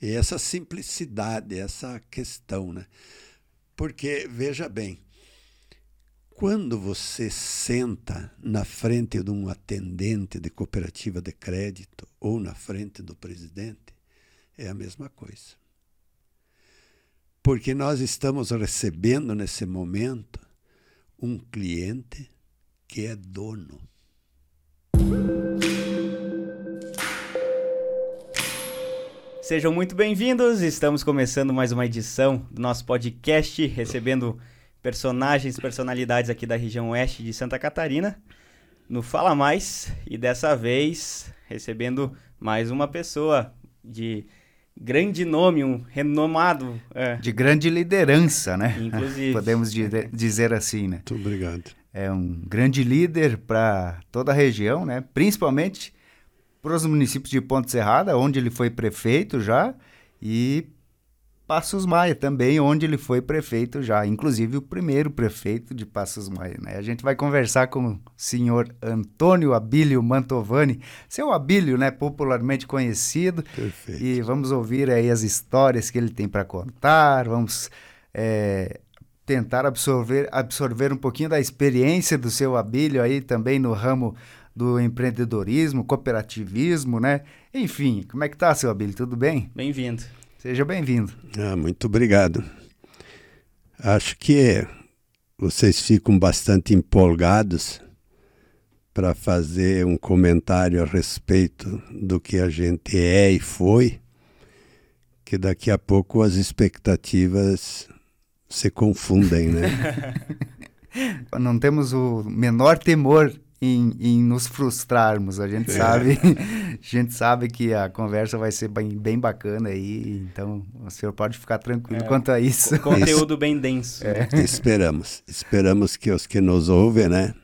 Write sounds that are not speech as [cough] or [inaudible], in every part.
E essa simplicidade, essa questão, né? Porque, veja bem, quando você senta na frente de um atendente de cooperativa de crédito ou na frente do presidente, é a mesma coisa. Porque nós estamos recebendo nesse momento um cliente que é dono. Sejam muito bem-vindos. Estamos começando mais uma edição do nosso podcast, recebendo personagens, personalidades aqui da região oeste de Santa Catarina no Fala Mais e dessa vez recebendo mais uma pessoa de grande nome, um renomado. É. De grande liderança, né? Inclusive. [laughs] Podemos dizer assim, né? Muito obrigado. É um grande líder para toda a região, né? Principalmente para os municípios de Ponte Serrada, onde ele foi prefeito já, e Passos Maia também, onde ele foi prefeito já, inclusive o primeiro prefeito de Passos Maia. Né? A gente vai conversar com o senhor Antônio Abílio Mantovani, seu Abílio, né, popularmente conhecido. Perfeito. E vamos ouvir aí as histórias que ele tem para contar, vamos é, tentar absorver, absorver um pouquinho da experiência do seu Abílio aí também no ramo do empreendedorismo, cooperativismo, né? Enfim, como é que tá, seu Abílio? Tudo bem? Bem-vindo. Seja bem-vindo. Ah, muito obrigado. Acho que vocês ficam bastante empolgados para fazer um comentário a respeito do que a gente é e foi, que daqui a pouco as expectativas se confundem, né? [laughs] Não temos o menor temor em, em nos frustrarmos. A gente é. sabe, [laughs] a gente sabe que a conversa vai ser bem, bem bacana aí, então o senhor pode ficar tranquilo é, quanto a isso. Conteúdo [laughs] bem denso. É. [laughs] Esperamos, esperamos que os que nos ouvem, né,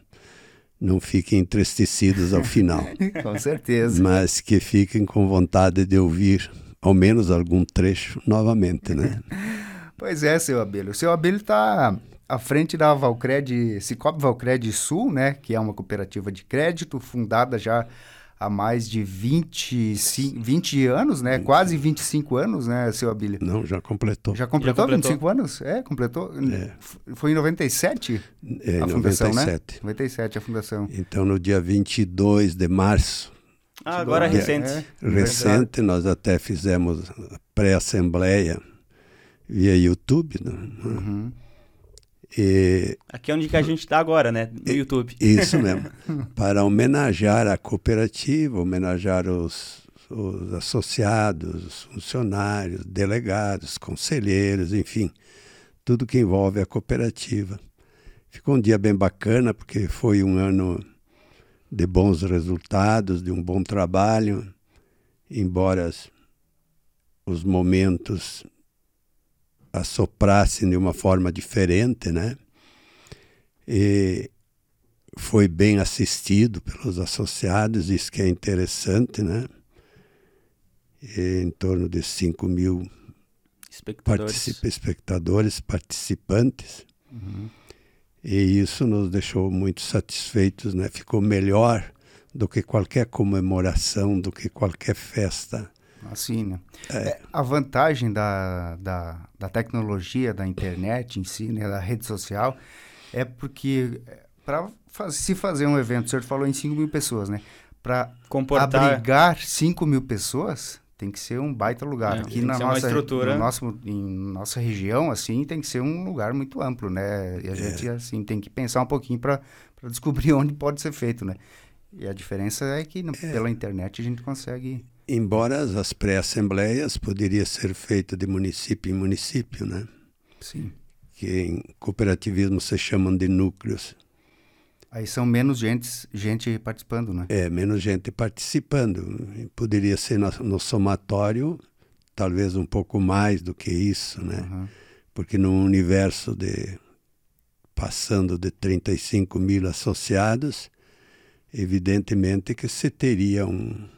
não fiquem entristecidos ao final. com certeza. Mas que fiquem com vontade de ouvir ao menos algum trecho novamente, né? Pois é, seu Abelho. O seu Abelho está à frente da Valcred, Cicobi Valcred Sul, né, que é uma cooperativa de crédito fundada já há mais de 20, 20 anos, né? 20. Quase 25 anos, né, seu Abílio? Não, já completou. Já completou, já completou 25 anos? É, completou. É. Foi em 97 é, a fundação, 97. né? 97 a fundação. Então, no dia 22 de março. Ah, agora recente. É, recente, nós até fizemos pré-assembleia via YouTube. Né? Uhum. E, Aqui é onde que a gente está agora, né? No e, YouTube. Isso mesmo. [laughs] para homenagear a cooperativa, homenagear os, os associados, os funcionários, delegados, conselheiros, enfim, tudo que envolve a cooperativa. Ficou um dia bem bacana, porque foi um ano de bons resultados, de um bom trabalho, embora os momentos assoprassem de uma forma diferente, né? E foi bem assistido pelos associados, isso que é interessante, né? E em torno de 5 mil espectadores, espectadores participantes. Uhum. E isso nos deixou muito satisfeitos, né? Ficou melhor do que qualquer comemoração, do que qualquer festa assim, né? É. É, a vantagem da, da, da, tecnologia, da internet em si, né, da rede social, é porque é, para faz, se fazer um evento, o senhor falou em 5 mil pessoas, né? Para abrigar 5 mil pessoas, tem que ser um baita lugar. É, Aqui na nossa. No nosso, em nossa região, assim, tem que ser um lugar muito amplo, né? E a é. gente, assim, tem que pensar um pouquinho para descobrir [laughs] onde pode ser feito, né? E a diferença é que no, é. pela internet a gente consegue Embora as pré-assembleias poderia ser feita de município em município, né? Sim. Que em cooperativismo se chamam de núcleos. Aí são menos gente, gente participando, né? É, menos gente participando. Poderia ser no, no somatório, talvez um pouco mais do que isso, né? Uhum. Porque no universo de passando de 35 mil associados, evidentemente que se teria um,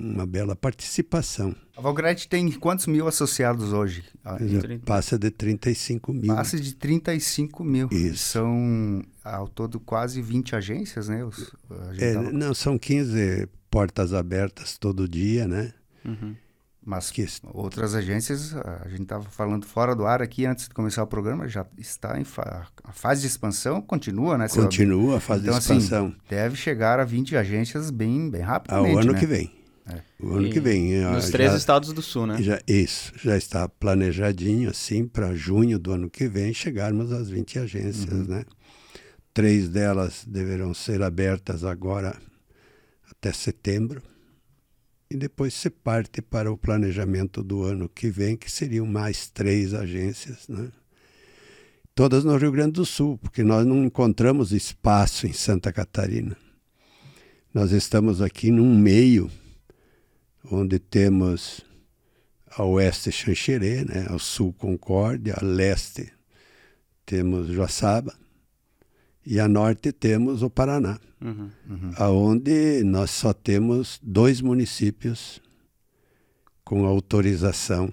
uma bela participação. A Valgret tem quantos mil associados hoje? Passa de 35 mil. Passa de 35 mil. Isso. São ao todo quase 20 agências, né? Os, é, tava... Não, são 15 portas abertas todo dia, né? Uhum. Mas que outras agências, a gente estava falando fora do ar aqui antes de começar o programa, já está em fa a fase de expansão continua, né? continua a fase Então, de expansão. assim, deve chegar a 20 agências bem, bem rapidamente, ao ano né? que vem. É. O ano E que vem. Nos já- três estados do sul, né? já, isso, já está planejadinho assim para junho do ano que vem chegarmos às 20 agências, Uhum. né? Três delas deverão ser abertas agora até setembro. E depois se parte para o planejamento do ano que vem, que seriam mais três agências, né? Todas no Rio Grande do Sul, porque nós não encontramos espaço em Santa Catarina. Nós estamos aqui num meio onde temos a oeste Xanxerê, né? ao sul Concórdia, a leste temos Joaçaba e a norte temos o Paraná, Uhum. aonde nós só temos dois municípios com autorização,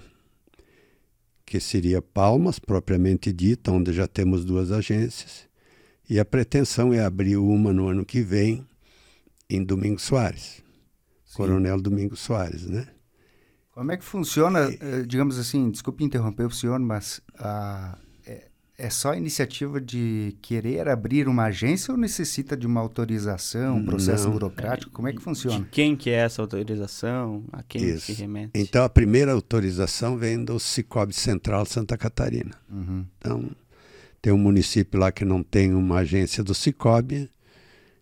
que seria Palmas, propriamente dita, onde já temos duas agências, e a pretensão é abrir uma no ano que vem em Domingos Soares, Coronel Domingos Soares, né? Como é que funciona, eh, digamos assim, desculpe interromper o senhor, mas ah, é, é só a iniciativa de querer abrir uma agência ou necessita de uma autorização, um processo Não. burocrático? Como é que De funciona? quem que é essa autorização? A quem Isso. se remete? Então a primeira autorização vem do Cicobi Central Santa Catarina. Uhum. Então tem um município lá que não tem uma agência do Cicobi,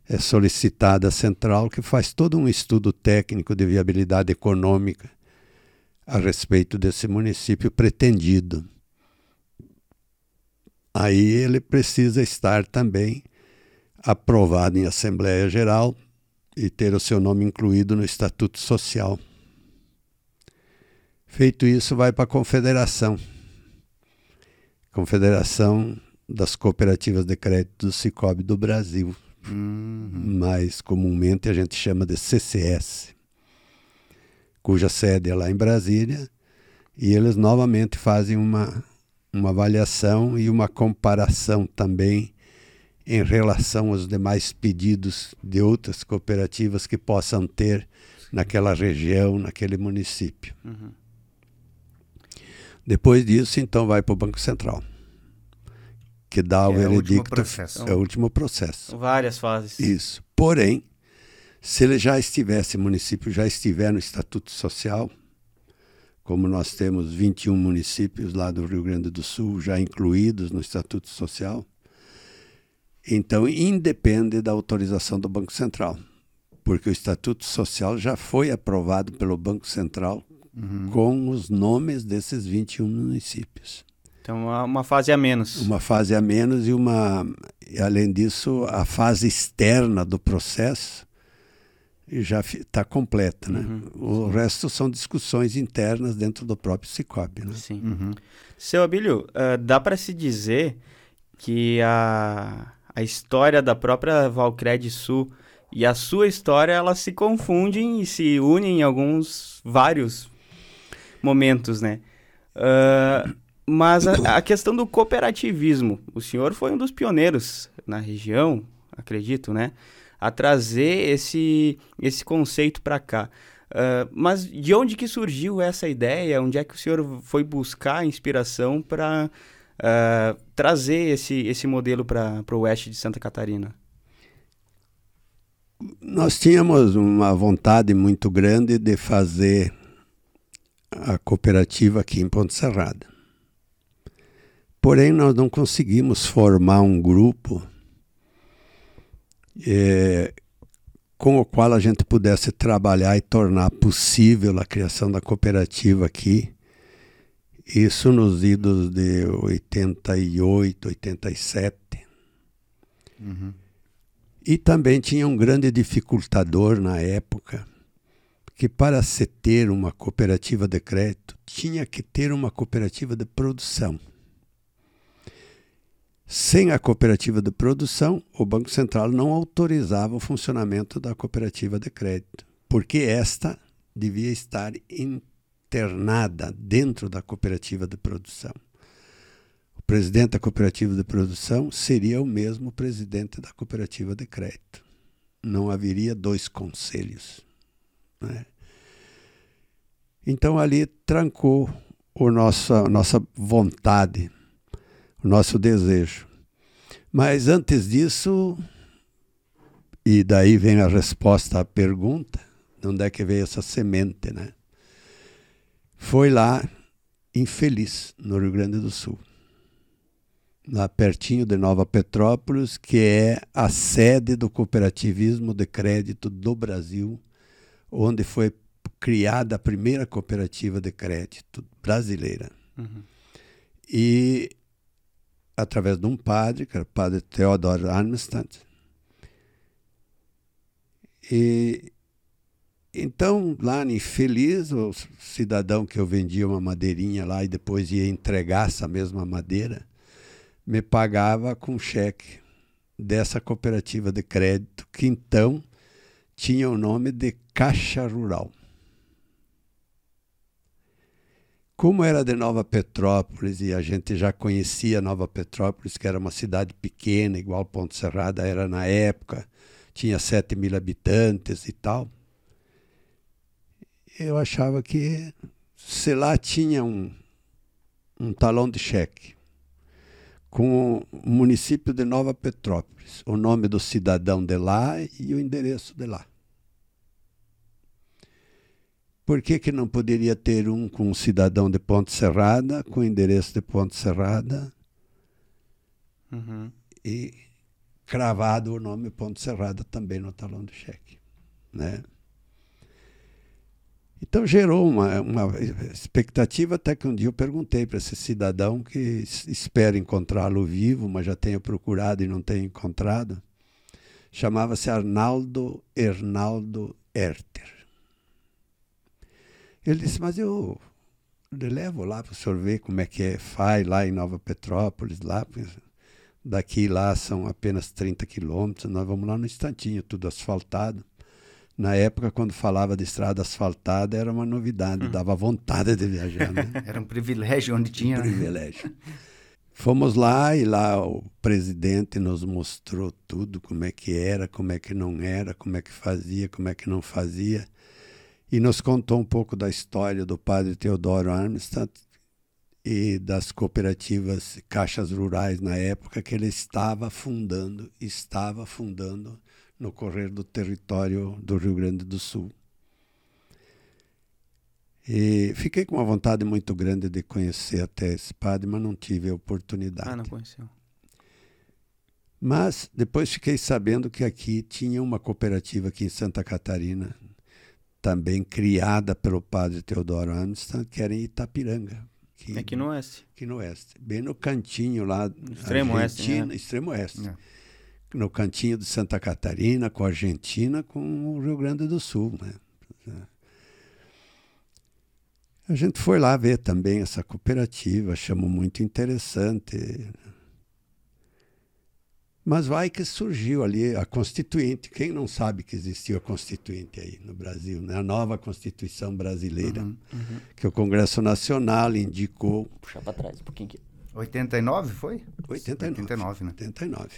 é solicitada a central que faz todo um estudo técnico de viabilidade econômica a respeito desse município pretendido. Aí ele precisa estar também aprovado em Assembleia Geral e ter o seu nome incluído no Estatuto Social. Feito isso, vai para a Confederação. Confederação das Cooperativas de Crédito do Cicobi do Brasil. Uhum. Mais comumente a gente chama de CCS, cuja sede é lá em Brasília, e eles novamente fazem uma, uma avaliação e uma comparação também em relação aos demais pedidos de outras cooperativas que possam ter naquela região, naquele município. Uhum. Depois disso, então, vai para o Banco Central, que dá o Que é o último veredicto. processo. É o último processo. Várias fases. Isso. Porém, se ele já estivesse, o município já estiver no Estatuto Social, como nós temos 21 municípios lá do Rio Grande do Sul já incluídos no Estatuto Social, então independe da autorização do Banco Central, porque o Estatuto Social já foi aprovado pelo Banco Central Uhum. com os nomes desses 21 municípios. Então, uma, uma fase a menos. Uma fase a menos e uma, e além disso, a fase externa do processo já está completa, né? O resto são discussões internas dentro do próprio Cicobi, né? Sim. Uhum. Seu Abílio, ah, dá para se dizer que a, a história da própria Valcred Sul e a sua história, elas se confundem e se unem em alguns, vários momentos, né? Ah, mas a, a questão do cooperativismo, o senhor foi um dos pioneiros na região, acredito, né? A trazer esse, esse conceito para cá. Ah, mas de onde que surgiu essa ideia? Onde é que o senhor foi buscar inspiração para trazer esse, esse modelo para o oeste de Santa Catarina? Nós tínhamos uma vontade muito grande de fazer a cooperativa aqui em Ponte Serrada. Porém, nós não conseguimos formar um grupo eh, com o qual a gente pudesse trabalhar e tornar possível a criação da cooperativa aqui. Isso nos idos de 88, 87. Uhum. E também tinha um grande dificultador na época, que para se ter uma cooperativa de crédito, tinha que ter uma cooperativa de produção. Sem a cooperativa de produção, o Banco Central não autorizava o funcionamento da cooperativa de crédito, porque esta devia estar internada dentro da cooperativa de produção. O presidente da cooperativa de produção seria o mesmo presidente da cooperativa de crédito. Não haveria dois conselhos. Né? Então ali trancou o a nossa vontade, o nosso desejo. Mas antes disso, e daí vem a resposta à pergunta, de onde é que veio essa semente, né? Foi lá infeliz, no Rio Grande do Sul. Lá pertinho de Nova Petrópolis, que é a sede do cooperativismo de crédito do Brasil, onde foi criada a primeira cooperativa de crédito brasileira. Uhum. E através de um padre, que era o padre Theodor Arnstadt. E então, lá em Feliz, o cidadão que eu vendia uma madeirinha lá e depois ia entregar essa mesma madeira, me pagava com cheque dessa cooperativa de crédito, que então tinha o nome de Caixa Rural. Como era de Nova Petrópolis e a gente já conhecia Nova Petrópolis, que era uma cidade pequena, igual Ponte Serrada era na época, tinha 7 mil habitantes e tal, eu achava que se lá tinha um, um talão de cheque com o município de Nova Petrópolis, o nome do cidadão de lá e o endereço de lá. Por que, que não poderia ter um com um cidadão de Ponte Serrada, com endereço de Ponte Serrada uhum. e cravado o nome Ponte Serrada também no talão de cheque? Né? Então gerou uma, uma expectativa, até que um dia eu perguntei para esse cidadão que espera encontrá-lo vivo, mas já tenha procurado e não tenha encontrado. Chamava-se Arnaldo Hernaldo Herter. Ele disse, mas eu levo lá para o senhor ver como é que é, faz lá em Nova Petrópolis, lá, daqui lá são apenas 30 quilômetros, nós vamos lá no instantinho, tudo asfaltado. Na época, quando falava de estrada asfaltada, era uma novidade, hum. dava vontade de viajar. Né? [laughs] era um privilégio onde tinha. Um né? privilégio. Fomos lá e lá o presidente nos mostrou tudo, como é que era, como é que não era, como é que fazia, como é que não fazia. E nos contou um pouco da história do padre Teodoro Armstrong e das cooperativas caixas rurais na época que ele estava fundando, estava fundando no correr do território do Rio Grande do Sul. E fiquei com uma vontade muito grande de conhecer até esse padre, mas não tive a oportunidade. Ah, não conheceu. Mas depois fiquei sabendo que aqui tinha uma cooperativa aqui em Santa Catarina, também criada pelo padre Teodoro Armstrong, que era em Itapiranga. Que, aqui no oeste. Aqui no oeste. Bem no cantinho lá. Extremo oeste. Né? Extremo oeste. É no cantinho de Santa Catarina, com a Argentina, com o Rio Grande do Sul. Né? A gente foi lá ver também essa cooperativa, achamos muito interessante. Mas vai que surgiu ali a Constituinte. Quem não sabe que existiu a Constituinte aí no Brasil, né? a nova Constituição brasileira, uhum, uhum. que o Congresso Nacional indicou. Puxar para trás um pouquinho aqui. 89 foi? 89. 89, né? 89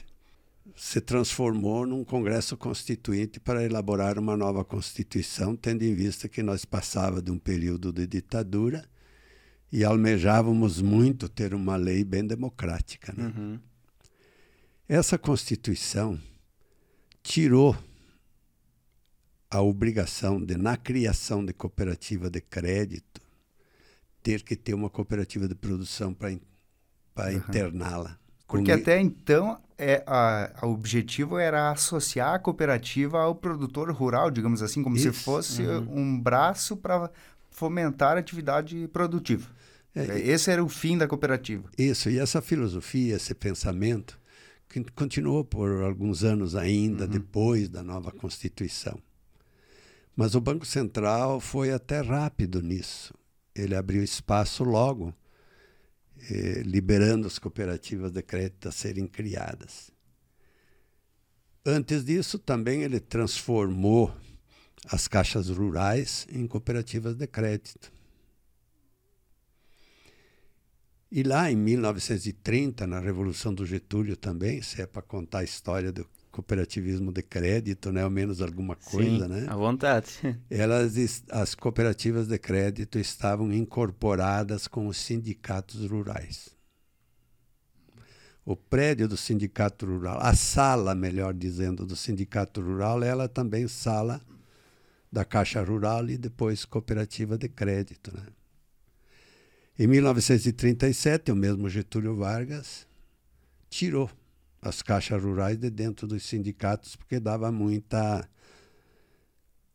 se transformou num Congresso Constituinte para elaborar uma nova Constituição, tendo em vista que nós passava de um período de ditadura e almejávamos muito ter uma lei bem democrática. Né? Uhum. Essa Constituição tirou a obrigação de, na criação de cooperativa de crédito, ter que ter uma cooperativa de produção para uhum. interná-la. Porque até então é, a, a, objetivo era associar a cooperativa ao produtor rural, digamos assim, como Isso. se fosse uhum. um braço para fomentar a atividade produtiva. É, é, Esse era o fim da cooperativa. Isso, e essa filosofia, esse pensamento, que continuou por alguns anos ainda, uhum. depois da nova Constituição. Mas o Banco Central foi até rápido nisso. Ele abriu espaço logo eh, liberando as cooperativas de crédito a serem criadas. Antes disso, também ele transformou as caixas rurais em cooperativas de crédito. E lá em 1930, na Revolução do Getúlio também, se é para contar a história do cooperativismo de crédito, né? Ao menos alguma coisa, Sim, né? À vontade. Elas, as cooperativas de crédito estavam incorporadas com os sindicatos rurais. O prédio do sindicato rural, a sala, melhor dizendo, do sindicato rural, ela também sala da Caixa Rural e depois cooperativa de crédito, né? Em 1937, o mesmo Getúlio Vargas tirou as caixas rurais de dentro dos sindicatos porque dava muita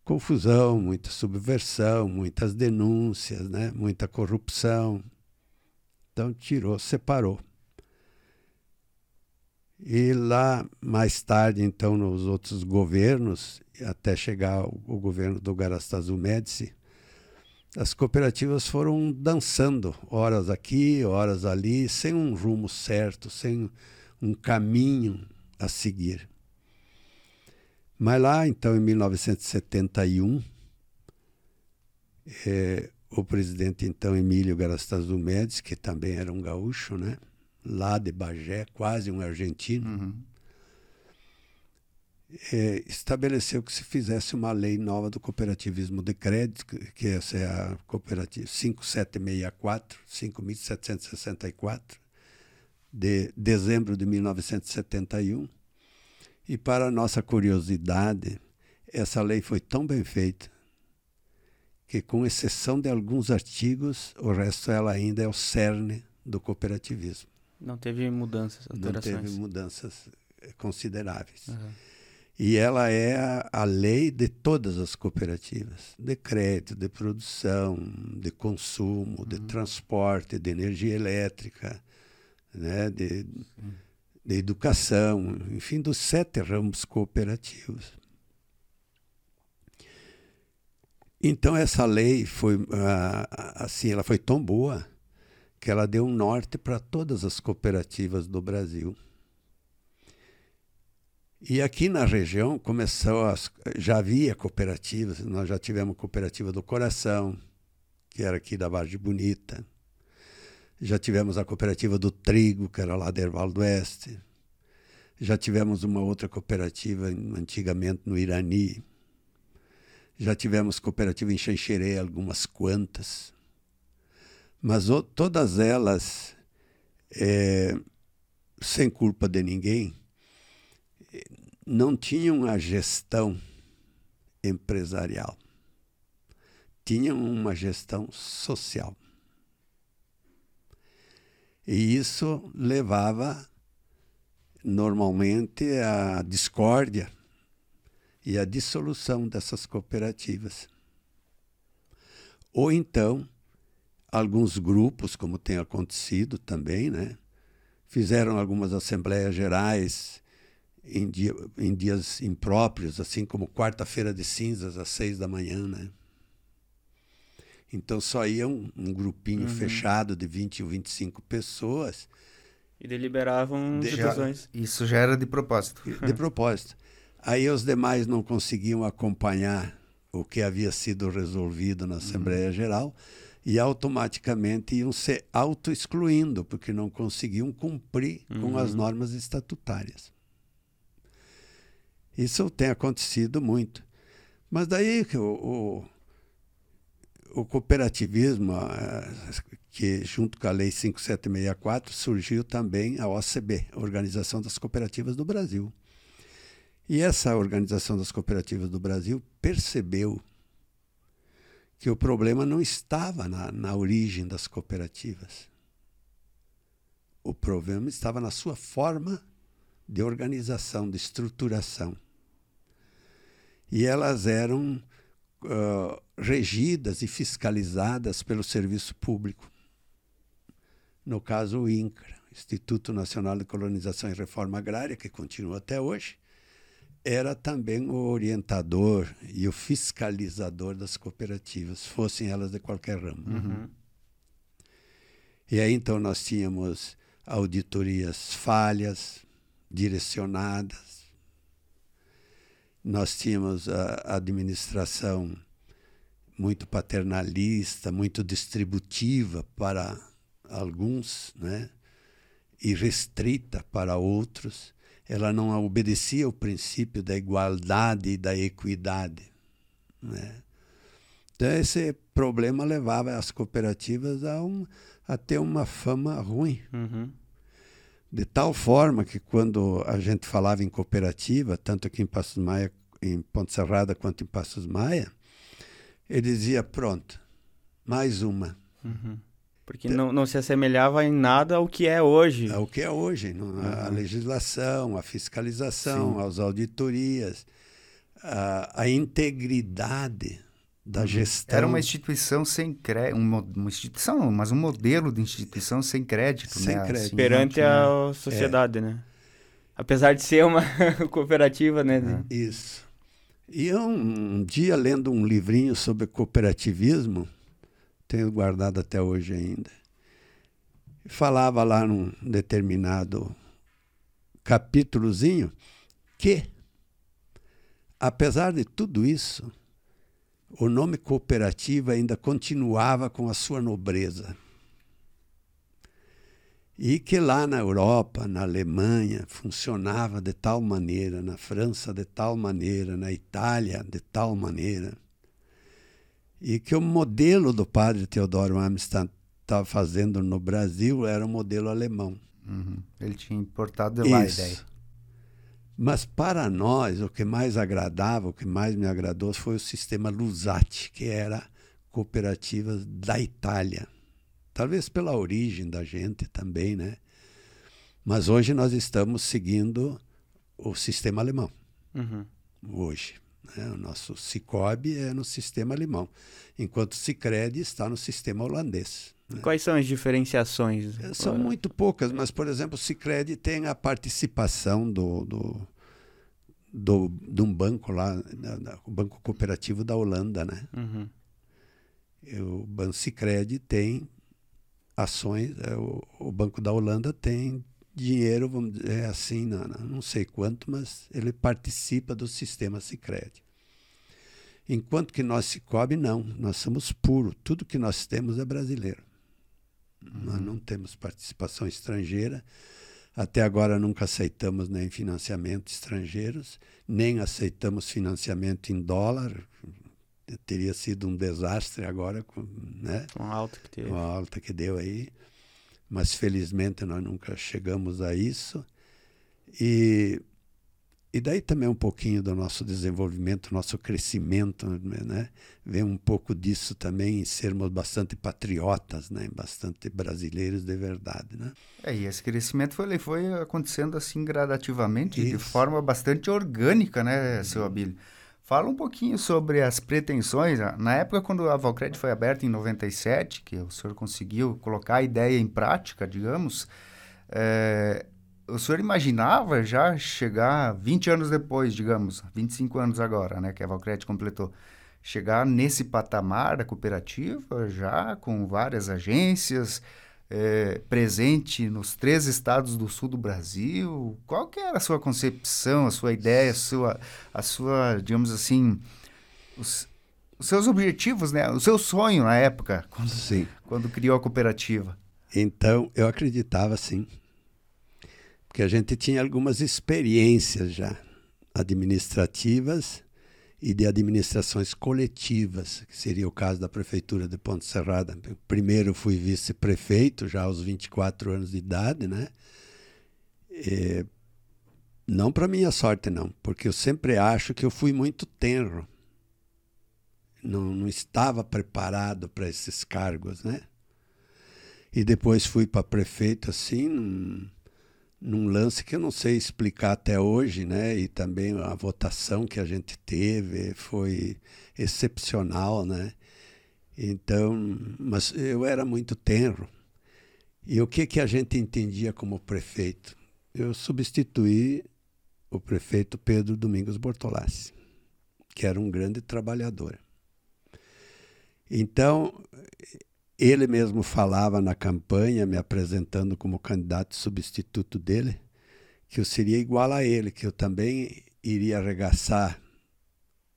confusão, muita subversão, muitas denúncias, né? muita corrupção. Então tirou, separou. E lá mais tarde, então, nos outros governos, até chegar o, governo do Garastazu Médici, as cooperativas foram dançando, horas aqui, horas ali, sem um rumo certo, sem um caminho a seguir. Mas lá, então, em 1971, é, o presidente, então, Emílio Garastazu Médici, que também era um gaúcho, né? lá de Bagé, quase um argentino, Uhum. É, estabeleceu que se fizesse uma lei nova do cooperativismo de crédito, que, essa é a cooperativa 5764, 5764, de dezembro de 1971. E para nossa curiosidade, essa lei foi tão bem feita que, com exceção de alguns artigos, o resto ela ainda é o cerne do cooperativismo. Não teve mudanças, Não alterações. teve mudanças eh, consideráveis. Aham. E ela é a, a lei de todas as cooperativas, de crédito, de produção, de consumo, de transporte, de energia elétrica, né, de, de educação, enfim, dos sete ramos cooperativos. Então essa lei foi ah, assim, ela foi tão boa que ela deu um norte para todas as cooperativas do Brasil. E aqui na região começou as, já havia cooperativas, nós já tivemos cooperativa do Coração, que era aqui da Vargem Bonita. Já tivemos a cooperativa do Trigo, que era lá de Ervaldo Oeste. Já tivemos uma outra cooperativa antigamente no Irani. Já tivemos cooperativa em Xanxerê, algumas quantas. Mas o, todas elas, é, sem culpa de ninguém, não tinham a gestão empresarial, tinham uma gestão social. E isso levava normalmente à discórdia e à dissolução dessas cooperativas. Ou então, alguns grupos, como tem acontecido também, né, fizeram algumas assembleias gerais em, dia, em dias impróprios, assim como quarta-feira de cinzas, às seis da manhã, né? Então só ia um, um grupinho Uhum. fechado de 20 ou 25 pessoas, E deliberavam De- decisões. Isso já era de propósito. de propósito. Aí os demais não conseguiam acompanhar o que havia sido resolvido na Assembleia Geral e automaticamente iam se auto-excluindo, porque não conseguiam cumprir com as normas estatutárias. Isso tem acontecido muito. Mas daí o, o, o cooperativismo, ah, que junto com a Lei 5764, surgiu também a OCB, Organização das Cooperativas do Brasil. E essa Organização das Cooperativas do Brasil percebeu que o problema não estava na, na origem das cooperativas. O problema estava na sua forma de organização, de estruturação. E elas eram ah, regidas e fiscalizadas pelo serviço público. No caso, o INCRA, Instituto Nacional de Colonização e Reforma Agrária, que continua até hoje, era também o orientador e o fiscalizador das cooperativas, fossem elas de qualquer ramo. Uhum. E aí então nós tínhamos auditorias falhas, direcionadas, nós tínhamos a administração muito paternalista, muito distributiva para alguns, né? e restrita para outros. ela não obedecia ao princípio da igualdade e da equidade. Né? Então, esse problema levava as cooperativas a, um, a ter uma fama ruim. Uhum. De tal forma que quando a gente falava em cooperativa, tanto aqui em Passos Maia, em Ponte Serrada quanto em Passos Maia, ele dizia, pronto, mais uma. Uhum. Porque não, não se assemelhava em nada ao que é hoje. É o que é hoje, não? a Uhum. legislação, a fiscalização, Sim. as auditorias, a, a integridade da gestão. Uhum. Era uma instituição sem crédito, uma instituição mas um modelo de instituição sem crédito, Sem né? crédito. perante não tinha- a sociedade, né? Apesar de ser uma [laughs] cooperativa, né? É. Isso. E eu, um dia, lendo um livrinho sobre cooperativismo, tenho guardado até hoje ainda, falava lá num determinado capítulozinho que, apesar de tudo isso, o nome cooperativa ainda continuava com a sua nobreza. E que lá na Europa, na Alemanha, funcionava de tal maneira, na França de tal maneira, na Itália de tal maneira. E que o modelo do padre Teodoro Amistad estava fazendo no Brasil era o modelo alemão. Uhum. Ele tinha importado de lá a Isso. ideia. Mas para nós, o que mais agradava, o que mais me agradou foi o sistema Lusati, que era cooperativas da Itália. Talvez pela origem da gente também, né? Mas hoje nós estamos seguindo o sistema alemão. Uhum. Hoje. Né? O nosso Cicobi é no sistema alemão, enquanto o Cicred está no sistema holandês. né? Quais são as diferenciações? São muito poucas, mas, por exemplo, o Cicred tem a participação do, do, do, de um banco lá, o Banco Cooperativo da Holanda, né? Uhum. O Banco Cicred tem ações, é, o, o Banco da Holanda tem dinheiro, vamos dizer assim, não, não, sei quanto, mas ele participa do sistema Cicred. Enquanto que nós Cicobi, não, nós somos puro, tudo que nós temos é brasileiro. Nós não temos participação estrangeira. Até agora nunca aceitamos nem financiamento estrangeiros, nem aceitamos financiamento em dólar. Teria sido um desastre agora, com, né? Com a alta que teve. com a alta que deu aí. Mas felizmente nós nunca chegamos a isso. E, e daí também um pouquinho do nosso desenvolvimento, nosso crescimento, né? Vem um pouco disso também em sermos bastante patriotas, né? Bastante brasileiros de verdade, né? É, e esse crescimento foi, foi acontecendo assim gradativamente, de Isso. forma bastante orgânica, né, seu Abílio? Fala um pouquinho sobre as pretensões. ah, Na época, quando a Valcred foi aberta em 97, que o senhor conseguiu colocar a ideia em prática, digamos, é, o senhor imaginava já chegar 20 anos depois, digamos, 25 anos agora, né, que a Valcred completou, chegar nesse patamar da cooperativa, já com várias agências, é, presente nos três estados do sul do Brasil. Qual que era a sua concepção, a sua ideia, a sua, a sua digamos assim, os, os seus objetivos, né? O seu sonho na época, quando, Sim. quando criou a cooperativa? Então, eu acreditava sim. Porque a gente tinha algumas experiências já administrativas e de administrações coletivas, que seria o caso da prefeitura de Ponte Serrada. Primeiro fui vice-prefeito, já aos 24 anos de idade, né? E não para minha sorte, não, porque eu sempre acho que eu fui muito tenro. Não, não estava preparado para esses cargos, né? E depois fui para prefeito assim, num, lance que eu não sei explicar até hoje, né? E também a votação que a gente teve foi excepcional, né? Então, mas eu era muito tenro. E o que que a gente entendia como prefeito? Eu substituí o prefeito Pedro Domingos Bortolassi, que era um grande trabalhador. Então, ele mesmo falava na campanha, me apresentando como candidato substituto dele, que eu seria igual a ele, que eu também iria arregaçar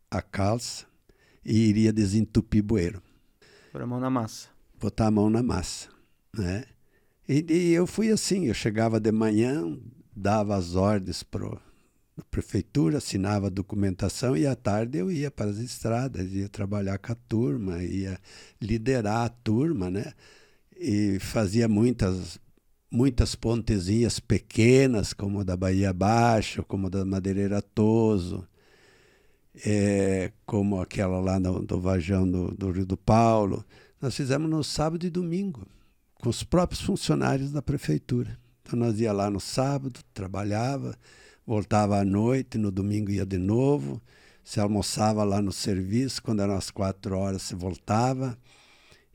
a calça e iria desentupir bueiro, Pôr a mão na massa. botar a mão na massa, né? E, e eu fui assim, eu chegava de manhã, dava as ordens para a prefeitura, assinava a documentação e à tarde eu ia para as estradas, ia trabalhar com a turma, ia liderar a turma, né? E fazia muitas muitas pontezinhas pequenas, como a da Bahia Baixo, como a da Madeireira Toso, é, como aquela lá no, do Vajão do, do Rio do Paulo. Nós fizemos no sábado e domingo, com os próprios funcionários da prefeitura. Então nós ia lá no sábado, trabalhava, voltava à noite, no domingo ia de novo, se almoçava lá no serviço, quando eram as quatro horas se voltava.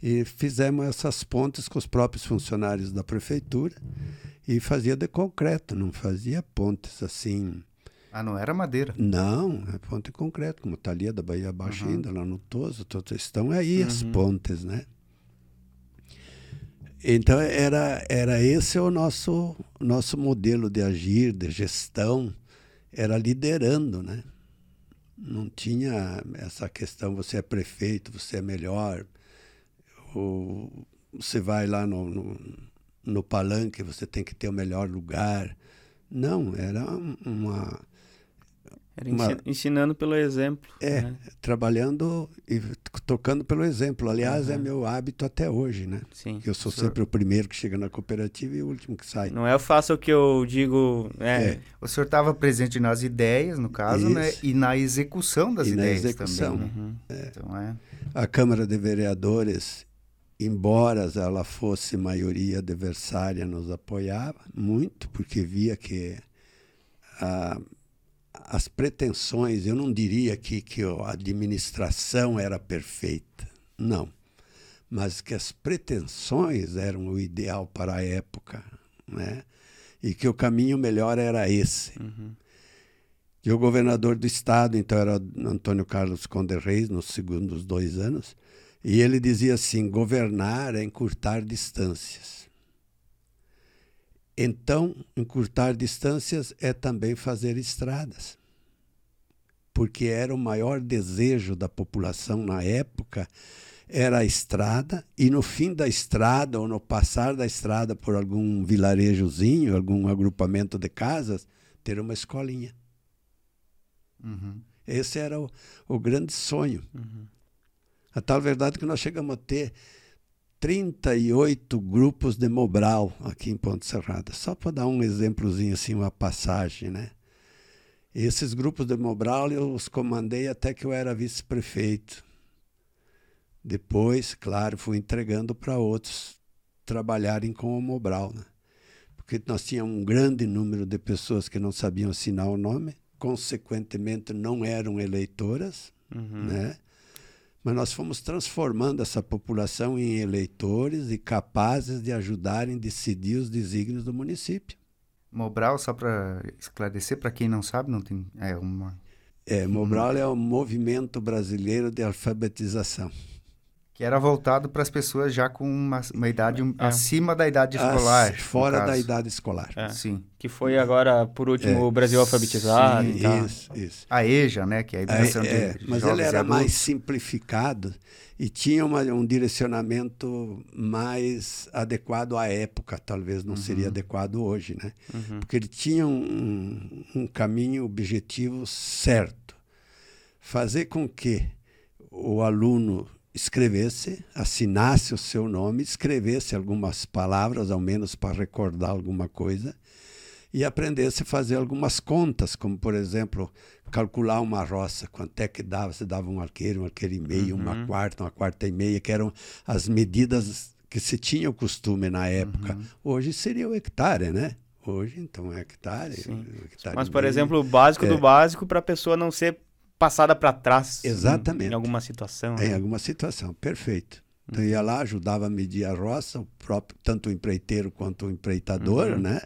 E fizemos essas pontes com os próprios funcionários da prefeitura e fazia de concreto, não fazia pontes assim. Ah, não era madeira? Não, é ponte de concreto, como está ali da Bahia Baixa uhum. ainda, lá no Toso, estão aí uhum. as pontes, né? Então era, era esse o nosso, nosso modelo de agir, de gestão, era liderando, né? Não tinha essa questão, você é prefeito, você é melhor, ou você vai lá no, no, no palanque, você tem que ter o melhor lugar. Não, era uma era uma, ensinando pelo exemplo. É, né? trabalhando e tocando pelo exemplo. Aliás, uhum. é meu hábito até hoje, né? Sim. Eu sou sempre o primeiro que chega na cooperativa e o último que sai. Não é faço o que eu digo. É. é. O senhor estava presente nas ideias, no caso, né? Isso. né? E na execução das e ideias na execução. também. Uhum. É. Então, é. A Câmara de Vereadores, embora ela fosse maioria adversária, nos apoiava muito, porque via que a as pretensões, eu não diria que, que a administração era perfeita, não. Mas que as pretensões eram o ideal para a época, né? e que o caminho melhor era esse. Uhum. E o governador do estado, então, era Antônio Carlos Conde Reis, nos segundos dois anos, e ele dizia assim: governar é encurtar distâncias. Então, encurtar distâncias é também fazer estradas. Porque era o maior desejo da população na época, era a estrada, e no fim da estrada, ou no passar da estrada por algum vilarejozinho, algum agrupamento de casas, ter uma escolinha. Uhum. Esse era o, o grande sonho. Uhum. A tal verdade que nós chegamos a ter 38 grupos de Mobral aqui em Ponte Serrada. Só para dar um exemplozinho, assim, uma passagem, né? Esses grupos de Mobral eu os comandei até que eu era vice-prefeito. Depois, claro, fui entregando para outros trabalharem com o Mobral, né? Porque nós tínhamos um grande número de pessoas que não sabiam assinar o nome, consequentemente não eram eleitoras, uhum. né? mas nós fomos transformando essa população em eleitores e capazes de ajudarem a decidir os desígnios do município. Mobral, só para esclarecer, para quem não sabe, não tem é uma é, Mobral é o Movimento Brasileiro de Alfabetização que era voltado para as pessoas já com uma, uma idade é. acima da idade escolar. As, fora da idade escolar. É. Sim. Que foi agora, por último, é. o Brasil alfabetizado. Sim, isso, isso. A EJA, né? Que é a educação é, de, Mas ele era mais simplificado e tinha uma, um direcionamento mais adequado à época. Talvez não uhum. seria adequado hoje, né? Uhum. Porque ele tinha um, um caminho objetivo certo. Fazer com que o aluno escrevesse, assinasse o seu nome, escrevesse algumas palavras, ao menos para recordar alguma coisa, e aprendesse a fazer algumas contas, como, por exemplo, calcular uma roça, quanto é que dava, se dava um arqueiro, um arqueiro e meio, uhum. uma quarta, uma quarta e meia, que eram as medidas que se tinha o costume na época. Uhum. Hoje seria o hectare, né? Hoje, então, é hectare. hectare Mas, por meio. exemplo, o básico é. do básico para a pessoa não ser passada para trás. Exatamente. Em, em alguma situação. Em né? alguma situação, perfeito. Então ia lá, ajudava a medir a roça, o próprio, tanto o empreiteiro quanto o empreitador, uhum. né?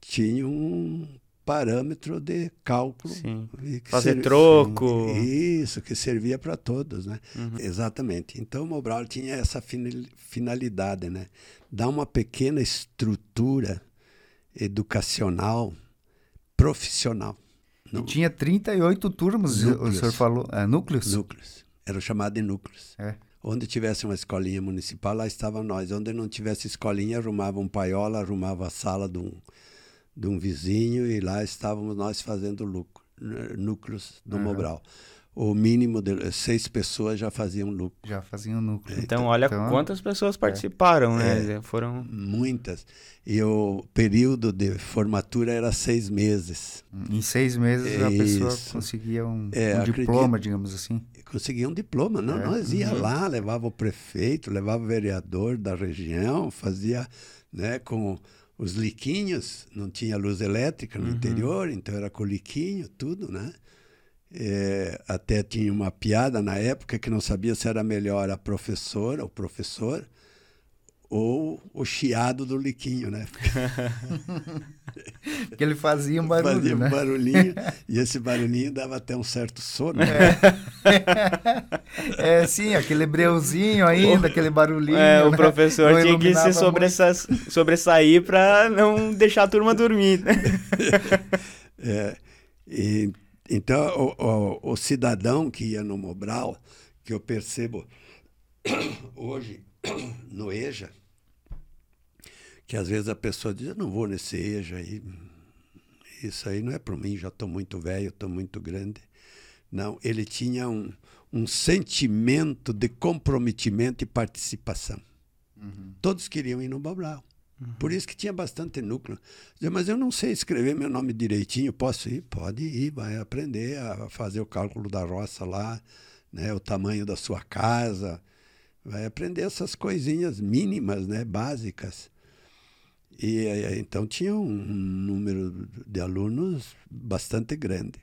Tinha um parâmetro de cálculo. Fazer serv... troco. Isso, que servia para todos, né? Uhum. Exatamente. Então o Mobral tinha essa finalidade, né? Dar uma pequena estrutura educacional profissional não. E tinha 38 turmas, núcleos. o senhor falou. É, núcleos? Núcleos. Era chamado de núcleos. É. Onde tivesse uma escolinha municipal, lá estava nós. Onde não tivesse escolinha, arrumava um paiola, arrumava a sala de um, de um vizinho e lá estávamos nós fazendo lucro, núcleos do uhum. Mobral o mínimo de seis pessoas já faziam lucro. Já faziam lucro. Então, então olha então, quantas pessoas participaram, é, né? É, Foram muitas. E o período de formatura era seis meses. Em seis meses a pessoa conseguia um, é, um diploma, digamos assim. Conseguia um diploma, não? É. Nós ia uhum. lá, levava o prefeito, levava o vereador da região, fazia, né, com os liquinhos, não tinha luz elétrica no uhum. interior, então era com liquinho, tudo, né? É, até tinha uma piada na época que não sabia se era melhor a professora, o professor, ou o chiado do liquinho, né? [laughs] Porque ele fazia um barulho, Fazia né? um barulhinho, [laughs] e esse barulhinho dava até um certo sono. Né? [laughs] É, sim, aquele breuzinho ainda, o, aquele barulhinho. É, o né? professor não tinha que se sobressa sobressair para não deixar a turma dormir. Né? é, e então, o, o, o, cidadão que ia no Mobral, que eu percebo [coughs] hoje [coughs] no EJA, que às vezes a pessoa diz, eu não vou nesse EJA aí, isso aí não é para mim, já estou muito velho, estou muito grande. Não, ele tinha um, um sentimento de comprometimento e participação. Uhum. Todos queriam ir no Mobral. Por isso que tinha bastante núcleo. Mas eu não sei escrever meu nome direitinho. Posso ir? Pode ir, vai aprender a fazer o cálculo da roça lá, né, o tamanho da sua casa. Vai aprender essas coisinhas mínimas, né, básicas. E então tinha um número de alunos bastante grande.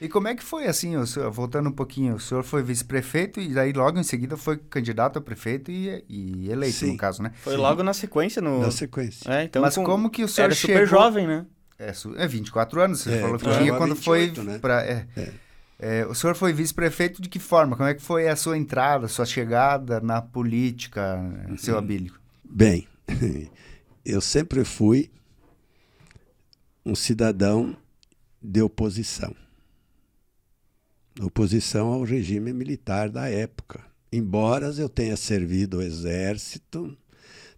E como é que foi assim, o senhor, voltando um pouquinho, o senhor foi vice-prefeito e aí logo em seguida foi candidato a prefeito e, e eleito, Sim. no caso, né? Foi Sim. logo na sequência? No... Na sequência. É, então, Mas com... como que o senhor Era chegou... super jovem, né? É, é 24 anos, você é, falou que tinha quando 28, foi né? para... É. é. É, o senhor foi vice-prefeito de que forma? Como é que foi a sua entrada, a sua chegada na política, seu uhum. Abílio? Bem, [laughs] eu sempre fui um cidadão de oposição oposição ao regime militar da época. Embora eu tenha servido o exército,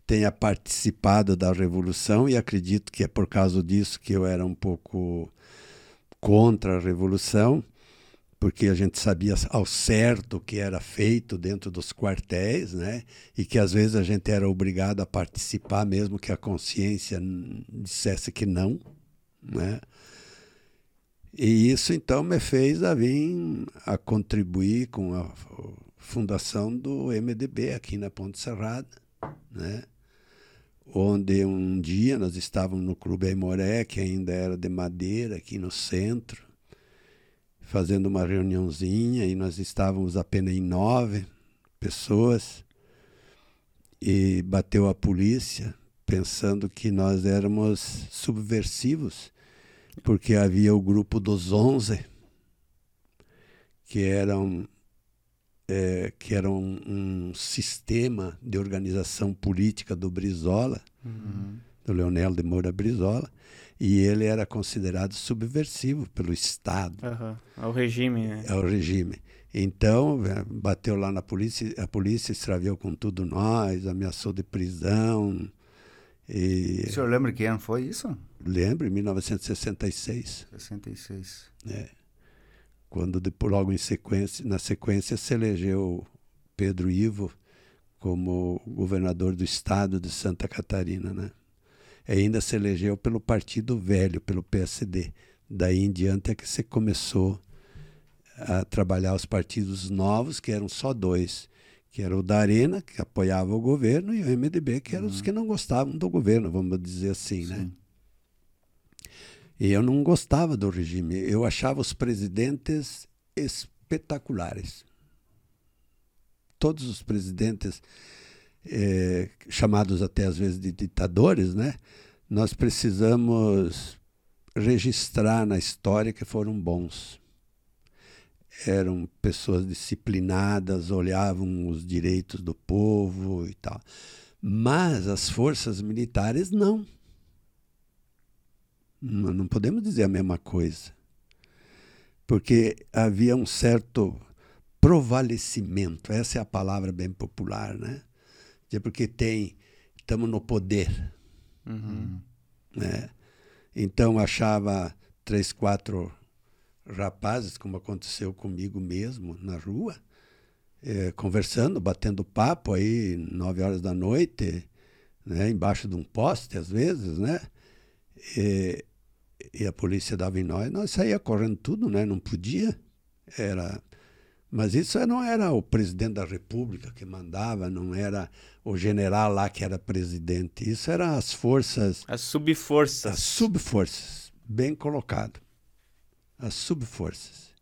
tenha participado da revolução e acredito que é por causa disso que eu era um pouco contra a revolução, porque a gente sabia ao certo o que era feito dentro dos quartéis, né? E que às vezes a gente era obrigado a participar mesmo que a consciência dissesse que não, né? E isso então me fez a vir a contribuir com a fundação do MDB aqui na Ponte Serrada, né? onde um dia nós estávamos no Clube Aimoré, que ainda era de madeira, aqui no centro, fazendo uma reuniãozinha, e nós estávamos apenas em nove pessoas, e bateu a polícia, pensando que nós éramos subversivos porque havia o grupo dos onze, que eram é, que era um, um, sistema de organização política do Brizola, uhum. do Leonel de Moura Brizola, e ele era considerado subversivo pelo Estado. Uhum. Ao regime, né? Ao regime. Então, é, bateu lá na polícia, a polícia extraviou com tudo nós, ameaçou de prisão, e... O senhor lembra que ano foi isso? Lembro, em 1966. 66. É. Quando depois, logo em sequência, na sequência se elegeu Pedro Ivo como governador do estado de Santa Catarina, né? E ainda se elegeu pelo Partido Velho, pelo PSD. Daí em diante é que se começou a trabalhar os partidos novos, que eram só dois, que era o da Arena, que apoiava o governo, e o MDB, que eram uhum. os que não gostavam do governo, vamos dizer assim, né? Sim. né? E eu não gostava do regime. Eu achava os presidentes espetaculares. Todos os presidentes, eh, chamados até às vezes de ditadores, né? Nós precisamos registrar na história que foram bons eram pessoas disciplinadas, olhavam os direitos do povo e tal. Mas as forças militares não. Não, podemos dizer a mesma coisa. Porque havia um certo provalecimento, essa é a palavra bem popular, né? Porque tem, estamos no poder. Uhum. Né? Então achava três, quatro rapazes, como aconteceu comigo mesmo na rua, é, conversando, batendo papo aí nove horas da noite, né, embaixo de um poste às vezes, né? E, e a polícia dava em nós, nós saía correndo tudo, né? Não podia. Era mas isso não era o presidente da República que mandava, não era o general lá que era presidente. Isso eram as forças. As subforças. As subforças, bem colocado. As subforças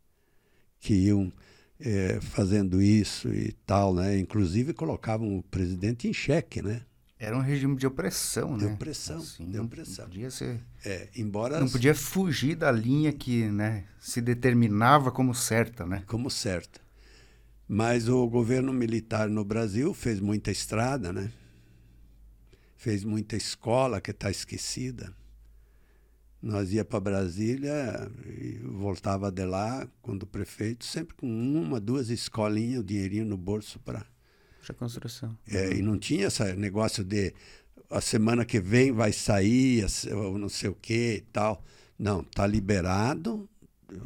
que iam é, fazendo isso e tal, né? Inclusive colocavam o presidente em xeque, né? Era um regime de opressão, de né? Opressão, assim, de opressão. Não podia ser. É, embora não podia fugir da linha que, né, se determinava como certa, né? Como certa. Mas o governo militar no Brasil fez muita estrada, né? Fez muita escola que está esquecida. Nós ia para Brasília e voltava de lá, quando o prefeito, sempre com uma, duas escolinhas, o dinheirinho no bolso para para construção. É, e não tinha esse negócio de a semana que vem vai sair, ou não sei o que e tal. Não, tá liberado.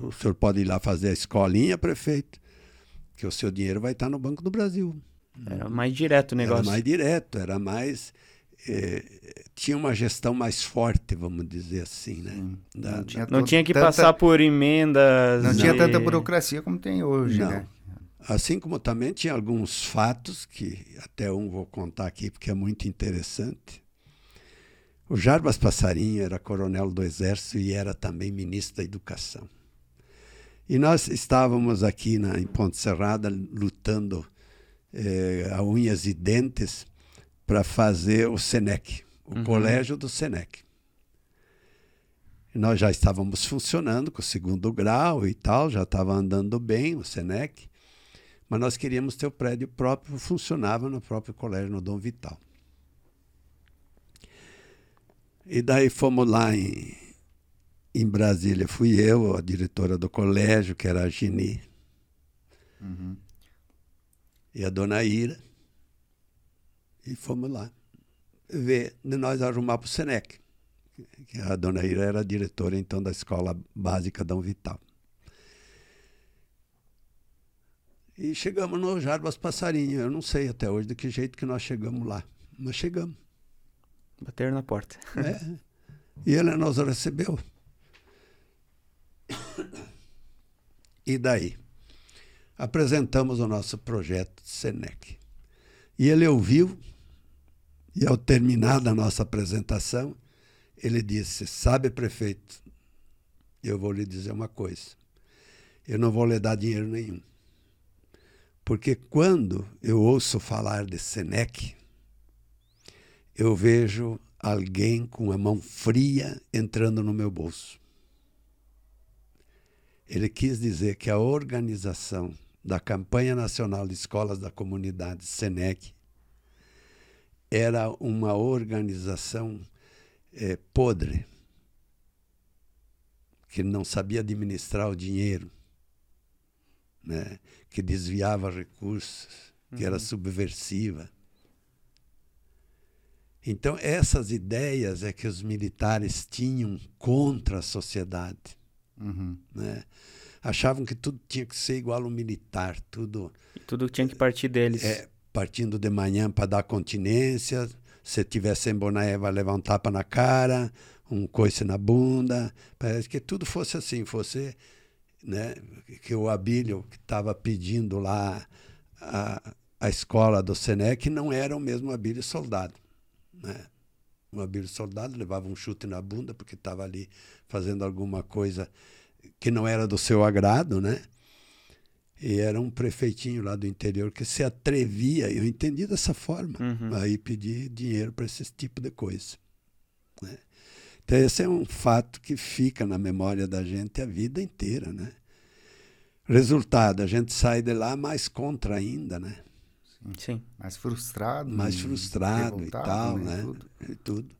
O senhor pode ir lá fazer a escolinha, prefeito, que o seu dinheiro vai estar no Banco do Brasil. Era mais direto o negócio. Era mais direto, era mais. Eh, tinha uma gestão mais forte, vamos dizer assim, né? Da, não, tinha, não tinha que tanta, passar por emendas. Não e... tinha tanta burocracia como tem hoje, não. né? Assim como também tinha alguns fatos, que até um vou contar aqui porque é muito interessante. O Jarbas Passarinho era coronel do Exército e era também ministro da Educação. E nós estávamos aqui na, em Ponte Serrada lutando eh, a unhas e dentes para fazer o SENEC, o uhum. colégio do SENEC. E nós já estávamos funcionando com o segundo grau e tal, já estava andando bem o SENEC. Mas nós queríamos ter o prédio próprio, funcionava no próprio colégio, no Dom Vital. E daí fomos lá em, em Brasília. Fui eu, a diretora do colégio, que era a Gini. Uhum. E a dona Ira. E fomos lá ver de nós arrumar para o Senec. A dona Ira era diretora, então, da escola básica Dom Vital. E chegamos no Jarbas Passarinho. Eu não sei até hoje de que jeito que nós chegamos lá. Nós chegamos. Bateram na porta. É. E ele nos recebeu. E daí? Apresentamos o nosso projeto de Senec. E ele ouviu, e ao terminar da nossa apresentação, ele disse: Sabe, prefeito, eu vou lhe dizer uma coisa. Eu não vou lhe dar dinheiro nenhum. Porque quando eu ouço falar de Senec, eu vejo alguém com a mão fria entrando no meu bolso. Ele quis dizer que a organização da Campanha Nacional de Escolas da Comunidade, SENEC, era uma organização é, podre, que não sabia administrar o dinheiro, né? que desviava recursos, que uhum. era subversiva. Então, essas ideias é que os militares tinham contra a sociedade. Uhum. Né? Achavam que tudo tinha que ser igual ao militar, tudo. Tudo tinha que partir deles. É, partindo de manhã para dar continência, se tiver sem boné, vai levar um tapa na cara, um coice na bunda. Parece que tudo fosse assim, fosse né, que o Abílio que estava pedindo lá a, a escola do Senec não era o mesmo Abílio soldado. Né? O Abílio soldado levava um chute na bunda porque estava ali fazendo alguma coisa que não era do seu agrado, né? E era um prefeitinho lá do interior que se atrevia, eu entendi dessa forma, uhum. aí pedir dinheiro para esse tipo de coisa. Né? Então, esse é um fato que fica na memória da gente a vida inteira, né? Resultado, a gente sai de lá mais contra ainda, né? Sim. Mais frustrado. Mais frustrado e tal, né? né? Tudo. E tudo.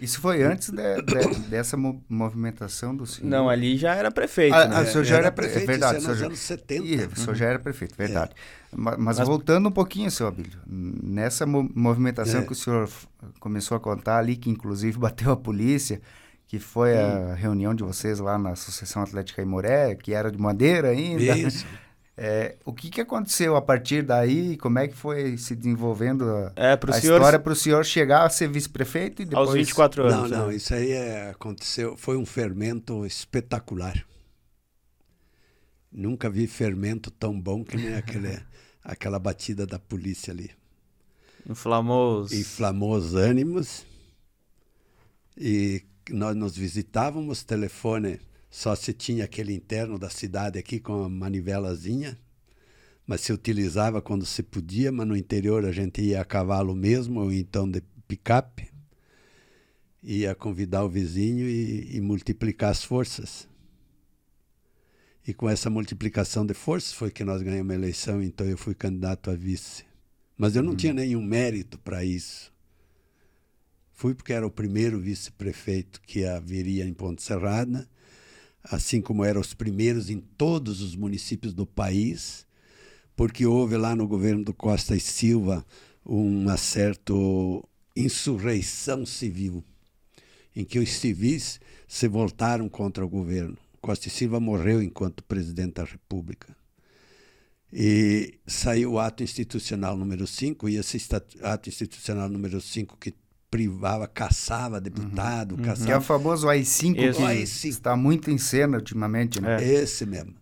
Isso foi antes de, de, dessa movimentação do senhor? Não, ali já era prefeito. Ah, né? ah o senhor já era, era prefeito, é verdade. Isso é nos anos 70. Isso, o senhor já era prefeito, verdade. É. Mas, mas, voltando um pouquinho, seu Abílio, nessa movimentação é. que o senhor começou a contar ali, que inclusive [laughs] bateu a polícia, que foi a reunião de vocês lá na Associação Atlética Imoré, que era de madeira ainda. Isso. É, o que, que aconteceu a partir daí? Como é que foi se desenvolvendo a, É, pro a senhor, história para o senhor chegar a ser vice-prefeito e depois... aos 24 Não, anos. não, né? isso aí é, aconteceu, foi um fermento espetacular. Nunca vi fermento tão bom que nem aquele, [laughs] aquela batida da polícia ali. Inflamou os... Inflamou os ânimos e nós nos visitávamos, telefone só se tinha aquele interno da cidade aqui com a manivelazinha, mas se utilizava quando se podia, mas no interior a gente ia a cavalo mesmo, ou então de picape, ia convidar o vizinho e, e multiplicar as forças. E com essa multiplicação de forças foi que nós ganhamos a eleição, então eu fui candidato a vice. Mas eu não tinha nenhum mérito para isso. Fui porque era o primeiro vice-prefeito que haveria em Ponte Serrada, assim como eram os primeiros em todos os municípios do país, porque houve lá no governo do Costa e Silva uma certa insurreição civil, em que os civis se voltaram contra o governo. Costa e Silva morreu enquanto presidente da República. E saiu o ato institucional número 5, e esse ato institucional número 5 que privava, caçava deputado, Que é o caçava. famoso AI-5, Esse. que AI-5. está muito em cena ultimamente, né? Esse mesmo.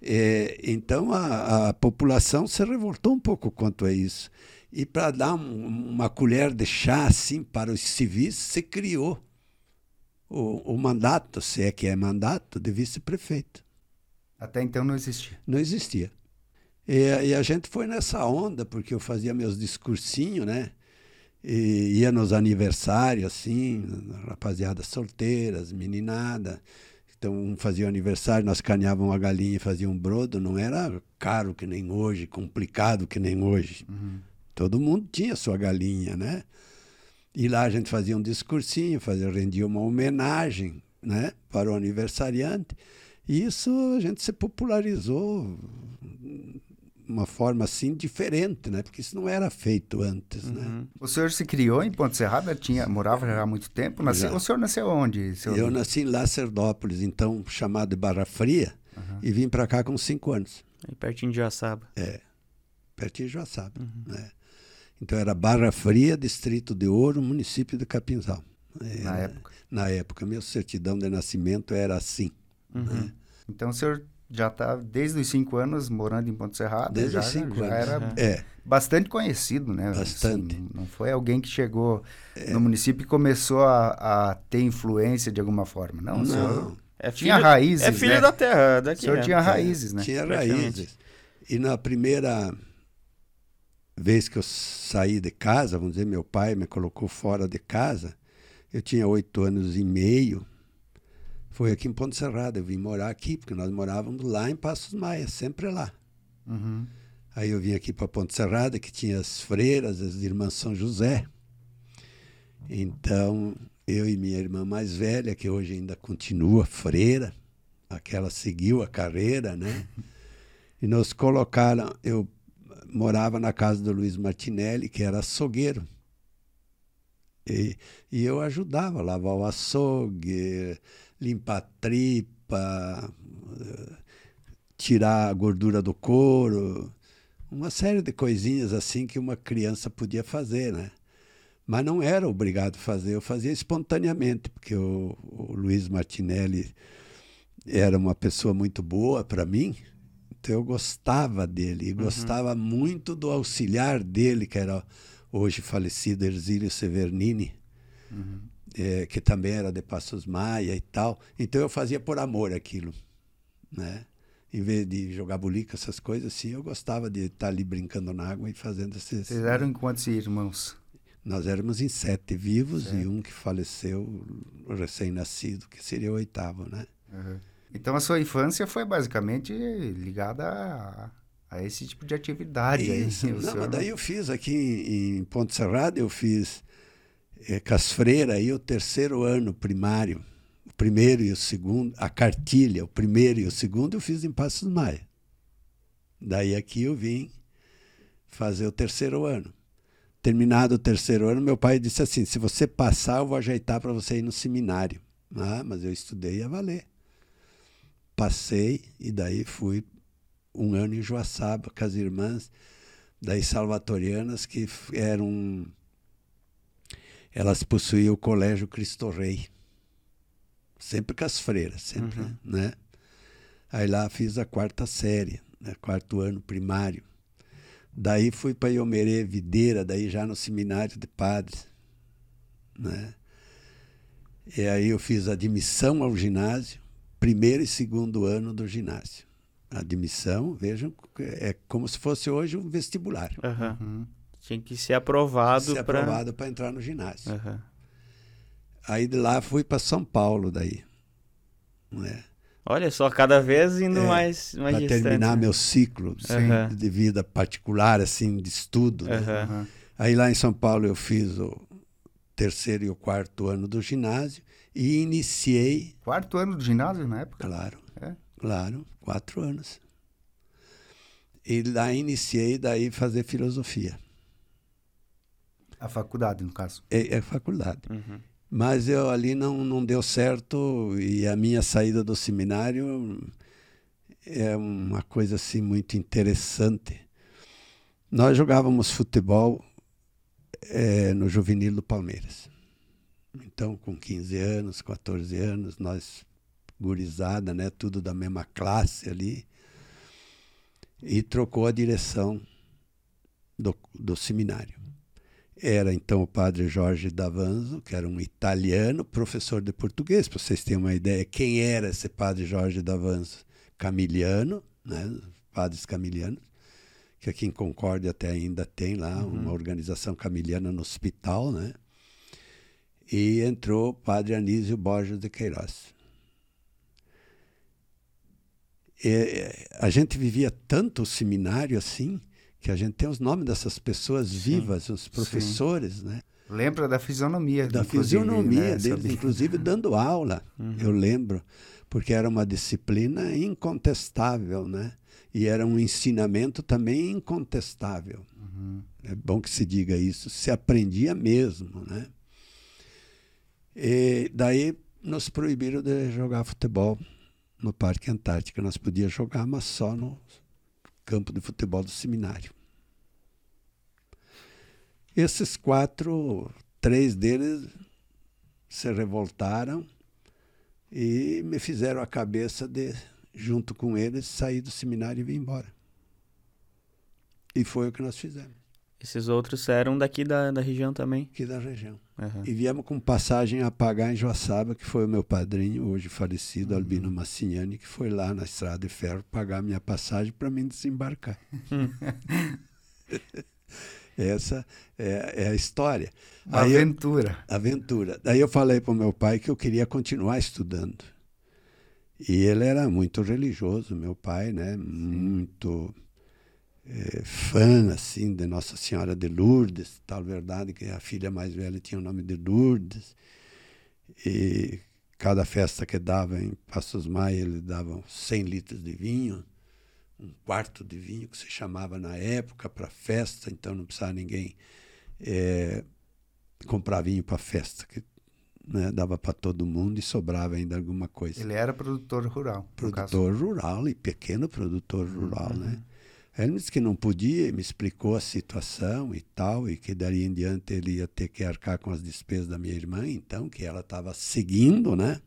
É, então a, a população se revoltou um pouco quanto a isso. E para dar um- uma colher de chá assim para os civis, se criou o, o mandato, se é que é mandato, de vice-prefeito. Até então não existia. Não existia. E, e a gente foi nessa onda, porque eu fazia meus discursinhos, né? E ia nos aniversários, assim, rapaziada solteiras, meninada. Então, um fazia aniversário, nós caneávamos uma galinha e fazia um brodo. Não era caro que nem hoje, complicado que nem hoje. Todo mundo tinha sua galinha, né? E lá a gente fazia um discursinho, fazia, rendia uma homenagem né, para o aniversariante. E isso a gente se popularizou uma forma assim diferente, né? Porque isso não era feito antes, né? O senhor se criou em Ponte Serrada, tinha, morava já há muito tempo. Já. o senhor nasceu onde? seu- Eu nasci em Lacerdópolis, então chamado de Barra Fria, e vim para cá com cinco anos, Aí pertinho de Joaçaba. pertinho de Joaçaba. Né? Então era Barra Fria, distrito de Ouro, município de Capinzal. Na Era- época. Na época, minha certidão de nascimento era assim. né? Então o senhor já está desde os cinco anos morando em Ponte Serrada. Desde já, os cinco já anos. era É, bastante conhecido, né? Bastante. Assim, não foi alguém que chegou no município e começou a, a ter influência de alguma forma. Não, o senhor não. É Tinha filho- raízes, É filho né? da terra o daqui. senhor né? tinha raízes, né? Tinha raízes. E na primeira vez que eu saí de casa, vamos dizer, meu pai me colocou fora de casa, eu tinha oito anos e meio. Foi aqui em Ponte Serrada. Eu vim morar aqui, porque nós morávamos lá em Passos Maia, sempre lá. Uhum. Aí eu vim aqui para Ponte Serrada, que tinha as freiras, as irmãs São José. Então, eu e minha irmã mais velha, que hoje ainda continua freira, aquela seguiu a carreira, né? [laughs] E nos colocaram, eu morava na casa do Luiz Martinelli, que era açougueiro. E, e eu ajudava a lavar o açougue, limpar a tripa, eh, tirar a gordura do couro, uma série de coisinhas assim que uma criança podia fazer, né? Mas não era obrigado a fazer, eu fazia espontaneamente, porque o, o Luiz Martinelli era uma pessoa muito boa para mim, então eu gostava dele, e gostava muito do auxiliar dele, que era hoje falecido Erzílio Severnini, eh, que também era de Passos Maia e tal. Então eu fazia por amor aquilo, né? Em vez de jogar bulica, essas coisas assim, eu gostava de estar ali brincando na água e fazendo esses... Vocês eram quantos irmãos? Nós éramos em sete vivos e um que faleceu recém-nascido, que seria o oitavo, né? Uhum. Então a sua infância foi basicamente ligada a, a esse tipo de atividade. aí. Isso. O Não, senhor mas daí eu fiz aqui em, em Ponte Serrada, eu fiz é, Casfreira, aí o terceiro ano primário, o primeiro e o segundo, a cartilha, o primeiro e o segundo eu fiz em Passos Maia. Daí aqui eu vim fazer o terceiro ano. Terminado o terceiro ano, meu pai disse assim: se você passar, eu vou ajeitar para você ir no seminário. Ah, mas eu estudei a valer. Passei e daí fui um ano em Joaçaba com as irmãs das salvatorianas que eram elas possuíam o colégio Cristo Rei. Sempre com as freiras sempre uhum. né? Aí lá fiz a quarta série né, quarto ano primário. Daí fui para Iomerê Videira daí já no seminário de padres né? E aí eu fiz admissão ao ginásio primeiro e segundo ano do ginásio. Admissão, vejam, é como se fosse hoje um vestibular. Uhum. Uhum. Tinha que ser aprovado para... Ser pra... aprovado para entrar no ginásio. Uhum. Aí de lá fui para São Paulo daí. É. Olha só, cada vez indo é, mais, mais Para terminar né? meu ciclo sim, de vida particular, assim, de estudo. Né? Aí lá em São Paulo eu fiz o terceiro e o quarto ano do ginásio e iniciei... Quarto ano do ginásio na época? Claro. É. Claro, quatro anos. E lá iniciei daí fazer filosofia. A faculdade, no caso? É, é faculdade. Uhum. Mas eu ali não, não deu certo e a minha saída do seminário é uma coisa assim muito interessante. Nós jogávamos futebol é, no juvenil do Palmeiras. Então, com 15 anos, 14 anos, nós gurizada, né? Tudo da mesma classe ali. E trocou a direção do, do seminário. Era então o padre Jorge Davanzo, que era um italiano, professor de português, para vocês terem uma ideia. Quem era esse padre Jorge Davanzo? Camiliano, né? padres camilianos, que aqui em Concórdia até ainda tem lá uhum. uma organização camiliana no hospital, né? E entrou o padre Anísio Borges de Queiroz. É, a gente vivia tanto o seminário assim que a gente tem os nomes dessas pessoas vivas, sim, os professores, sim. né? Lembra da fisionomia. Da fisionomia né? deles, inclusive [laughs] dando aula, uhum. eu lembro, porque era uma disciplina incontestável, né? E era um ensinamento também incontestável. Uhum. É bom que se diga isso, se aprendia mesmo, né? E daí nos proibiram de jogar futebol no Parque Antártica. Nós podíamos jogar, mas só no campo de futebol do seminário. Esses quatro, três deles se revoltaram e me fizeram a cabeça de, junto com eles, sair do seminário e vir embora. E foi o que nós fizemos. Esses outros eram daqui da, da região também? Aqui da região. Uhum. E viemos com passagem a pagar em Joaçaba, que foi o meu padrinho, hoje falecido, uhum. Albino Massignani, que foi lá na Estrada de Ferro pagar minha passagem para mim desembarcar. [laughs] Essa é, é, a história. Aí aventura. Eu, aventura. Daí eu falei para o meu pai que eu queria continuar estudando. E ele era muito religioso, meu pai, né? Muito é, fã assim de Nossa Senhora de Lourdes, tal verdade que a filha mais velha tinha o nome de Lourdes. E cada festa que dava em Passos Maia, ele dava 100 litros de vinho, um quarto de vinho que se chamava na época para festa, então não precisava ninguém é, comprar vinho para festa, que né, dava para todo mundo e sobrava ainda alguma coisa. Ele era produtor rural. Produtor rural e pequeno produtor rural, uhum. né? Ele disse que não podia, me explicou a situação e tal, e que dali em diante ele ia ter que arcar com as despesas da minha irmã, então, que ela estava seguindo, né?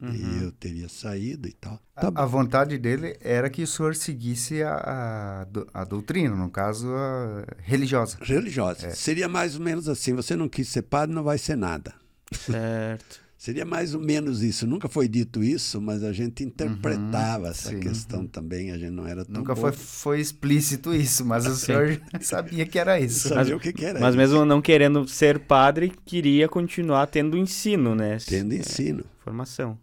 Uhum. E eu teria saído e tal. Tá a, a, vontade dele era que o senhor seguisse a, a, a doutrina, no caso, a religiosa. Religiosa. É. Seria mais ou menos assim: você não quis ser padre, não vai ser nada. Certo. Seria mais ou menos isso. Nunca foi dito isso, mas a gente interpretava uhum, essa sim. questão também. A gente não era tão. Nunca foi, foi explícito isso, mas o [laughs] senhor sabia que era isso. Sabia mas, o que, que era. Mas isso. mesmo não querendo ser padre, queria continuar tendo ensino, né? Tendo é, ensino. Formação.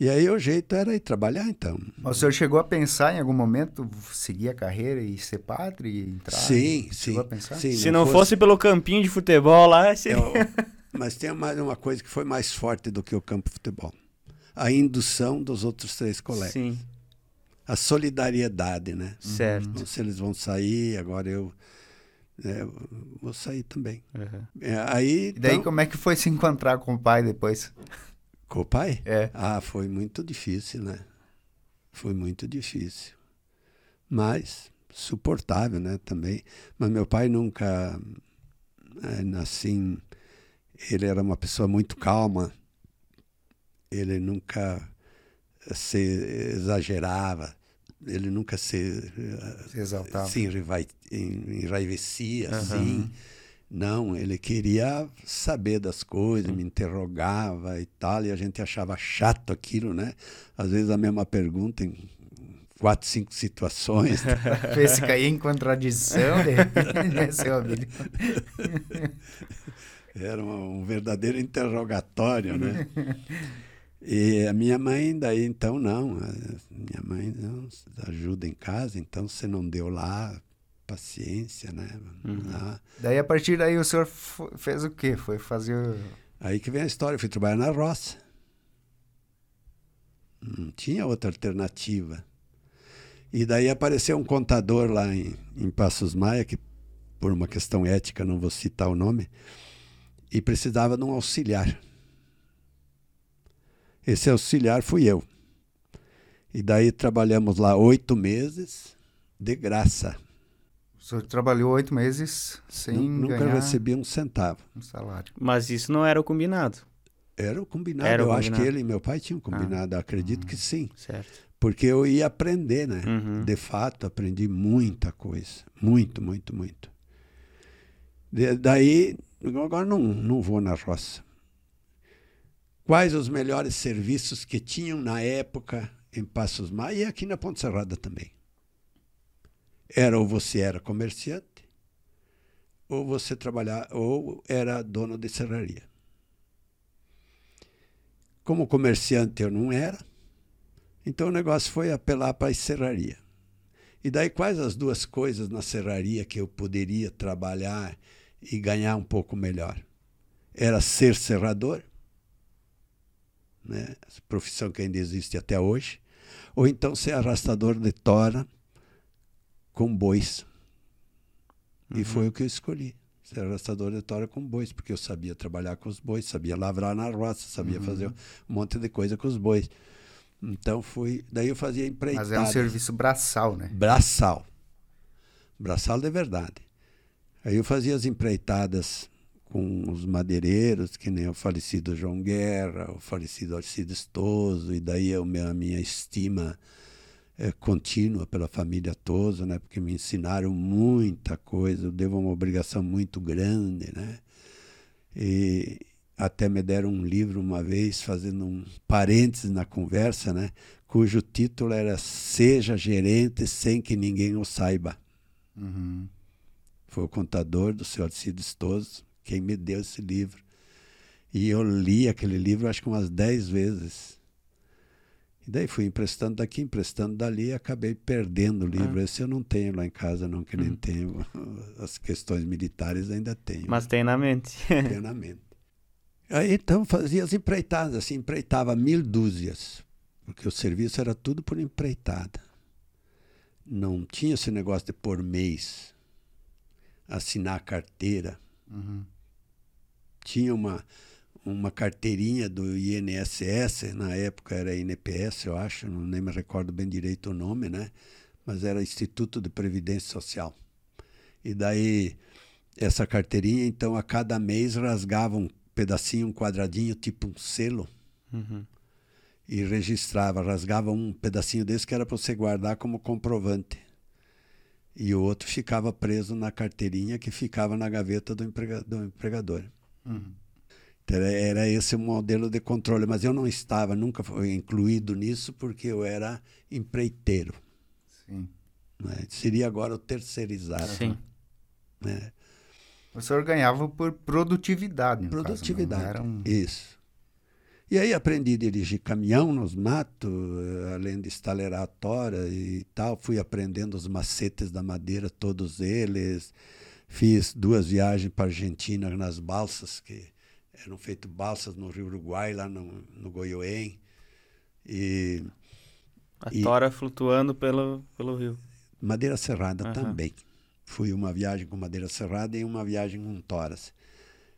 E aí o jeito era ir trabalhar, então. Mas o senhor chegou a pensar em algum momento seguir a carreira e ser padre e entrar? Sim, sim. sim Se não, não fosse... fosse... pelo campinho de futebol lá, seria... Eu... Mas tem mais uma coisa que foi mais forte do que o campo de futebol: a indução dos outros três colegas. Sim. A solidariedade, né? Certo. Então, se eles vão sair, agora eu É, vou sair também. Uhum. É, aí, E daí então, como é que foi se encontrar com o pai depois? com o pai? É. Ah, foi muito difícil, né? Foi muito difícil. Mas suportável, né, também. Mas meu pai nunca, assim, ele era uma pessoa muito calma. Ele nunca se exagerava. Ele nunca se, eh, Se exaltava. se en- enraivecia, assim. Não, ele queria saber das coisas, me interrogava e tal, e a gente achava chato aquilo, né? Às vezes a mesma pergunta em quatro, cinco situações. [laughs] Fez cair em contradição, de repente, né, seu amigo? [laughs] Era um, verdadeiro interrogatório, né? [laughs] E a minha mãe, daí então, não. Minha mãe não, ajuda em casa, então você não deu lá, paciência, né? Vamos lá. Daí, a partir daí, o senhor fez o quê? Foi fazer... o- Aí que vem a história, eu fui trabalhar na roça. Não tinha outra alternativa. E daí apareceu um contador lá em, em Passos Maia, que por uma questão ética não vou citar o nome, e precisava de um auxiliar. Esse auxiliar fui eu. E daí trabalhamos lá oito meses, de graça. O senhor trabalhou oito meses sem Nu- Nunca ganhar recebi um centavo. um salário. Mas isso não era o combinado, Era o combinado. Era o eu acho que combinado. ele e meu pai tinham combinado. Acredito que sim. certo? Porque eu ia aprender, né? Uhum. De fato, aprendi muita coisa. Muito, muito, muito. De- daí, agora não, não vou na roça. Quais os melhores serviços que tinham na época em Passos Maia e aqui na Ponte Serrada também? Era ou você era comerciante, ou você trabalhava, ou era dono de serraria. Como comerciante eu não era, então o negócio foi apelar para a serraria. E daí quais as duas coisas na serraria que eu poderia trabalhar e ganhar um pouco melhor? Era ser serrador, né? profissão que ainda existe até hoje, ou então ser arrastador de tora com bois. E foi o que eu escolhi. Ser arrastador de tora com bois, porque eu sabia trabalhar com os bois, sabia lavrar na roça, sabia fazer um monte de coisa com os bois. Então fui. Daí eu fazia empreitada. Mas é um serviço braçal, né? Braçal. Braçal de verdade. Aí eu fazia as empreitadas com os madeireiros, que nem o falecido João Guerra, o falecido Alcides Toso, e daí eu, a minha estima é, contínua pela família Toso, né? porque me ensinaram muita coisa, eu devo uma obrigação muito grande, né? E até me deram um livro uma vez, fazendo um parênteses na conversa, né? cujo título era Seja Gerente Sem Que Ninguém o Saiba. Uhum. Foi o contador do senhor Alcides Toso quem me deu esse livro. E eu li aquele livro acho que umas dez vezes. E daí fui emprestando daqui, emprestando dali e acabei perdendo o livro. Ah. Esse eu não tenho lá em casa, não, que nem Hum. tenho. [laughs] As questões militares ainda tenho. Mas tem na mente. plenamente. Aí então fazia as empreitadas, assim, empreitava mil dúzias, porque o serviço era tudo por empreitada. Não tinha esse negócio de por mês, assinar a carteira. Uhum. Tinha uma, uma carteirinha do INSS, na época era INPS, eu acho, não nem me recordo bem direito o nome, né? Mas era Instituto de Previdência Social. E daí, essa carteirinha, então, a cada mês rasgava um pedacinho, um quadradinho, tipo um selo, Uhum. e registrava, rasgava um pedacinho desse que era para você guardar como comprovante. E o outro ficava preso na carteirinha que ficava na gaveta do, emprega, do empregador. Uhum. Então, Era, esse o modelo de controle, mas eu não estava, nunca fui incluído nisso porque eu era empreiteiro. Sim. né? Seria agora o terceirizado. Sim. né? O senhor ganhava por produtividade, no Produtividade. Caso, um... Isso. E aí aprendi a dirigir caminhão nos matos, eh, além de estalerar a tora e tal. Fui aprendendo os macetes da madeira, todos eles. Fiz duas viagens para a Argentina nas balsas, que eram feitas balsas no Rio Uruguai, lá no, no Goiôem. E A E- tora flutuando pelo, pelo rio. madeira serrada Aham. também. Fui uma viagem com madeira serrada e uma viagem com toras.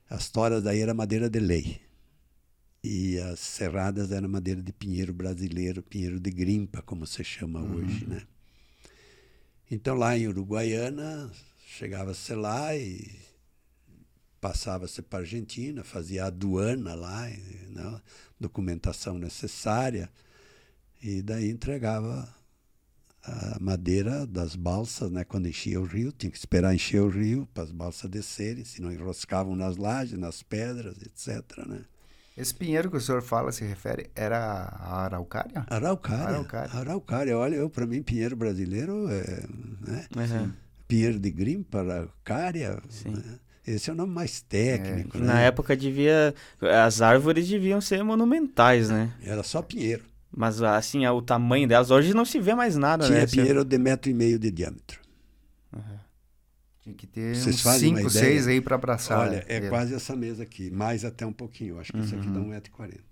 As toras daí era madeira de lei. E as serradas eram madeira de pinheiro brasileiro, pinheiro de grimpa, como se chama uhum. hoje, né? Então lá em Uruguaiana, chegava-se lá e passava-se para a Argentina, fazia a aduana lá, né? documentação necessária, e daí entregava a madeira das balsas, né? Quando enchia o rio, tinha que esperar encher o rio para as balsas descerem, senão enroscavam nas lajes, nas pedras, etc. Né? Esse pinheiro que o senhor fala, se refere, era a araucária? Araucária. Araucária. araucária. Olha, eu, para mim, pinheiro brasileiro é. Né? Uhum. Pinheiro de grimpa, araucária. Sim. Né? Esse é o nome mais técnico. É. Né? Na época devia. As árvores deviam ser monumentais, né? Era só pinheiro. Mas assim, o tamanho delas, hoje não se vê mais nada, Tinha né? pinheiro de metro e meio de diâmetro. Uhum. Tinha que ter Vocês uns 5, 6 aí para abraçar. Olha, é ele. quase essa mesa aqui, mais até um pouquinho. Acho que uhum. isso aqui dá 1,40m. Uhum.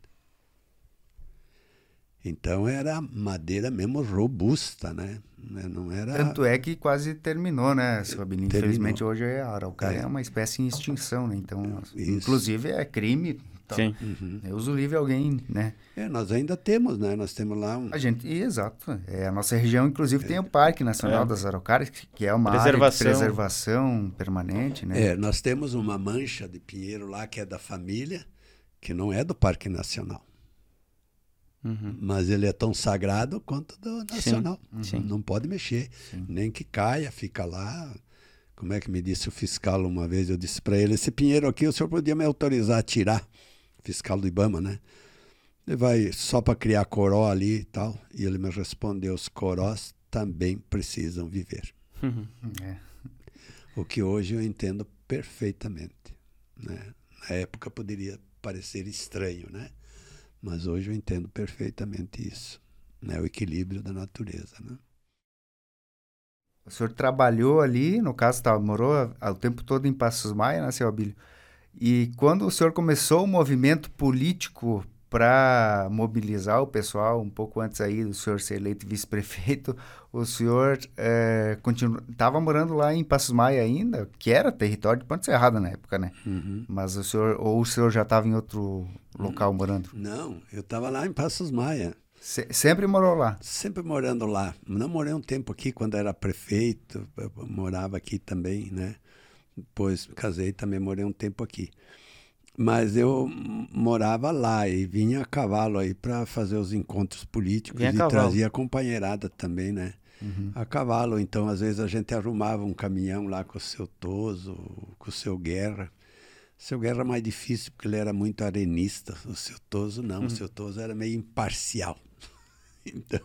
Então era madeira mesmo robusta, né? Não era... Tanto é que quase terminou, né, seu Abilino? Infelizmente hoje é a araucária é. é uma espécie em extinção, né? Então, Isso. inclusive é crime então, Sim. Uhum. Deus o livre alguém, né? É, nós ainda temos, né? Nós temos lá um... A gente, exato. É, a nossa região, inclusive, é. tem o Parque Nacional é. das Araucárias, que é uma preservação. área de preservação permanente, né? É, nós temos uma mancha de pinheiro lá que é da família, que não é do Parque Nacional. Uhum. Mas ele é tão sagrado quanto do nacional. Sim. Uhum. Não pode mexer. Sim. Nem que caia, fica lá. Como é que me disse o fiscal uma vez? Eu disse para ele: esse pinheiro aqui, o senhor podia me autorizar a tirar? Fiscal do Ibama, né? Ele vai só para criar coró ali e tal. E ele me respondeu: os corós também precisam viver. Uhum. É. O que hoje eu entendo perfeitamente. Né? Na época poderia parecer estranho, né? Mas hoje eu entendo perfeitamente isso. Né? O equilíbrio da natureza. Né? O senhor trabalhou ali, no caso, tá, morou o tempo todo em Passos Maia, né, seu Abílio? E quando o senhor começou o movimento político para mobilizar o pessoal, um pouco antes aí do senhor ser eleito vice-prefeito, o senhor estava eh, morando lá em Passos Maia ainda, que era território de Ponte Serrada na época, né? Uhum. Mas o senhor, ou o senhor já estava em outro local morando? Não, eu estava lá em Passos Maia. Se, sempre morou lá? Sempre morando lá. Não morei um tempo aqui quando era prefeito, morava aqui também, né? Depois casei também morei um tempo aqui. Mas eu morava lá e vinha a cavalo aí para fazer os encontros políticos vinha e trazia companheirada também, né? Uhum. A cavalo, então às vezes a gente arrumava um caminhão lá com o seu Toso, com o seu Guerra. O seu Guerra mais difícil porque ele era muito arenista. O seu Toso não, uhum. o seu Toso era meio imparcial. [laughs] então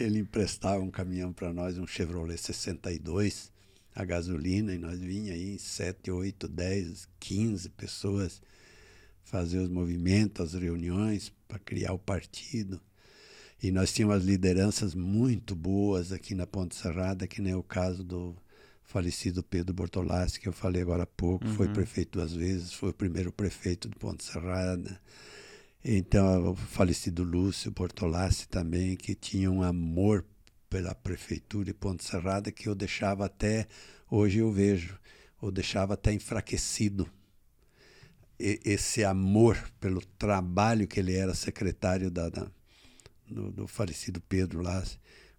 ele emprestava um caminhão para nós, um Chevrolet 62 a gasolina e nós vinha aí 7, 8, 10, 15 pessoas fazer os movimentos, as reuniões para criar o partido. E nós tínhamos as lideranças muito boas aqui na Ponte Serrada, que nem o caso do falecido Pedro Bortolassi, que eu falei agora há pouco, uhum. foi prefeito duas vezes, foi o primeiro prefeito de Ponte Serrada. Então, o falecido Lúcio Bortolassi também, que tinha um amor pela prefeitura de Ponte Serrada que eu deixava até, hoje eu vejo, eu deixava até enfraquecido e, esse amor pelo trabalho que ele era secretário da, da do, do, falecido Pedro lá.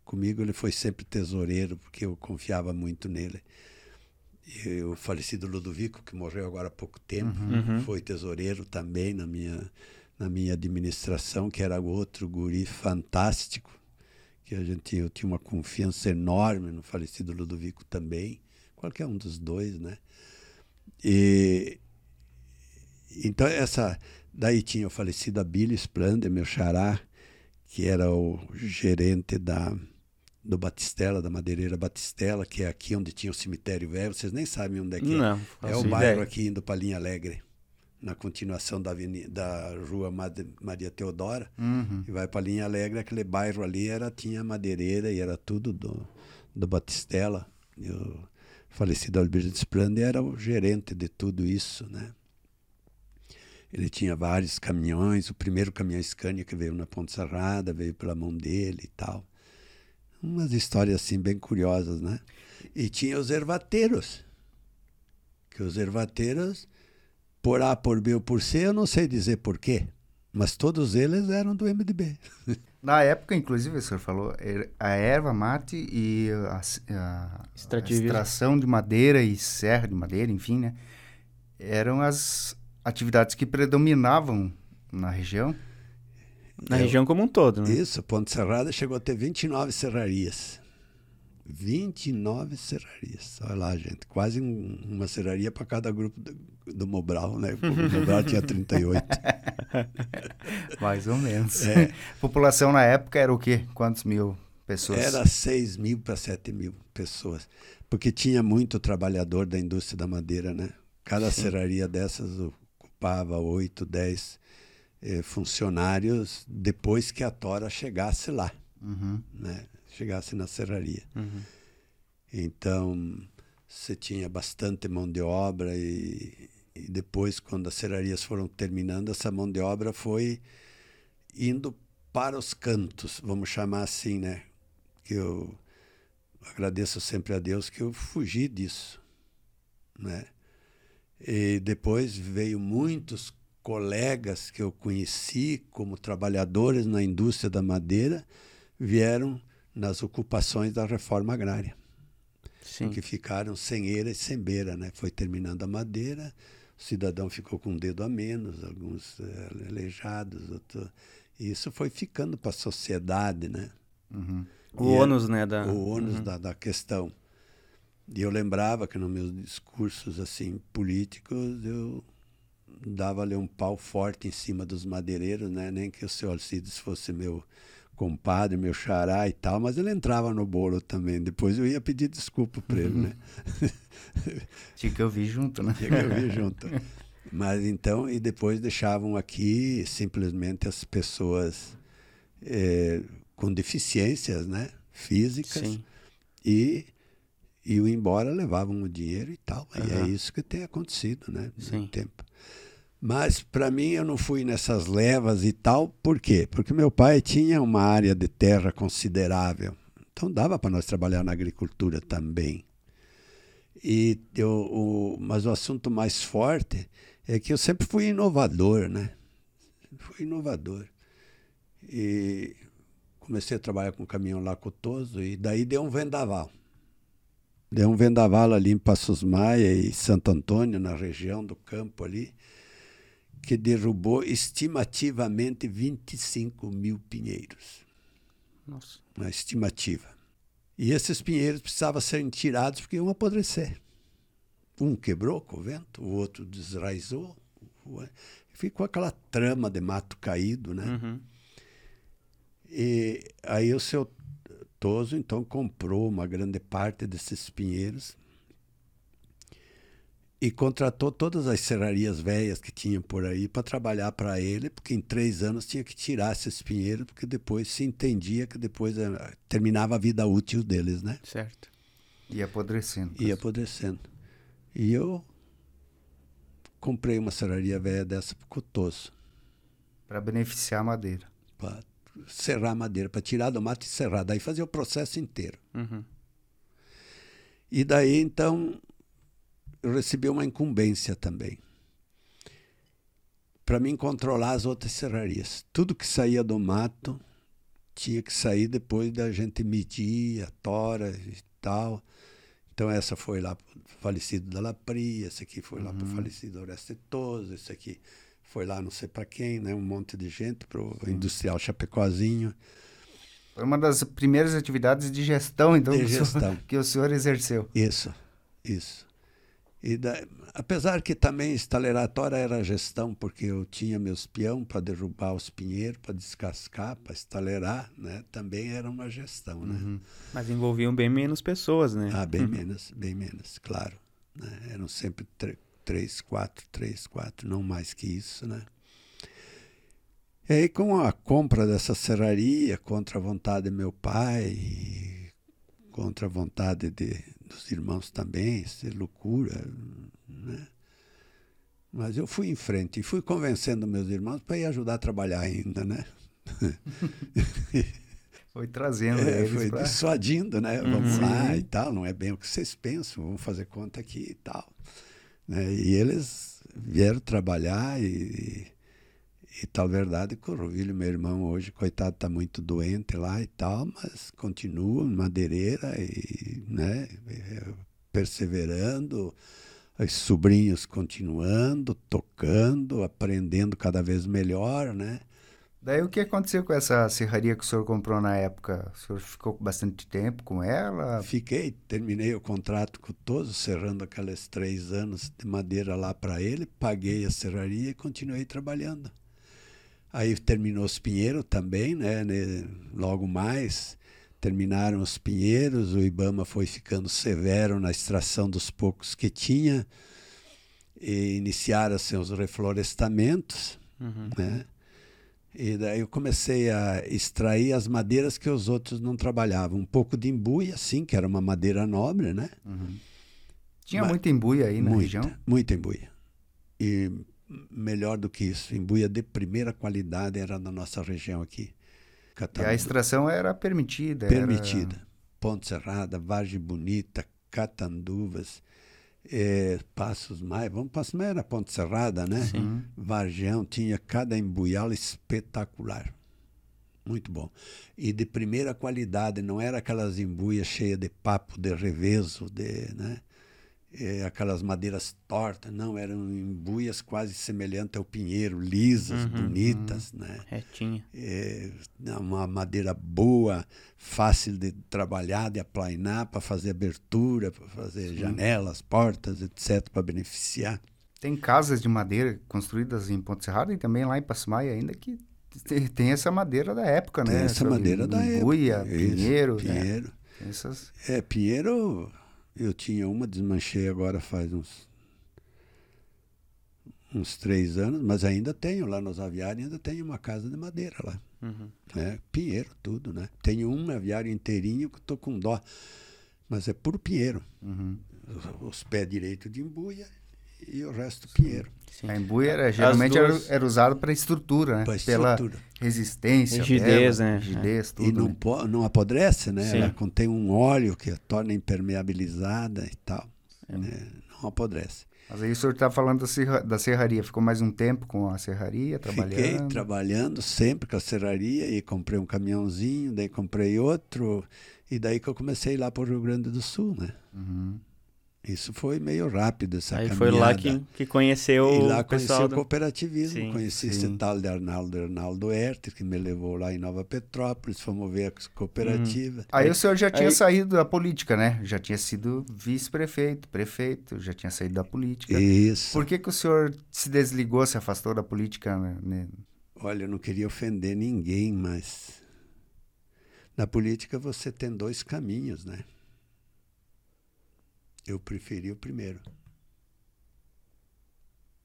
Comigo ele foi sempre tesoureiro, porque eu confiava muito nele. E o falecido Ludovico, que morreu agora há pouco tempo, uhum. uhum. foi tesoureiro também na minha, na minha administração, que era outro guri fantástico que a gente eu tinha uma confiança enorme no falecido Ludovico também, qualquer um dos dois, né? E então essa daí tinha o falecido Abílio Splander, meu xará, que era o gerente da do Batistela, da madeireira Batistela, que é aqui onde tinha o cemitério velho. Vocês nem sabem onde é que é. Não, é. É o bairro ideia. aqui indo para Linha Alegre na continuação da, avenida, da rua Maria Teodora, uhum. e vai para Linha Alegre, aquele bairro ali era, tinha madeireira e era tudo do, do Batistela. E o falecido Alberto Sprande era o gerente de tudo isso, né? Ele tinha vários caminhões, o primeiro caminhão Scania que veio na Ponte Serrada, veio pela mão dele e tal. Umas histórias assim bem curiosas, né? E tinha os ervateiros. Que os ervateiros, por A, por B ou por C, eu não sei dizer por quê. Mas todos eles eram do MDB. [laughs] Na época, inclusive, o senhor falou, er, a erva mate e a, a, a extração de madeira e serra de madeira, enfim, né? Eram as atividades que predominavam na região. Na Eu, região como um todo, né? Isso, Ponte Serrada chegou a ter 29 serrarias. 29 serrarias. Olha lá, gente. Quase um, uma serraria para cada grupo do, do Mobral, né? O Mobral tinha 38. [laughs] Mais ou menos. É. População na época era o quê? Quantos mil pessoas? Era 6 mil para 7 mil pessoas. Porque tinha muito trabalhador da indústria da madeira, né? Cada Sim. serraria dessas ocupava 8, 10 eh, funcionários depois que a Tora chegasse lá. Uhum. Né? Chegasse na serraria. Uhum. Então, você tinha bastante mão de obra e, e, depois, quando as serrarias foram terminando, essa mão de obra foi indo para os cantos, vamos chamar assim, né? Que eu agradeço sempre a Deus que eu fugi disso, né? E depois veio muitos colegas que eu conheci como trabalhadores na indústria da madeira vieram nas ocupações da reforma agrária. Sim. Que ficaram sem eira e sem beira, né? Foi terminando a madeira, o cidadão ficou com um dedo a menos, alguns é, aleijados, outro... e isso foi ficando para a sociedade, né? Uhum. O ônus, né? Da... O ônus uhum. da, da questão. E eu lembrava que nos meus discursos assim políticos eu dava ali um pau forte em cima dos madeireiros, né? Nem que o senhor Alcides fosse meu compadre, meu xará e tal, mas ele entrava no bolo também. Depois eu ia pedir desculpa para ele, né? [laughs] Tinha que ouvir junto, né? Tinha que ouvir junto. Mas então, e depois deixavam aqui simplesmente as pessoas é, com deficiências, né? Físicas. Sim. E iam embora, levavam o dinheiro e tal. Uhum. E é isso que tem acontecido, né? No tempo. Mas para mim eu não fui nessas levas e tal, por quê? Porque meu pai tinha uma área de terra considerável. Então dava para nós trabalhar na agricultura também. E eu, o, mas o assunto mais forte é que eu sempre fui inovador, né? Fui inovador. E comecei a trabalhar com caminhão lacotoso e daí deu um vendaval. Deu um vendaval ali em Passos Maia e Santo Antônio, na região do campo ali que derrubou estimativamente 25 mil pinheiros. Nossa. Uma estimativa. E esses pinheiros precisavam ser tirados porque iam apodrecer. Um quebrou com o vento, o outro desraizou. Ficou aquela trama de mato caído, né? Uhum. E aí o seu Toso, então, comprou uma grande parte desses pinheiros e contratou todas as serrarias velhas que tinham por aí para trabalhar para ele, porque em três anos tinha que tirar esses pinheiros, porque depois se entendia que depois uh, terminava a vida útil deles, né? Certo. Ia apodrecendo. Ia apodrecendo. E eu comprei uma serraria velha dessa para Cotoso. Para beneficiar a madeira. Para serrar a madeira, para tirar do mato e serrar. Daí fazer o processo inteiro. Uhum. E daí, então, eu recebi uma incumbência também para mim controlar as outras serrarias. Tudo que saía do mato tinha que sair depois da gente medir a tora e tal. Então essa foi lá para o falecido da Lapri, essa aqui foi lá para o uhum. falecido Oreste Toso, esse aqui foi lá não sei para quem, né? um monte de gente, para o industrial Chapecozinho. Foi uma das primeiras atividades de gestão, então, de gestão. [laughs] que o senhor exerceu. Isso, isso. E da, apesar que também estaleratória era gestão, porque eu tinha meus peão para derrubar os pinheiros, para descascar, para estalerar, né? Também era uma gestão, né? Uhum. Mas envolviam bem menos pessoas, né? Ah, bem uhum. menos, bem menos, claro. Né? Eram sempre três, quatro, três, quatro, não mais que isso, né? E aí, com a compra dessa serraria, contra a vontade do meu pai, contra a vontade de, dos irmãos também, ser loucura, né? Mas eu fui em frente e fui convencendo meus irmãos para ir ajudar a trabalhar ainda, né? [laughs] Foi trazendo é, eles foi pra... dissuadindo, né? Vamos Uhum. lá e tal, não é bem o que vocês pensam, vamos fazer conta aqui e tal. Né? E eles vieram trabalhar e, e tal verdade que o Rovilho, meu irmão, hoje, coitado, está muito doente lá e tal, mas continua em madeireira e, né, perseverando, os sobrinhos continuando, tocando, aprendendo cada vez melhor, né? Daí o que aconteceu com essa serraria que o senhor comprou na época? O senhor ficou bastante tempo com ela? Fiquei, terminei o contrato com todos, serrando aqueles três anos de madeira lá para ele, paguei a serraria e continuei trabalhando. Aí terminou os pinheiros também, né? né? Logo mais terminaram os pinheiros, o Ibama foi ficando severo na extração dos poucos que tinha e iniciaram-se os reflorestamentos, Uhum. né? E daí eu comecei a extrair as madeiras que os outros não trabalhavam. Um pouco de embuia, sim, que era uma madeira nobre, né? Tinha Mas- muita embuia aí na muita, região? muita embuia. E melhor do que isso, embuia de primeira qualidade era na nossa região aqui. E a extração era permitida? era- permitida. Ponte Serrada, Vargem Bonita, Catanduvas, eh, Passos Maia. Vamos, Passos Maia era Ponte Serrada, né? Uhum. Varjão tinha cada embuial espetacular. Muito bom. E de primeira qualidade, não era aquelas embuias cheias de papo, de reveso, de, né? Eh, aquelas madeiras tortas, não, eram embuias quase semelhantes ao pinheiro, lisas, Uhum, bonitas, né? Retinha. É, uma madeira boa, fácil de trabalhar, de aplainar, para fazer abertura, para fazer janelas, portas, etc., para beneficiar. Tem casas de madeira construídas em Ponte Serrada e também lá em Passumaia ainda que te- tem essa madeira da época, Tem né? essa madeira da embuia, época. Pinheiro, né? Pinheiro. Tem essas... É, Pinheiro, eu tinha uma, desmanchei agora faz uns uns três anos, mas ainda tenho lá nos aviários, ainda tenho uma casa de madeira lá. Uhum. né? Pinheiro, tudo, né? Tenho um aviário inteirinho que estou com dó, mas é puro pinheiro. Uhum. Os, os pés direitos de embuia e o resto pinheiro. Sim. A embuia era, geralmente era, duas- era usada para estrutura, né? Pela estrutura. Resistência Rigidez, dela, né? Rigidez, tudo. E não, né? não apodrece, né? Sim. Ela contém um óleo que a torna impermeabilizada e tal. né? Não apodrece. Mas aí o senhor está falando da, serra- da serraria. Ficou mais um tempo com a serraria, trabalhando? Fiquei trabalhando sempre com a serraria e comprei um caminhãozinho, daí comprei outro, e daí que eu comecei lá para o Rio Grande do Sul, né? Uhum. Isso foi meio rápido, essa Aí caminhada. foi lá que, que conheceu E lá o conheci o do... cooperativismo, Sim, conheci esse sim. tal de Arnaldo Arnaldo Herter, que me levou lá em Nova Petrópolis, fomos ver a cooperativa. Aí o senhor já tinha aí- saído da política, né? Já tinha sido vice-prefeito, prefeito, já tinha saído da política. Isso. Por que, que o senhor se desligou, se afastou da política? Né? Olha, eu não queria ofender ninguém, mas na política você tem dois caminhos, né? Eu preferi o primeiro.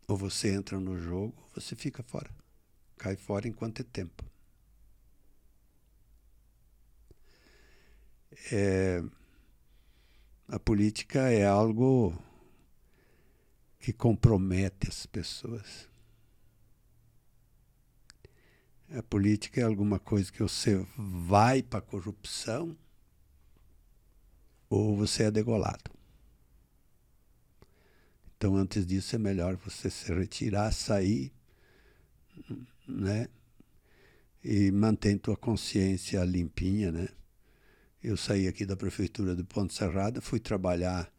Ou você entra no jogo, ou você fica fora. Cai fora enquanto é tempo. É, a política é algo que compromete as pessoas. A política é alguma coisa que você vai para a corrupção ou você é degolado. Então, antes disso, é melhor você se retirar, sair, né? E mantém tua consciência limpinha, né? Eu saí aqui da prefeitura de Ponte Serrada, fui trabalhar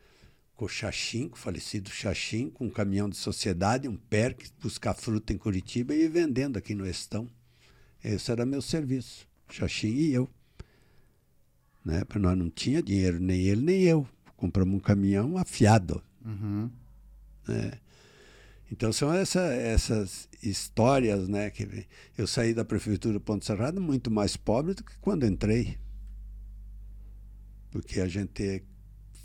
com o Xaxim, com o falecido Xaxim, com um caminhão de sociedade, um PERC, buscar fruta em Curitiba e vendendo aqui no Estão. Esse era meu serviço, Xaxim e eu. Né? Porque nós não tinha dinheiro, nem ele nem eu. Compramos um caminhão afiado. Uhum. Né? Então são essa, essas histórias, né? Que eu saí da prefeitura de Ponte Serrada muito mais pobre do que quando entrei. Porque a gente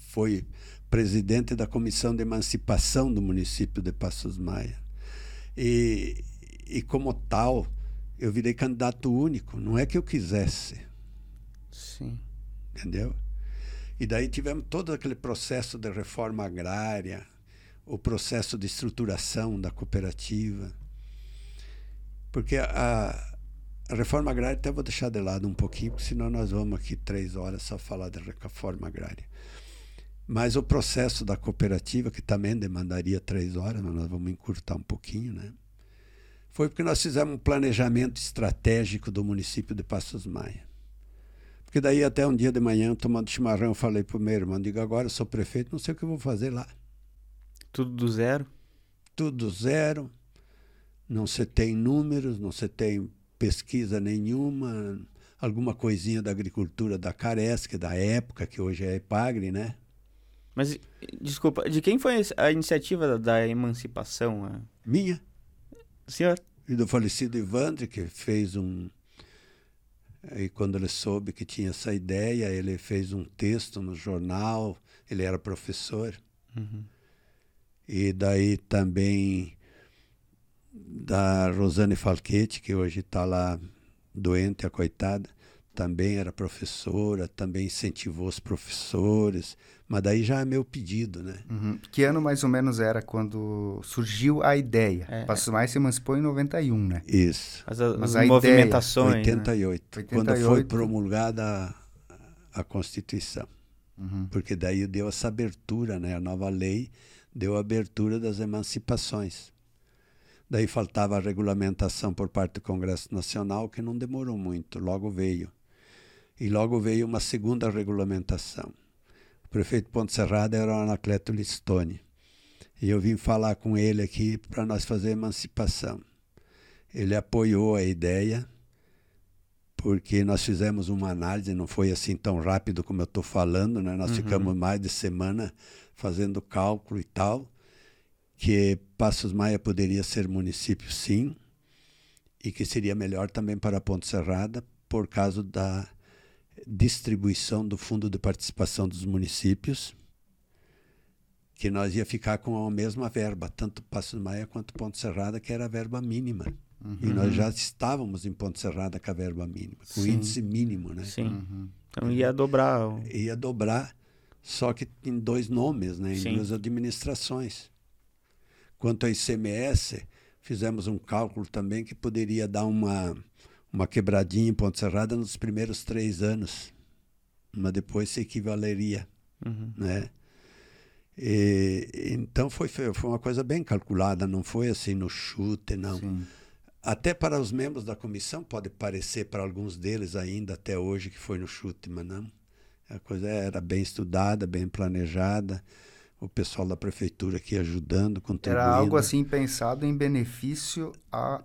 foi presidente da comissão de emancipação do município de Passos Maia. E, e como tal, eu virei candidato único. Não é que eu quisesse, Sim. entendeu? E daí tivemos todo aquele processo de reforma agrária, o processo de estruturação da cooperativa. Porque a, A reforma agrária até vou deixar de lado um pouquinho, porque senão nós vamos aqui três horas só falar da reforma agrária. Mas o processo da cooperativa, que também demandaria três horas, mas nós vamos encurtar um pouquinho, né? Foi porque nós fizemos um planejamento estratégico do município de Passos Maia. Porque daí até um dia de manhã, tomando chimarrão, eu falei para o meu irmão, digo, agora eu sou prefeito, não sei o que eu vou fazer lá. Tudo do zero? Tudo do zero, não se tem números, não se tem pesquisa nenhuma, alguma coisinha da agricultura da Caresc, da época, que hoje é Epagre, né? Mas, desculpa, de quem foi a iniciativa da, emancipação? Minha. Do senhor? E do falecido Ivandre, que fez um. E quando ele soube que tinha essa ideia, ele fez um texto no jornal, ele era professor. Uhum. E daí também da Rosane Falquete, que hoje está lá doente, a coitada, também era professora, também incentivou os professores, mas daí já é meu pedido, né? Uhum. Que ano mais ou menos era quando surgiu a ideia? É. Passos Mais se emancipou em 91, né? Isso. As, as mas a movimentações. Ideia, 88, né? 88, quando foi promulgada a, a Constituição. Uhum. Porque daí deu essa abertura, né? A nova lei deu a abertura das emancipações. Daí faltava a regulamentação por parte do Congresso Nacional, que não demorou muito, logo veio. E logo veio uma segunda regulamentação. O prefeito Ponte Serrada era o Anacleto Listone. E eu vim falar com ele aqui para nós fazer emancipação. Ele apoiou a ideia, porque nós fizemos uma análise, não foi assim tão rápido como eu estou falando, né? nós uhum. ficamos mais de semana fazendo cálculo e tal que Passos Maia poderia ser município, sim, e que seria melhor também para Ponte Serrada, por causa da distribuição do fundo de participação dos municípios, que nós ia ficar com a mesma verba, tanto Passos Maia quanto Ponte Serrada, que era a verba mínima. Uhum. E nós já estávamos em Ponte Serrada com a verba mínima, com o índice mínimo, né? Sim. Uhum. Então ia dobrar. Ia dobrar, só que em dois nomes, né? Em Sim. duas administrações. Quanto ao ICMS, fizemos um cálculo também que poderia dar uma, uma quebradinha em Ponte Serrada nos primeiros três anos, mas depois se equivaleria. Uhum. Né? E, então foi, foi uma coisa bem calculada, não foi assim no chute, não. Sim. Até para os membros da comissão pode parecer para alguns deles ainda até hoje que foi no chute, mas não. A coisa era bem estudada, bem planejada o pessoal da prefeitura aqui ajudando, contribuindo. Era algo assim pensado em benefício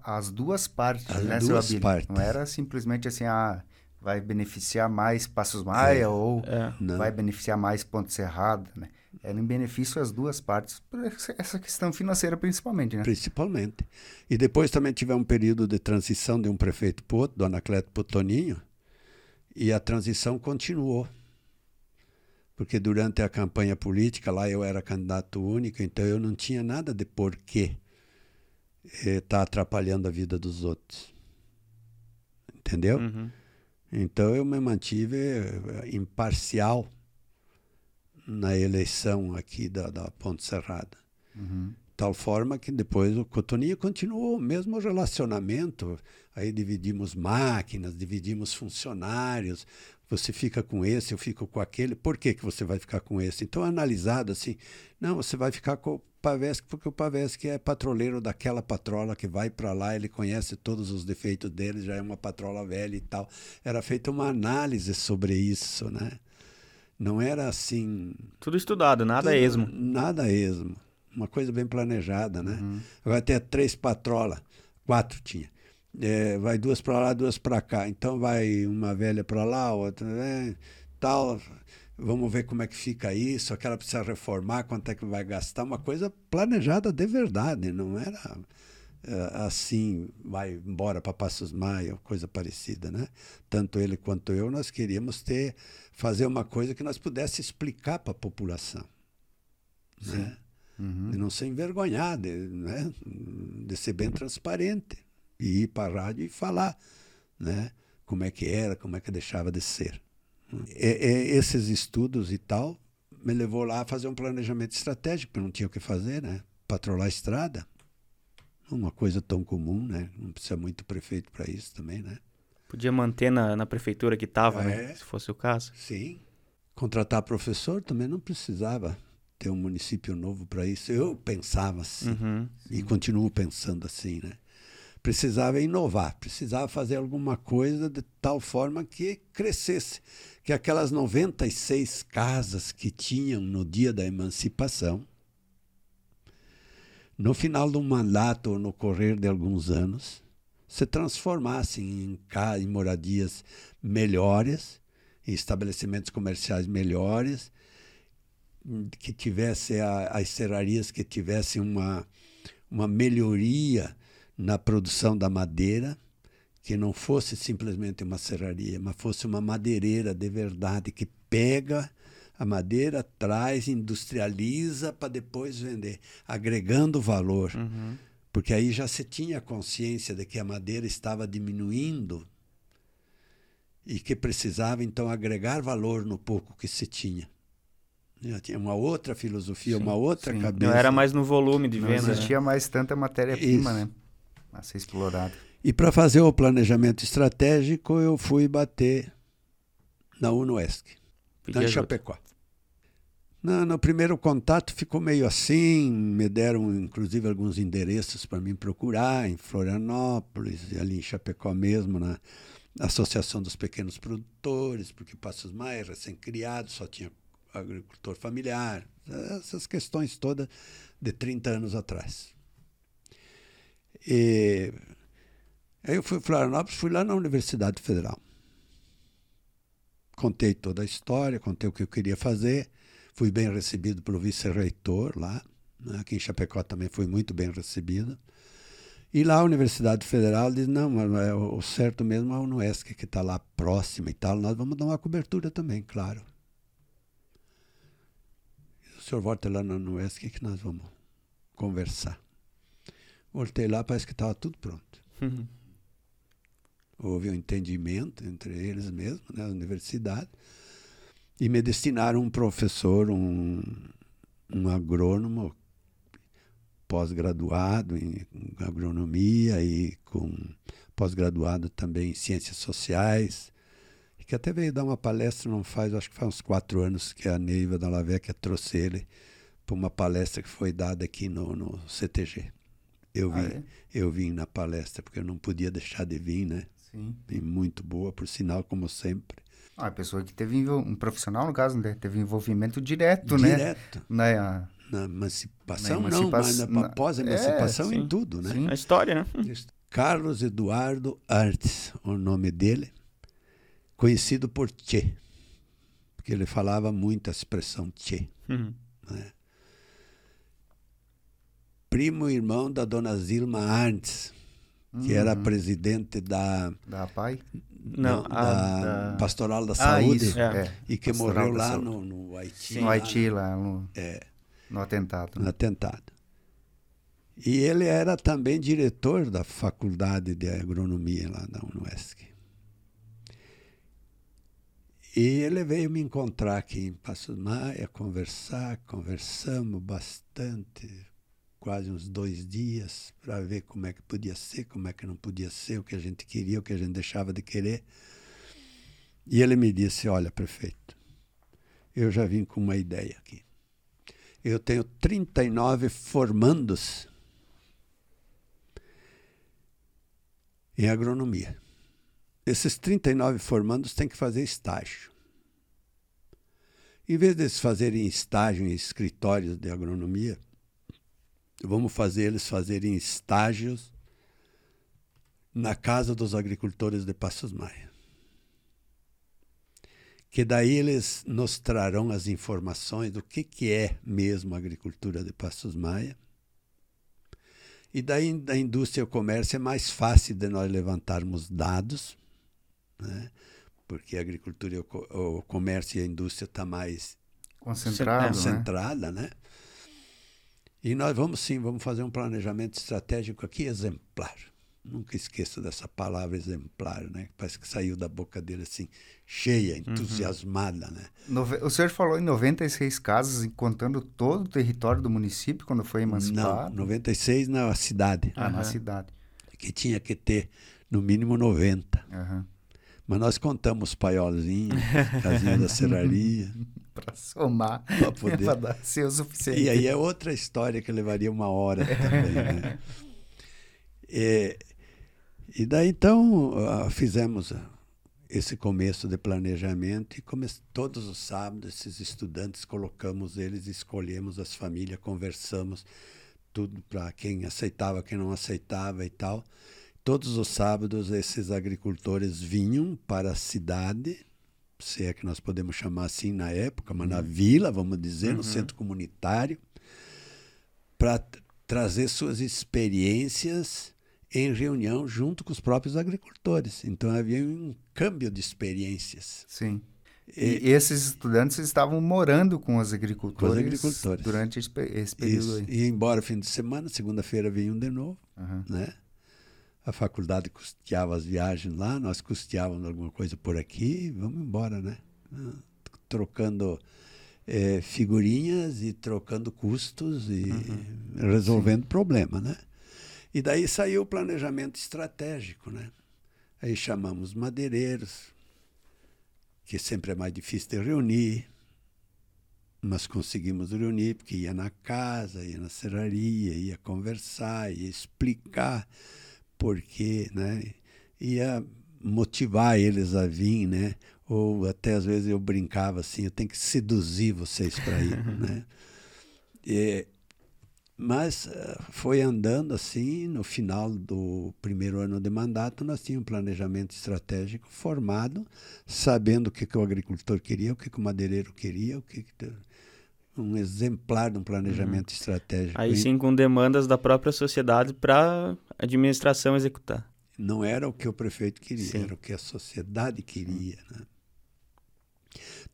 às duas partes, As né, duas partes. Não era simplesmente assim, ah, vai beneficiar mais Passos Maia é, ou é. vai beneficiar mais Ponte Serrada, né? Era em benefício às duas partes, por essa questão financeira principalmente, né? Principalmente. E depois também tivemos um período de transição de um prefeito para outro, do Anacleto Potoninho, e a transição continuou porque durante a campanha política lá eu era candidato único, então eu não tinha nada de porquê estar eh, tá atrapalhando a vida dos outros. Entendeu? Uhum. Então eu me mantive eh, imparcial na eleição aqui da, da Ponte Serrada. Uhum. Tal forma que depois o Cotoninho continuou o mesmo relacionamento. Aí dividimos máquinas, dividimos funcionários, você fica com esse, eu fico com aquele, por que, que você vai ficar com esse? Então, analisado assim, não, você vai ficar com o Pavesc porque o Pavesc é patroleiro daquela patrola que vai para lá, ele conhece todos os defeitos dele, já é uma patrola velha e tal. Era feita uma análise sobre isso, né? Não era assim... Tudo estudado, nada tudo, esmo. Nada esmo. Uma coisa bem planejada, né? Uhum. Vai ter três patrolas, quatro tinha é, vai duas para lá, duas para cá. Então vai uma velha para lá, outra, né, tal. Vamos ver como é que fica isso. Aquela precisa reformar, quanto é que vai gastar. Uma coisa planejada de verdade, não era é, assim, vai embora para Passos Maia, coisa parecida, né? Tanto ele quanto eu, nós queríamos ter fazer uma coisa que nós pudesse explicar para a população, né? Uhum. De não ser envergonhado, né? De ser bem transparente e ir para a rádio e falar, né? Como é que era, como é que deixava de ser. E, e, esses estudos e tal me levou lá a fazer um planejamento estratégico, porque não tinha o que fazer, né? Patrolar a estrada, uma coisa tão comum, né? Não precisa muito prefeito para isso também, né? Podia manter na, na prefeitura que estava, É. né? Se fosse o caso. Sim. Contratar professor também não precisava ter um município novo para isso. Eu pensava assim. Uhum. E continuo pensando assim, né? Precisava inovar, precisava fazer alguma coisa de tal forma que crescesse. Que aquelas 96 casas que tinham no dia da emancipação, no final um mandato ou no correr de alguns anos, se transformassem em, em moradias melhores, em estabelecimentos comerciais melhores, que tivesse a- as serrarias que tivessem uma, uma melhoria na produção da madeira, que não fosse simplesmente uma serraria, mas fosse uma madeireira de verdade que pega a madeira, traz, industrializa para depois vender, agregando valor. Uhum. Porque aí já se tinha consciência de que a madeira estava diminuindo e que precisava então agregar valor no pouco que se tinha. Já tinha uma outra filosofia, Sim, uma outra sim. cabeça. Não era mais no volume de Não venda. né? existia mais tanta matéria-prima, né? A ser explorada. E para fazer o planejamento estratégico, eu fui bater na UNOESC, ajuda. Chapecó. No, no primeiro contato ficou meio assim, me deram inclusive alguns endereços para mim procurar em Florianópolis, e ali em Chapecó mesmo, na Associação dos Pequenos Produtores, porque Passos Maia, recém-criado, só tinha agricultor familiar, essas questões todas de 30 anos atrás. E aí eu fui Florianópolis, fui lá na Universidade Federal. Contei toda a história, contei o que eu queria fazer. Fui bem recebido pelo vice-reitor lá. né? Aqui em Chapecó também fui muito bem recebido. E lá a Universidade Federal diz, não, mas é o certo mesmo é a UNESC, que está lá próxima e tal. Nós vamos dar uma cobertura também, claro. O senhor volta lá na UNESC que nós vamos conversar. Voltei lá, parece que estava tudo pronto. Uhum. Houve um entendimento entre eles mesmos, né, a universidade, e me destinaram um professor, um, um agrônomo pós-graduado em agronomia e com pós-graduado também em ciências sociais, que até veio dar uma palestra, não faz, acho que faz uns quatro anos que a Neiva da Lavecchia trouxe ele para uma palestra que foi dada aqui no, no CTG. Eu Ah, vim, é? eu vim na palestra, porque eu não podia deixar de vir, né? Sim. E muito boa, por sinal, como sempre. Ah, a pessoa que teve um profissional, no caso, né? teve envolvimento direto, né? Direto. Na, Na emancipação, Na não, mas na, na- após a emancipação É, em tudo, né? Sim. A história, né? [laughs] Carlos Eduardo Artes, o nome dele, conhecido por Tchê, porque ele falava muito a expressão Tchê. Uhum. Primo e irmão da dona Zilma Artes, que era Uhum. presidente da, da PAI. Não, não, a- da da- Pastoral da Ah, Saúde, isso. É. É. e que Pastoral morreu da lá no, no Haiti. No lá Haiti, lá no, É. no atentado. no né? atentado. E ele era também diretor da faculdade de agronomia lá da UNESC. E ele veio me encontrar aqui em Passos Maia, conversar, conversamos bastante, quase uns dois dias, para ver como é que podia ser, como é que não podia ser, o que a gente queria, o que a gente deixava de querer. E ele me disse, olha, prefeito, eu já vim com uma ideia aqui. Eu tenho 39 formandos em agronomia. Esses 39 formandos têm que fazer estágio. Em vez deles fazerem estágio em escritórios de agronomia, vamos fazer eles fazerem estágios na Casa dos Agricultores de Passos Maia. Que daí eles nos trarão as informações do que, que é mesmo a agricultura de Passos Maia. E daí da indústria e o comércio é mais fácil de nós levantarmos dados, né? porque a agricultura, o, co- o comércio e a indústria está mais Concentrado, né? concentrada, né? E nós vamos sim, vamos fazer um planejamento estratégico aqui exemplar. Nunca esqueço dessa palavra exemplar, né? Parece que saiu da boca dele assim, cheia, entusiasmada, né? Nove- O senhor falou em 96 casas, e contando todo o território do município quando foi Não, emancipado. 96 na cidade, Ah, na cidade. que tinha que ter no mínimo 90. Aham. Mas nós contamos paiolzinhos, casinha da serraria. [laughs] para somar, [laughs] para poder pra dar ser o suficiente. E aí é outra história que levaria uma hora [laughs] também, né? E, e daí então ah, fizemos ah, esse começo de planejamento e come todos os sábados esses estudantes colocamos eles, escolhemos as famílias, conversamos tudo para quem aceitava, quem não aceitava e tal. Todos os sábados esses agricultores vinham para a cidade, se é que nós podemos chamar assim na época, mas na uhum. vila, vamos dizer, uhum. no centro comunitário, para trazer suas experiências em reunião junto com os próprios agricultores. Então havia um câmbio de experiências. Sim. E, e esses estudantes estavam morando com os agricultores, com os agricultores. durante esse, período. Isso. E embora fim de semana, segunda-feira vinham de novo, uhum. né? A faculdade custeava as viagens lá, nós custeávamos alguma coisa por aqui, vamos embora, né? Trocando é, figurinhas e trocando custos e uhum. resolvendo problemas, né? E daí saiu o planejamento estratégico, né? Aí chamamos madeireiros, que sempre é mais difícil de reunir, mas conseguimos reunir, porque ia na casa, ia na serraria, ia conversar, ia explicar porquê, né? Ia motivar eles a vir, né? Ou até às vezes eu brincava assim, eu tenho que seduzir vocês para ir, [laughs] né? E, mas uh, foi andando assim, no final do primeiro ano de mandato, nós tínhamos um planejamento estratégico formado, sabendo o que, que o agricultor queria, o que, que o madeireiro queria, o que, que um exemplar de um planejamento uhum. estratégico. Aí sim com demandas da própria sociedade para a administração executar. Não era o que o prefeito queria, sim. era o que a sociedade queria. Né?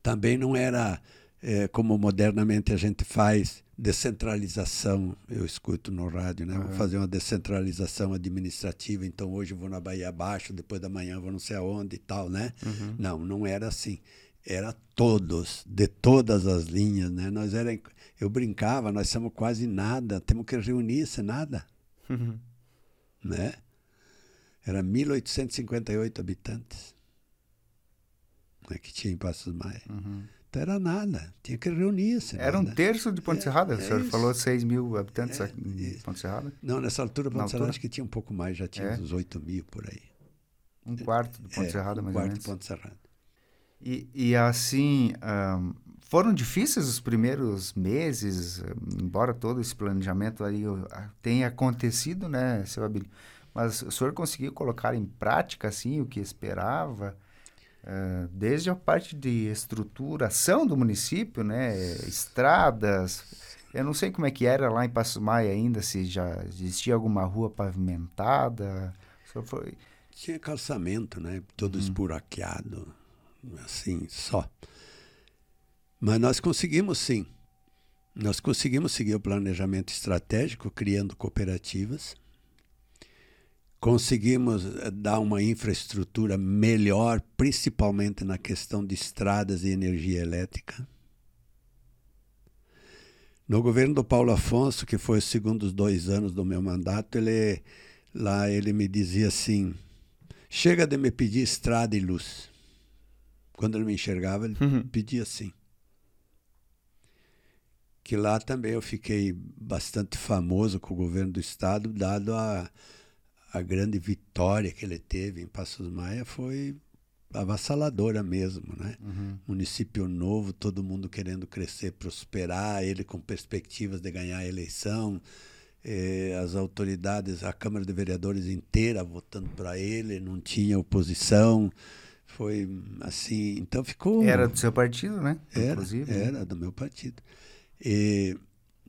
Também não era é, como modernamente a gente faz descentralização, eu escuto no rádio, né? Uhum. Vou fazer uma descentralização administrativa, então hoje vou na Bahia Abaixo, depois da manhã vou não sei aonde e tal, né? Uhum. Não, não era assim. Era todos, de todas as linhas, né? Nós era, eu brincava, nós somos quase nada, temos que reunir-se nada, uhum. né? Era 1.858 habitantes né, que tinha em Passos Maia. Uhum. Então era nada, tinha que reunir-se. Era um terço de Ponte é, Serrada? É, o senhor falou 6 mil habitantes é, em Ponte Serrada? Não, nessa altura Ponte Serrada acho que tinha um pouco mais, já tinha é. uns 8 mil por aí. Um quarto de Ponte é, Serrada, mais um ou menos? Um quarto de Ponte Serrada. E, e assim, um, foram difíceis os primeiros meses, embora todo esse planejamento aí tenha acontecido, né, seu Abílio? Mas o senhor conseguiu colocar em prática, assim, o que esperava? Uh, desde a parte de estruturação do município, né, estradas. Eu não sei como é que era lá em Passo Maia ainda, se já existia alguma rua pavimentada. Só foi... Tinha calçamento, né, todo hum. esburaqueado, assim, só. Mas nós conseguimos sim. Nós conseguimos seguir o planejamento estratégico, criando cooperativas conseguimos eh, dar uma infraestrutura melhor, principalmente na questão de estradas e energia elétrica. No governo do Paulo Afonso, que foi os segundos dois anos do meu mandato, ele lá ele me dizia assim: chega de me pedir estrada e luz. Quando ele me enxergava, ele uhum. pedia assim. Que lá também eu fiquei bastante famoso com o governo do estado, dado a a grande vitória que ele teve em Passos Maia foi avassaladora mesmo, né? Uhum. Município novo, todo mundo querendo crescer, prosperar, ele com perspectivas de ganhar a eleição, eh, as autoridades, a Câmara de Vereadores inteira votando para ele, não tinha oposição, foi assim, então ficou... Era do seu partido, né? Era, Inclusive, né? era do meu partido. E,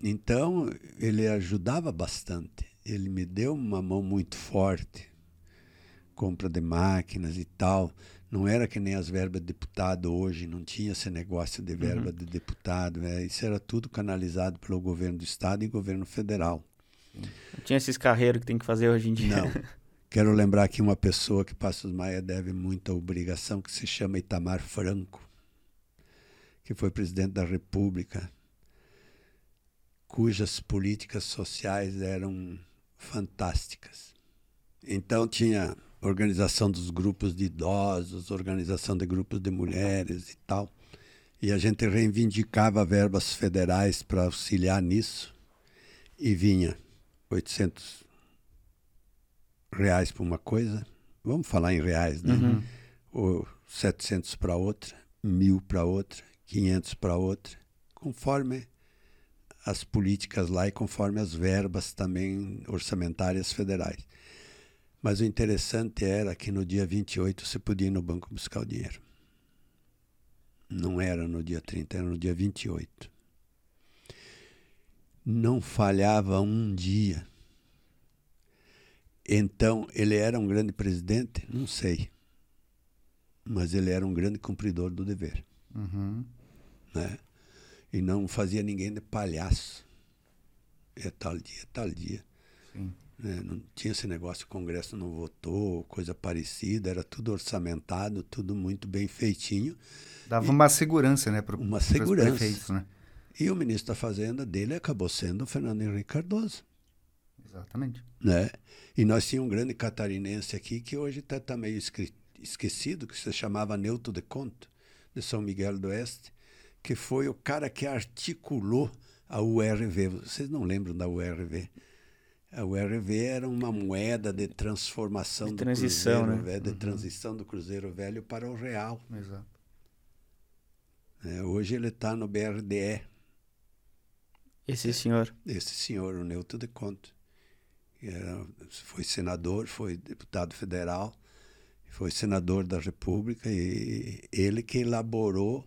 então, ele ajudava bastante ele me deu uma mão muito forte, compra de máquinas e tal. Não era que nem as verbas de deputado hoje, não tinha esse negócio de verba uhum. de deputado. Né? Isso era tudo canalizado pelo governo do estado e governo federal. Não tinha esses carreiros que tem que fazer hoje em dia. Não. [laughs] Quero lembrar aqui uma pessoa que Passos Maia deve muita obrigação, que se chama Itamar Franco, que foi presidente da República, cujas políticas sociais eram fantásticas. Então tinha organização dos grupos de idosos, organização de grupos de mulheres e tal. E a gente reivindicava verbas federais para auxiliar nisso. E vinha 800 reais para uma coisa, vamos falar em reais, né? Uhum. Ou 700 para outra, mil para outra, 500 para outra, conforme as políticas lá e conforme as verbas também orçamentárias federais. Mas o interessante era que no dia 28 você podia ir no banco buscar o dinheiro. Não era no dia 30, era no dia 28. Não falhava um dia. Então, ele era um grande presidente? Não sei. Mas ele era um grande cumpridor do dever. Uhum. Né? E não fazia ninguém de palhaço. É tal dia, tal dia. Né? Não tinha esse negócio, o Congresso não votou, coisa parecida, era tudo orçamentado, tudo muito bem feitinho. Dava uma segurança, né? Pro, Uma segurança. prefeitos, né? E o ministro da Fazenda dele acabou sendo o Fernando Henrique Cardoso. Exatamente. Né? E nós tínhamos um grande catarinense aqui que hoje está tá meio esque- esquecido, que se chamava Neuto de Conto, de São Miguel do Oeste, que foi o cara que articulou a URV. Vocês não lembram da URV? A URV era uma moeda de transformação De do transição, Cruzeiro né? Velho, de transição do Cruzeiro Velho para o Real. Exato. né? Hoje ele está no BRDE, Esse senhor. esse senhor, o Neuto de Conto. Era, foi senador, foi deputado federal, foi senador da República e ele que elaborou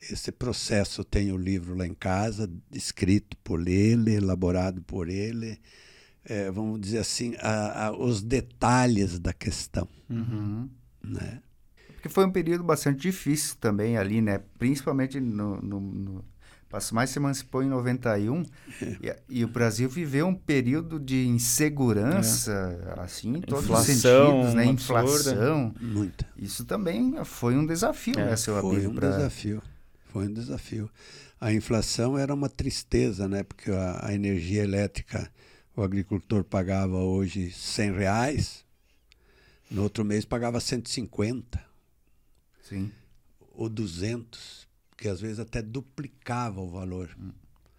esse processo. Tem o livro lá em casa, escrito por ele, elaborado por ele. É, vamos dizer assim, a- a- os detalhes da questão. Uhum. Né? Porque foi um período bastante difícil também ali, né? Principalmente no... no, no... Passo Mais se emancipou em 91 e, [laughs] e o Brasil viveu um período de insegurança, assim, em todos Inflação os sentidos, né? Inflação. Muita. Isso também foi um desafio, É, né, seu Foi um pra- desafio. Foi um desafio. A inflação era uma tristeza, né? Porque a, a energia elétrica, o agricultor pagava hoje 100 reais, no outro mês pagava 150 Sim. ou 200, que às vezes até duplicava o valor.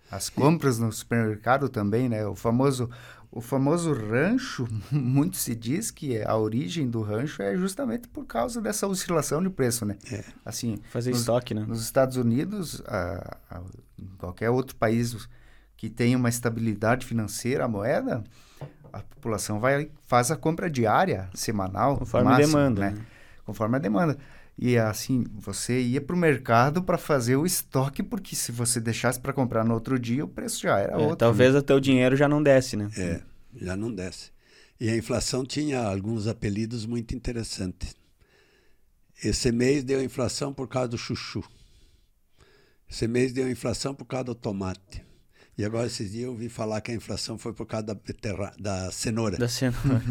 As compras no supermercado também, né? O famoso, o famoso rancho, [laughs] muito se diz que a origem do rancho é justamente por causa dessa oscilação de preço, né? É. Assim, Fazer nos, estoque, né? nos Estados Unidos, a, a- em qualquer outro país que tenha uma estabilidade financeira, a moeda, a população vai faz a compra diária, semanal, Conforme máximo, demanda. né? né? conforme a demanda. E assim, você ia para o mercado para fazer o estoque, porque se você deixasse para comprar no outro dia, o preço já era É, outro. talvez até o dinheiro já não desce, né? É, já não desce. E a inflação tinha alguns apelidos muito interessantes. Esse mês deu inflação por causa do chuchu. Esse mês deu inflação por causa do tomate. E agora, esses dias, eu ouvi falar que a inflação foi por causa da, beterra, da cenoura. Da cenoura.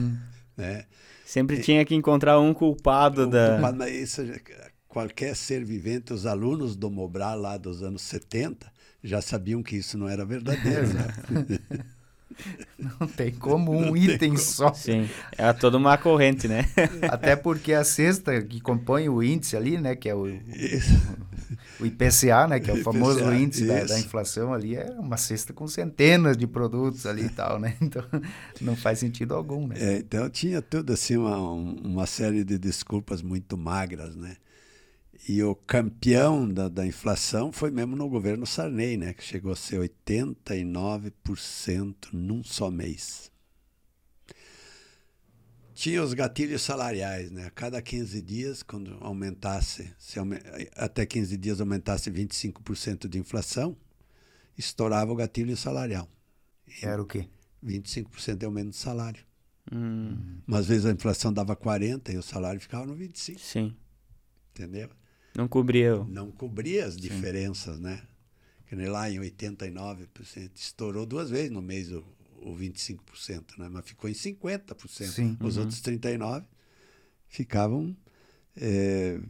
Né? [laughs] Sempre tinha que encontrar um culpado O- da. Mas isso, qualquer ser vivente, os alunos do Mobral lá dos anos 70 já sabiam que isso não era verdadeiro. né? [laughs] Não tem como um item só. Sim, era toda uma corrente, né? Até porque a cesta que compõe o índice ali, né, que é o, Isso. O IPCA, né, que é o famoso IPCA, índice da, da inflação ali, é uma cesta com centenas de produtos ali e tal, né? [laughs] Então, não faz sentido algum, né? É, então tinha tudo assim, uma, um- uma série de desculpas muito magras, né? E o campeão da, da inflação foi mesmo no governo Sarney, né? Que chegou a ser 89% num só mês. Tinha os gatilhos salariais, né? A cada 15 dias, quando aumentasse, se até 15 dias aumentasse 25% de inflação, estourava o gatilho salarial. Era o quê? 25% de aumento de salário. Hum, Mas às vezes a inflação dava 40 e o salário ficava no 25, sim. entendeu? Não cobria. Não cobria as diferenças, né? Que nem lá em 89%, estourou duas vezes no mês o, o 25%, né? Mas ficou em 50%. Sim. Os outros 39 ficavam é,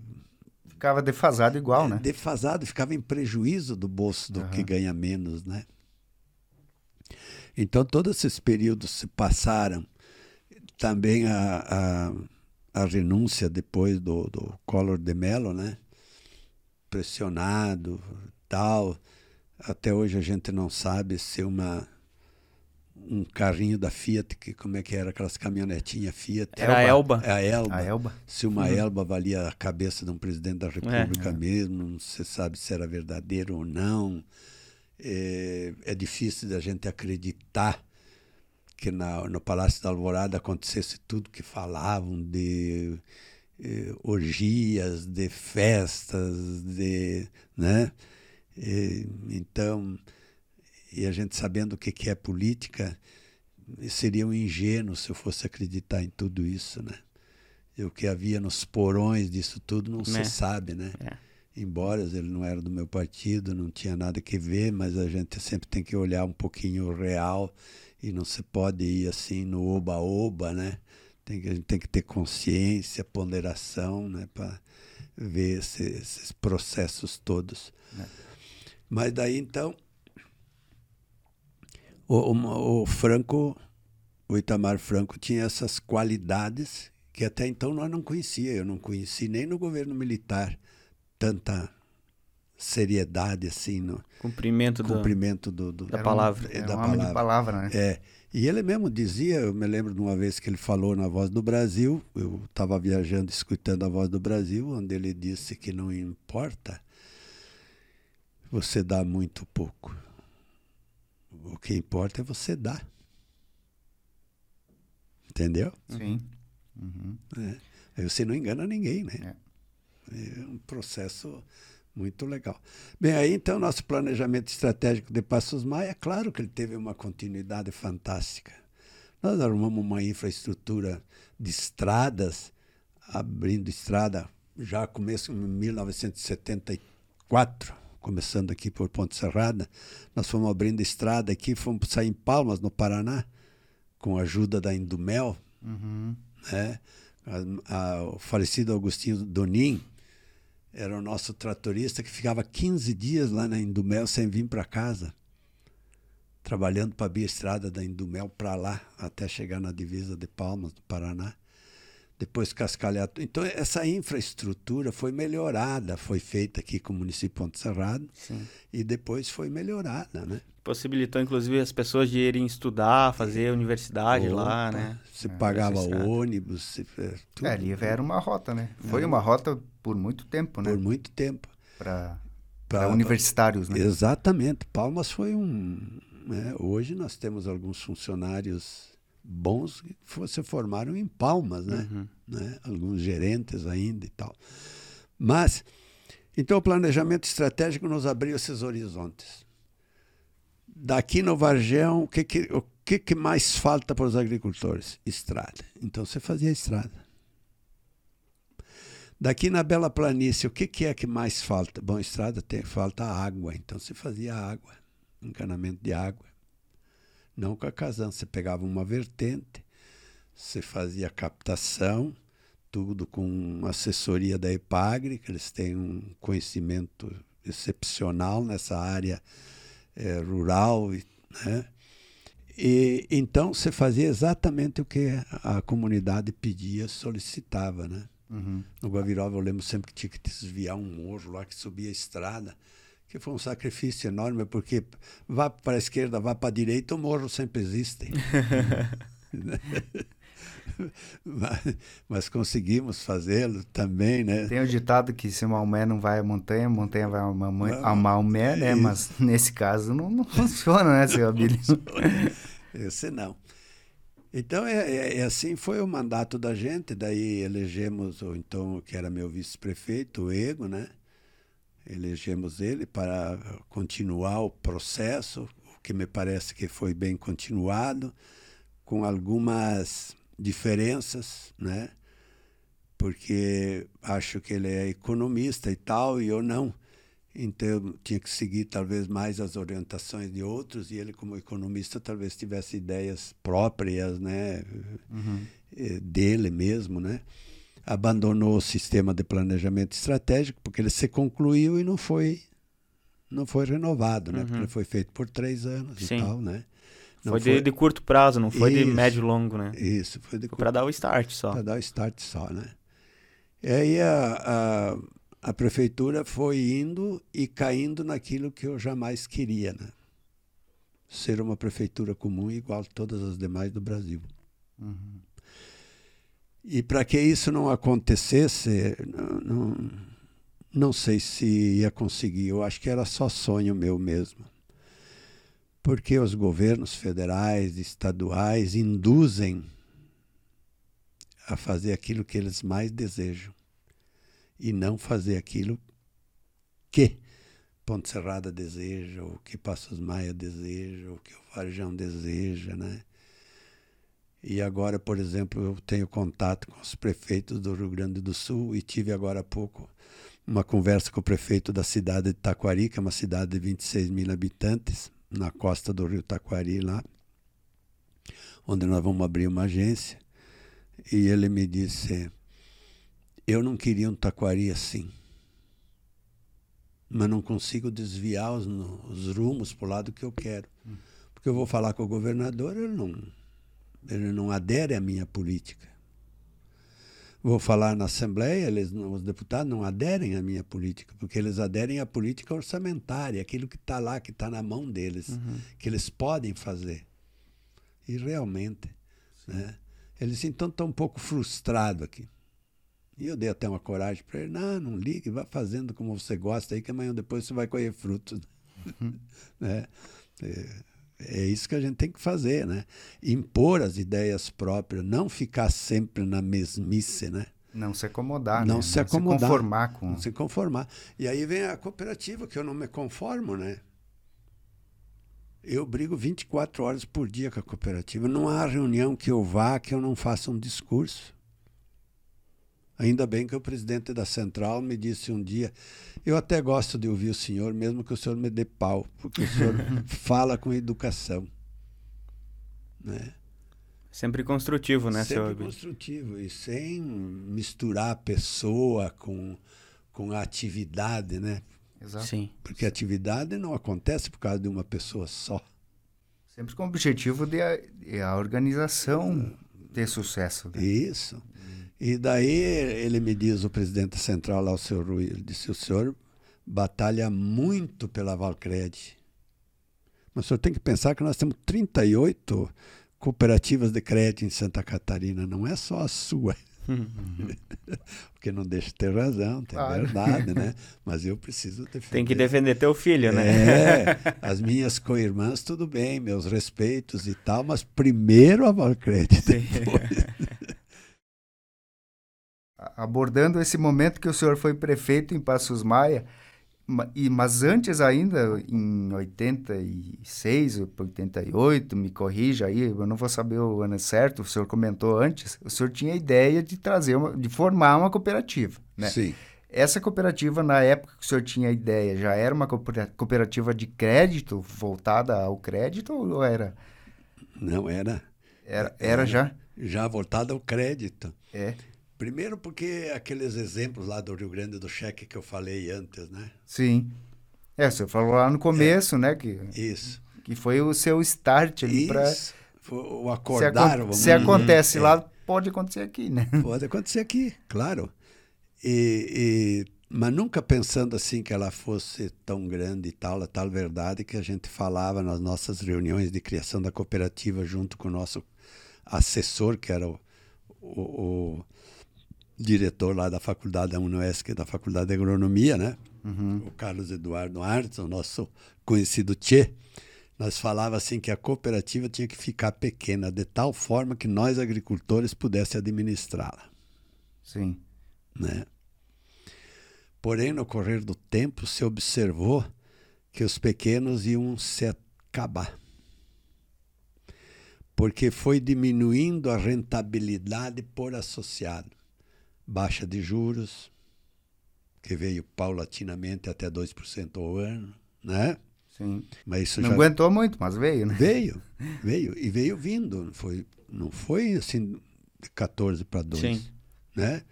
Ficava defasado igual, né? defasado, ficava em prejuízo do bolso do que Aham. ganha menos, né? Então todos esses períodos se passaram. Também a, a- a renúncia depois do, do Collor de Mello, né? Pressionado, tal. Até hoje a gente não sabe se uma um carrinho da Fiat, que como é que era aquelas caminhonetinhas Fiat? Era a Elba. É a Elba. A Elba. Se uma Uhum. Elba valia a cabeça de um presidente da República É. mesmo, não se sabe se era verdadeiro ou não. É, é difícil da gente acreditar que na, no Palácio da Alvorada acontecesse tudo que falavam de eh, orgias, de festas, de, né? E, então, e a gente sabendo o que, que é política, seria um ingênuo se eu fosse acreditar em tudo isso, né? E o que havia nos porões disso tudo não Né? se sabe, né? É. Embora ele não era do meu partido, não tinha nada que ver, mas a gente sempre tem que olhar um pouquinho o real e não se pode ir assim no oba-oba, né? Tem que, a gente tem que ter consciência, ponderação, né? Para ver esse- esses processos todos. É. Mas daí então, o, o, o Franco, o Itamar Franco tinha essas qualidades que até então nós não conhecia. Eu não conheci nem no governo militar tanta seriedade assim no Cumprimento do. cumprimento do, do- Da Era um- palavra. É, da um homem de palavra. palavra, né? é, e ele mesmo dizia, eu me lembro de uma vez que ele falou na Voz do Brasil, eu estava viajando escutando a Voz do Brasil, onde ele disse que não importa você dar muito ou pouco. O que importa é você dar. Entendeu? Sim. Uhum. É. Aí você não engana ninguém, né? É um processo muito legal. Bem, aí então nosso planejamento estratégico de Passos Maia, é claro que ele teve uma continuidade fantástica. Nós arrumamos uma infraestrutura de estradas, abrindo estrada já começo em 1974, começando aqui por Ponte Serrada. Nós fomos abrindo estrada aqui, fomos sair em Palmas, no Paraná, com a ajuda da Indumel, Uhum. né? A- a- o falecido Agostinho Donin era o nosso tratorista que ficava 15 dias lá na Indumel sem vir para casa, trabalhando para abrir a estrada da Indumel para lá, até chegar na divisa de Palmas, do Paraná. Depois cascalhar. tudo. Então, essa infraestrutura foi melhorada, foi feita aqui com o município Ponte Serrado Sim. e depois foi melhorada, né? Possibilitou, inclusive, as pessoas de irem estudar, fazer universidade lá, Opa, né? Se É, pagava ônibus, se, é, tudo, É, ali era uma rota, né? Foi É. uma rota por muito tempo, né? por muito tempo. Para universitários, né? Exatamente. Palmas foi um. né, Hoje nós temos alguns funcionários bons que se formaram em Palmas, né? Uhum. né? Alguns gerentes ainda e tal. Mas, então o planejamento estratégico nos abriu esses horizontes. Daqui no Vargão, o que, que, o que, que mais falta para os agricultores? Estrada. Então você fazia estrada. Daqui na Bela Planície, o que, que é que mais falta? Bom, estrada tem, falta água, então você fazia água, encanamento de água. Não com a casão, você pegava uma vertente, você fazia captação, tudo com assessoria da EPAGRE, que eles têm um conhecimento excepcional nessa área eh, rural, e, né? E então você fazia exatamente o que a comunidade pedia, solicitava, né? Uhum. No Guavirova eu lembro sempre que tinha que desviar um morro lá que subia a estrada, que foi um sacrifício enorme, porque vá para a esquerda, vá para a direita, o morro sempre existe. mas, [laughs] mas conseguimos fazê-lo também, né? Tem o ditado que se Maomé não vai à montanha, a montanha vai a Maomé, Ah, a Maomé né? isso. Mas nesse caso não, não funciona, né, seu Abílio? Esse não. Então, é, é- é assim foi o mandato da gente, daí elegemos, o então, que era meu vice-prefeito, o Ego, né? Elegemos ele para continuar o processo, o que me parece que foi bem continuado, com algumas diferenças, né? Porque acho que ele é economista e tal, e eu não. Então eu tinha que seguir talvez mais as orientações de outros e ele como economista talvez tivesse ideias próprias, né, Uhum. eh, dele mesmo, né? Abandonou o sistema de planejamento estratégico porque ele se concluiu e não foi não foi renovado, né? Uhum. Porque ele foi feito por três anos Sim. e tal, né? Não foi, De, de curto prazo, não foi Isso. de médio e longo, né? Isso, foi de Foi para dar o start só. para dar o start só, né? E aí a, a, a prefeitura foi indo e caindo naquilo que eu jamais queria, né? Ser uma prefeitura comum igual a todas as demais do Brasil. E para que isso não acontecesse, não, não, não sei se ia conseguir. Eu acho que era só sonho meu mesmo. Porque os governos federais, estaduais induzem a fazer aquilo que eles mais desejam e não fazer aquilo que Ponte Serrada deseja, o que Passos Maia deseja, o que o Varjão deseja, né? E agora, por exemplo, eu tenho contato com os prefeitos do Rio Grande do Sul e tive agora há pouco uma conversa com o prefeito da cidade de Taquari, que é uma cidade de 26 mil habitantes, na costa do rio Taquari, lá, onde nós vamos abrir uma agência. E ele me disse: Eu não queria um Taquari assim, mas não consigo desviar os, os rumos para o lado que eu quero. Porque eu vou falar com o governador, ele não, ele não adere à minha política. Vou falar na Assembleia, eles, os deputados não aderem à minha política, porque eles aderem à política orçamentária, aquilo que está lá, que está na mão deles, que eles podem fazer. E realmente, né? eles então estão um pouco frustrados aqui. E eu dei até uma coragem para ele, não, não ligue, vá fazendo como você gosta aí, que amanhã depois você vai colher frutos. [laughs] né? É, é isso que a gente tem que fazer, né? Impor as ideias próprias, não ficar sempre na mesmice, né? Não se acomodar, Não né? se acomodar. conformar com... Não se conformar. E aí vem a cooperativa, que eu não me conformo, né? Eu brigo 24 horas por dia com a cooperativa. Não há reunião que eu vá que eu não faça um discurso. Ainda bem que o presidente da central me disse um dia: eu até gosto de ouvir o senhor, mesmo que o senhor me dê pau, porque o senhor [laughs] fala com educação. Né? Sempre construtivo, né, seu Sempre Abílio? construtivo e sem misturar a pessoa com, com a atividade, né? Exato. Sim. Porque a atividade não acontece por causa de uma pessoa só. Sempre com o objetivo de a, de a organização ter sucesso. né? Isso. E daí ele me diz, o presidente central lá, o senhor Rui, ele disse, o senhor batalha muito pela Valcred. Mas o senhor tem que pensar que nós temos 38 cooperativas de crédito em Santa Catarina, não é só a sua. [laughs] Porque não deixa de ter razão, tem Claro. verdade, né? [laughs] Mas eu preciso defender. Tem que defender teu filho, né? É, as minhas co-irmãs, tudo bem, meus respeitos e tal, mas primeiro a Valcred, depois. Abordando esse momento que o senhor foi prefeito em Passos Maia, ma- e, mas antes ainda, em 86, 88, me corrija aí, eu não vou saber o ano certo, o senhor comentou antes, o senhor tinha a ideia de trazer, uma, de formar uma cooperativa, né? Sim. Essa cooperativa, na época que o senhor tinha a ideia, já era uma coopera- cooperativa de crédito, voltada ao crédito, ou era? Não era. Era, era já? Já voltado ao crédito. É, Primeiro porque aqueles exemplos lá do Rio Grande do cheque que eu falei antes, né? sim. É, senhor falou lá no começo, né, que, Isso. que foi o seu start ali para... O Se, acordar, acon- vamos se acontece É. lá, pode acontecer aqui, né? [laughs] Pode acontecer aqui, claro. E, e- mas nunca pensando assim que ela fosse tão grande e tal, a tal verdade que a gente falava nas nossas reuniões de criação da cooperativa junto com o nosso assessor, que era o, o- o diretor lá da faculdade da UNESC, da faculdade de agronomia, né? O Carlos Eduardo Artes, o nosso conhecido Tchê. Nós falava assim que a cooperativa tinha que ficar pequena, de tal forma que nós agricultores pudéssemos administrá-la Sim. né? Porém, no correr do tempo, se observou que os pequenos iam se acabar. Porque foi diminuindo a rentabilidade por associado. Baixa de juros, que veio paulatinamente até 2% ao ano, né? Sim. Mas isso Não já aguentou muito, mas veio, né? veio, veio e veio vindo, não foi, não foi assim de 14 para 2 Sim. né?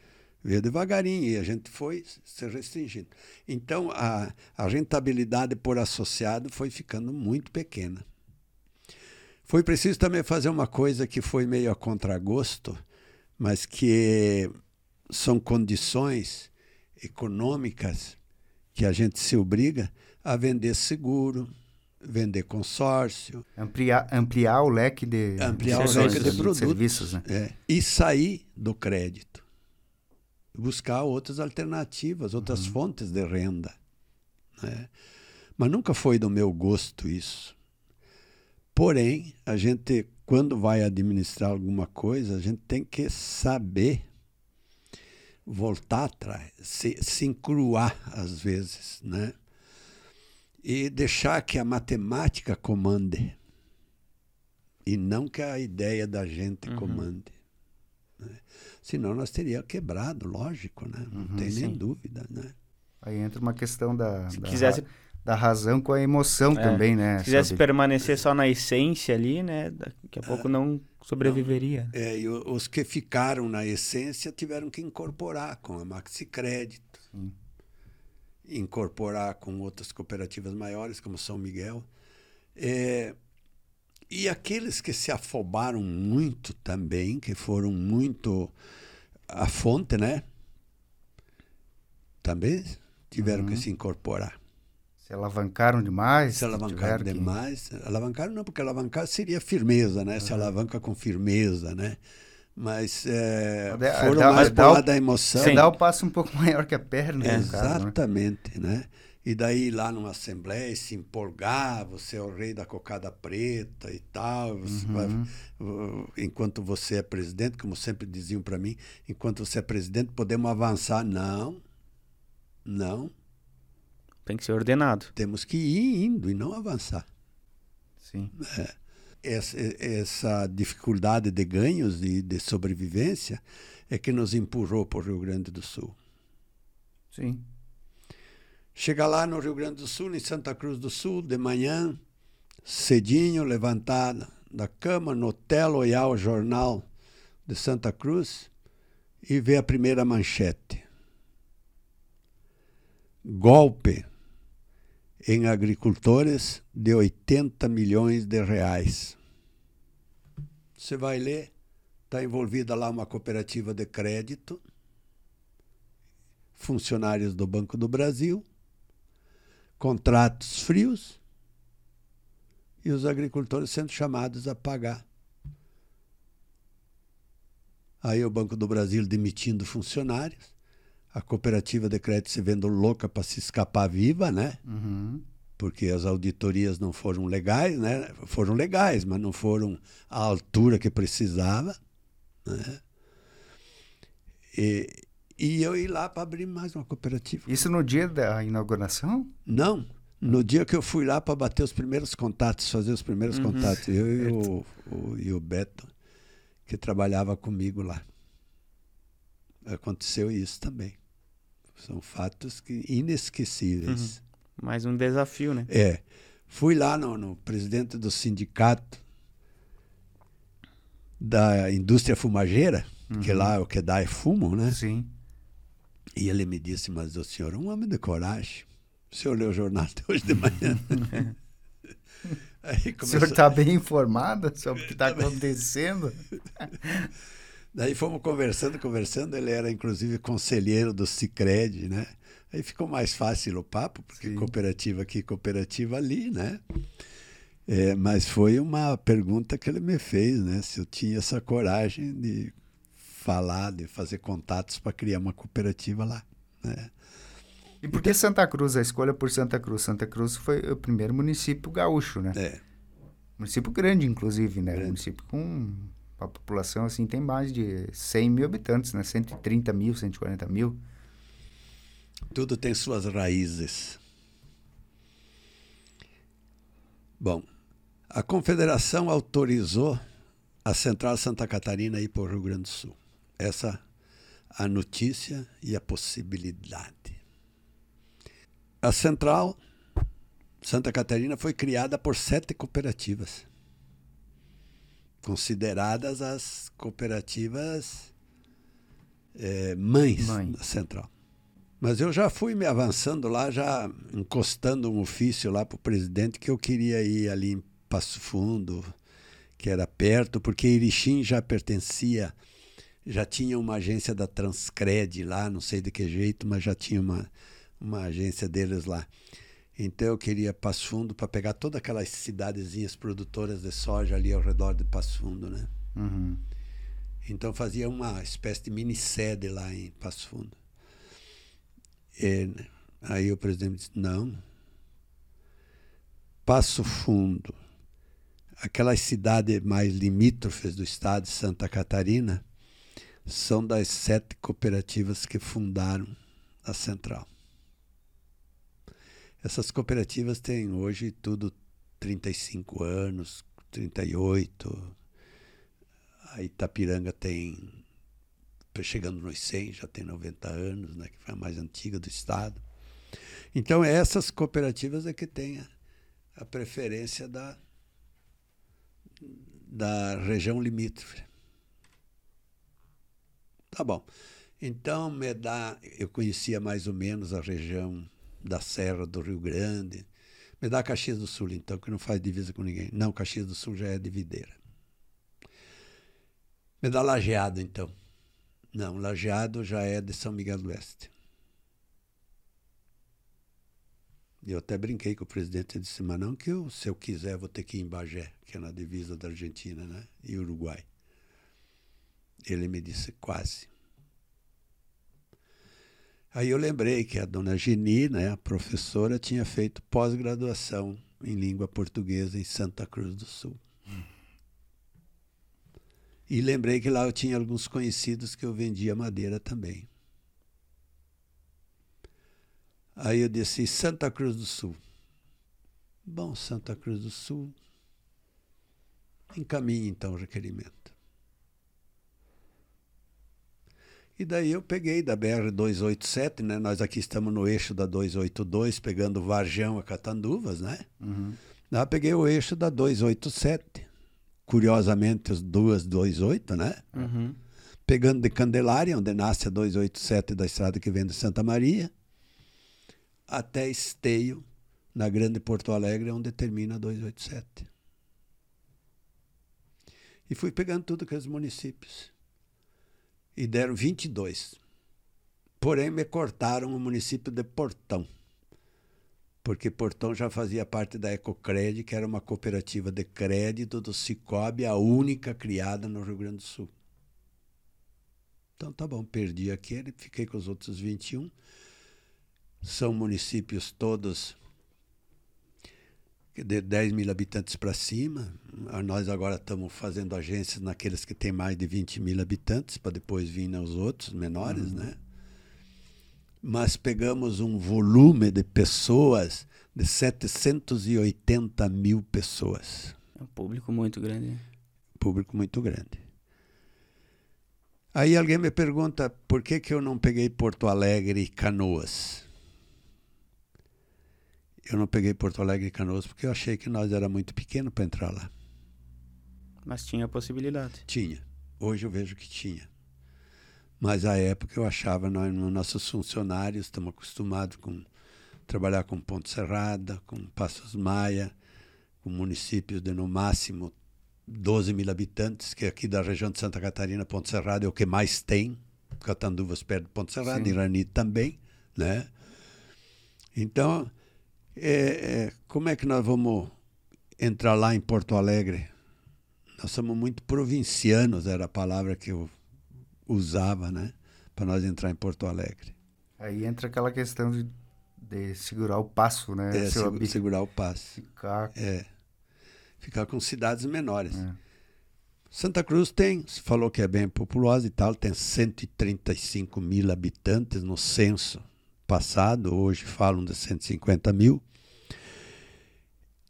Veio devagarinho e a gente foi se restringindo. Então, a, a rentabilidade por associado foi ficando muito pequena. Foi preciso também fazer uma coisa que foi meio a contragosto, mas que são condições econômicas que a gente se obriga a vender seguro, vender consórcio. Ampliar, ampliar o leque de, ampliar de, o leque de, de produtos. serviços. Né? É, e sair do crédito. Buscar outras alternativas, outras uhum. fontes de renda. Né? Mas nunca foi do meu gosto isso. Porém, a gente, quando vai administrar alguma coisa, a gente tem que saber voltar atrás, se, se encruar às vezes, né? E deixar que a matemática comande e não que a ideia da gente uhum. comande. Né? Senão nós teríamos quebrado, lógico, né? Não uhum, tem sim. nem dúvida, né? Aí entra uma questão da, Se da, quisesse... da razão com a emoção é, também, né? Se quisesse Sabe? permanecer só na essência ali, né? Daqui a pouco ah, não sobreviveria. Não, é, e os que ficaram na essência tiveram que incorporar com a Maxi Crédito, Sim. incorporar com outras cooperativas maiores, como São Miguel. É, e aqueles que se afobaram muito também, que foram muito a fonte, né? Também tiveram uhum. que se incorporar. Se alavancaram demais? Se alavancaram demais. Que... Alavancaram não, porque alavancar seria firmeza, né? Uhum. Se alavanca com firmeza, né? Mas é, foram dá, mais por da emoção. Você dá o passo um pouco [laughs] maior que a perna. É, exatamente, caso, né? né? E daí lá numa assembleia se empolgar, você é o rei da cocada preta e tal. Uhum. Vai, enquanto você é presidente, como sempre diziam para mim, enquanto você é presidente podemos avançar. Não, não. Tem que ser ordenado. Temos que ir indo e não avançar. Sim. É. Essa, essa, dificuldade de ganhos e de sobrevivência é que nos empurrou para o Rio Grande do Sul. Sim. Chega lá no Rio Grande do Sul, em Santa Cruz do Sul, de manhã, cedinho, levantada da cama, no hotel, olhar o jornal de Santa Cruz e ver a primeira manchete. Golpe em agricultores de 80 milhões de reais. Você vai ler, está envolvida lá uma cooperativa de crédito, funcionários do Banco do Brasil, contratos frios e os agricultores sendo chamados a pagar. Aí o Banco do Brasil demitindo funcionários a cooperativa de crédito se vendo louca para se escapar viva, né? Uhum. Porque as auditorias não foram legais, né? Foram legais, mas não foram à altura que precisava, né? E, e eu ir lá para abrir mais uma cooperativa. Isso no dia da inauguração? Não, no dia que eu fui lá para bater os primeiros contatos, fazer os primeiros uhum. contatos, eu e o, o, e o Beto, que trabalhava comigo lá aconteceu isso também. São fatos que, inesquecíveis. Uhum. Mais um desafio, né? É. Fui lá no, no presidente do sindicato da indústria fumageira, uhum. que lá é o que dá é fumo, né? Sim. E ele me disse, mas o senhor é um homem de coragem. O senhor leu o jornal de hoje de manhã. [laughs] Aí começou... O senhor está bem informado sobre o que está acontecendo? [laughs] Daí fomos conversando, conversando. Ele era inclusive conselheiro do Cicred, né? Aí ficou mais fácil o papo, porque Sim. cooperativa aqui, cooperativa ali, né? É, mas foi uma pergunta que ele me fez, né? Se eu tinha essa coragem de falar, de fazer contatos para criar uma cooperativa lá, né? E por que Santa Cruz? A escolha por Santa Cruz? Santa Cruz foi o primeiro município gaúcho, né? É. Município grande, inclusive, né? Grande. Município com a população assim tem mais de 100 mil habitantes, né? 130 mil, 140 mil. Tudo tem suas raízes. Bom, a confederação autorizou a Central Santa Catarina ir para o Rio Grande do Sul. Essa a notícia e a possibilidade. A Central Santa Catarina foi criada por sete cooperativas consideradas as cooperativas é, mães Mãe. da Central. Mas eu já fui me avançando lá, já encostando um ofício lá para o presidente que eu queria ir ali em Passo Fundo, que era perto, porque Erechim já pertencia, já tinha uma agência da Transcred lá, não sei de que jeito, mas já tinha uma, uma agência deles lá. Então eu queria Passo Fundo para pegar todas aquelas cidadezinhas produtoras de soja ali ao redor de Passo Fundo, né? Uhum. Então fazia uma espécie de mini sede lá em Passo Fundo. E, aí o presidente disse, não. Passo Fundo, aquelas cidades mais limítrofes do estado de Santa Catarina, são das sete cooperativas que fundaram a central. Essas cooperativas têm hoje tudo 35 anos, 38. A Itapiranga tem chegando nos 100, já tem 90 anos, né, que foi a mais antiga do estado. Então essas cooperativas é que têm a, a preferência da da região limítrofe. Tá bom. Então me dá, eu conhecia mais ou menos a região da Serra do Rio Grande. Me dá Caxias do Sul, então, que não faz divisa com ninguém. Não, Caxias do Sul já é de videira. Me dá Lajeado, então. Não, Lajeado já é de São Miguel do Oeste. Eu até brinquei com o presidente e disse, mas não que eu, se eu quiser, vou ter que ir em Bagé, que é na divisa da Argentina né? e Uruguai. Ele me disse, quase. Aí eu lembrei que a dona Geni, né, a professora, tinha feito pós-graduação em língua portuguesa em Santa Cruz do Sul. E lembrei que lá eu tinha alguns conhecidos que eu vendia madeira também. Aí eu disse Santa Cruz do Sul. Bom, Santa Cruz do Sul. Encaminhe então o requerimento. E daí eu peguei da BR-287, né? Nós aqui estamos no eixo da 282, pegando Varjão a Catanduvas, né? Uhum. Lá peguei o eixo da 287. Curiosamente, as duas 28, né? Uhum. Pegando de Candelária, onde nasce a 287 da estrada que vem de Santa Maria, até Esteio, na Grande Porto Alegre, onde termina a 287. E fui pegando tudo aqueles municípios e deram 22. Porém, me cortaram o município de Portão, porque Portão já fazia parte da Ecocred, que era uma cooperativa de crédito do Cicobi, a única criada no Rio Grande do Sul. Então tá bom, perdi aquele, fiquei com os outros 21. São municípios todos de 10 mil habitantes para cima. Nós agora estamos fazendo agências naqueles que têm mais de 20 mil habitantes, para depois vir os outros menores, uhum. né? Mas pegamos um volume de pessoas de 780 mil pessoas. É um público muito grande. Público muito grande. Aí alguém me pergunta por que, que eu não peguei Porto Alegre e Canoas. Eu não peguei Porto Alegre e Canoas porque eu achei que nós era muito pequeno para entrar lá. Mas tinha possibilidade. Tinha. Hoje eu vejo que tinha. Mas à época eu achava, nós, nossos funcionários, estamos acostumados com trabalhar com Ponte Serrada, com Passos Maia, com municípios de no máximo 12 mil habitantes, que aqui da região de Santa Catarina, Ponte Serrada é o que mais tem. Catanduvas perto de Ponte Serrada, Irani também, né? Então, é, como é que nós vamos entrar lá em Porto Alegre? Nós somos muito provincianos, era a palavra que eu usava, né? Para nós entrar em Porto Alegre. Aí entra aquela questão de, de segurar o passo, né? É, seg segurar o passo. Ficar... É. Ficar com cidades menores. É. Santa Cruz tem, se falou que é bem populosa e tal, tem 135 mil habitantes no censo passado, hoje falam de 150 mil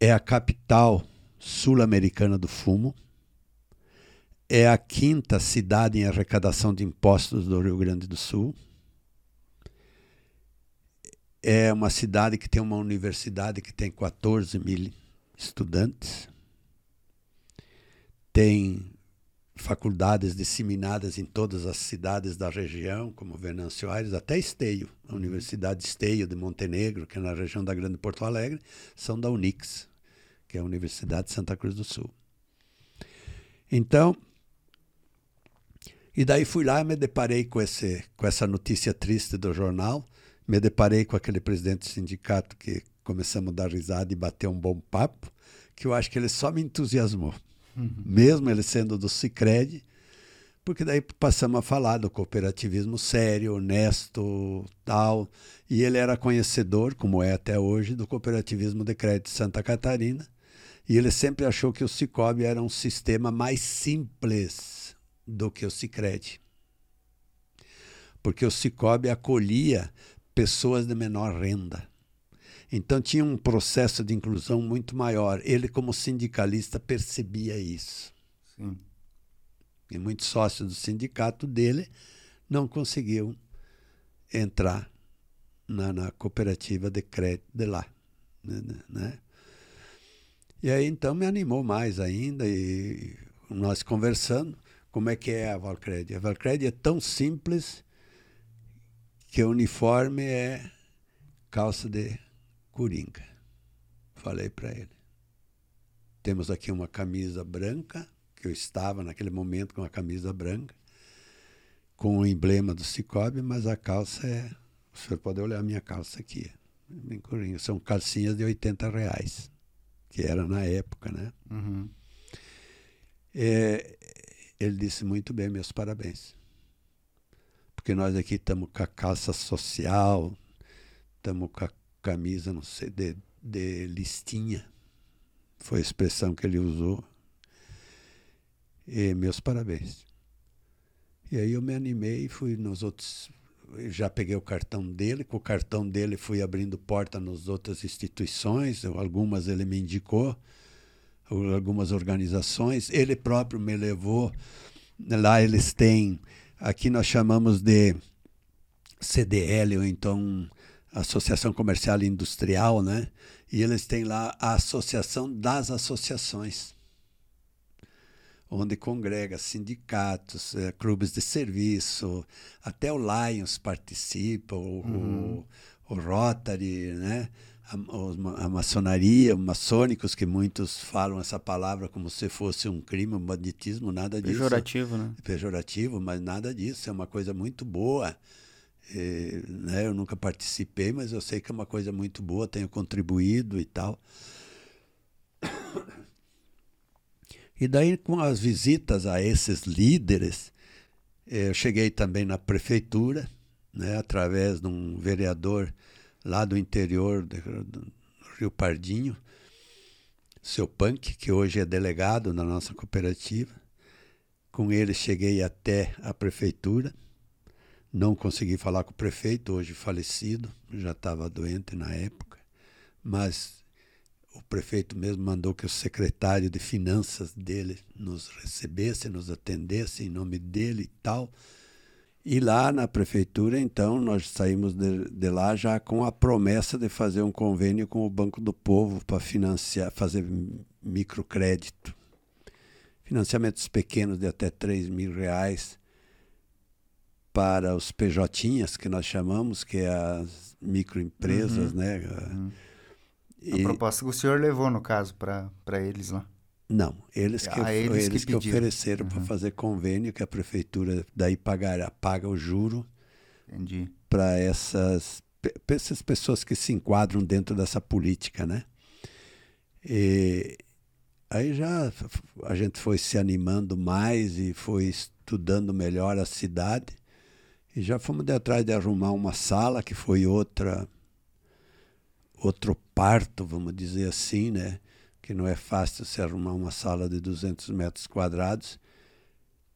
é a capital sul-americana do fumo, é a quinta cidade em arrecadação de impostos do Rio Grande do Sul, é uma cidade que tem uma universidade que tem 14 mil estudantes, tem faculdades disseminadas em todas as cidades da região, como Venâncio Aires, até Esteio, a Universidade Esteio de Montenegro, que é na região da Grande Porto Alegre, são da Unix, que é a Universidade de Santa Cruz do Sul. Então, e daí fui lá e me deparei com, esse, com essa notícia triste do jornal, me deparei com aquele presidente do sindicato que começamos a dar risada e bater um bom papo, que eu acho que ele só me entusiasmou. Uhum. Mesmo ele sendo do Cicred, porque daí passamos a falar do cooperativismo sério, honesto, tal, e ele era conhecedor, como é até hoje, do cooperativismo de crédito de Santa Catarina, e ele sempre achou que o Cicobi era um sistema mais simples do que o Cicred. Porque o Cicobi acolhia pessoas de menor renda. Então tinha um processo de inclusão muito maior. Ele, como sindicalista, percebia isso. Sim. E muitos sócios do sindicato dele não conseguiam entrar na, na cooperativa de crédito de lá. Né? E aí então me animou mais ainda e nós conversando como é que é a Valcred. A Valcred é tão simples que o uniforme é calça de coringa. Falei para ele. Temos aqui uma camisa branca, que eu estava naquele momento com a camisa branca, com o emblema do Cicobi, mas a calça é. O senhor pode olhar a minha calça aqui. São calcinhas de 80 reais que era na época, né? Uhum. É, ele disse muito bem, meus parabéns. Porque nós aqui estamos com a calça social, estamos com a camisa, não sei, de, de listinha. Foi a expressão que ele usou. E meus parabéns. E aí eu me animei e fui nos outros já peguei o cartão dele, com o cartão dele fui abrindo porta nas outras instituições, algumas ele me indicou, algumas organizações, ele próprio me levou, lá eles têm, aqui nós chamamos de CDL, ou então Associação Comercial e Industrial, né? E eles têm lá a Associação das Associações onde congrega sindicatos, é, clubes de serviço, até o Lions participa, o, uhum. o, o Rotary, né? A, a, maçonaria, os maçônicos, que muitos falam essa palavra como se fosse um crime, um banditismo, nada disso. Pejorativo, né? Pejorativo, mas nada disso, é uma coisa muito boa. E, né, eu nunca participei, mas eu sei que é uma coisa muito boa, tenho contribuído e tal. E daí, com as visitas a esses líderes, eu cheguei também na prefeitura, né, através de um vereador lá do interior do, do Rio Pardinho, seu Punk, que hoje é delegado na nossa cooperativa. Com ele cheguei até a prefeitura. Não consegui falar com o prefeito, hoje falecido, já estava doente na época, mas o prefeito mesmo mandou que o secretário de finanças dele nos recebesse, nos atendesse em nome dele e tal. E lá na prefeitura, então, nós saímos de, de lá já com a promessa de fazer um convênio com o Banco do Povo para financiar, fazer microcrédito. Financiamentos pequenos de até 3 mil reais para os PJinhas, que nós chamamos, que é as microempresas, uhum. né? Uhum a proposta que o senhor levou, no caso, para eles lá? Não, eles que, ah, eles, eles que, que ofereceram uhum. para fazer convênio que a prefeitura daí pagará, paga o juro para essas, essas pessoas que se enquadram dentro dessa política, né? E aí já a gente foi se animando mais e foi estudando melhor a cidade e já fomos de atrás de arrumar uma sala que foi outra outro parto, vamos dizer assim, né? Que não é fácil se arrumar uma sala de 200 metros quadrados,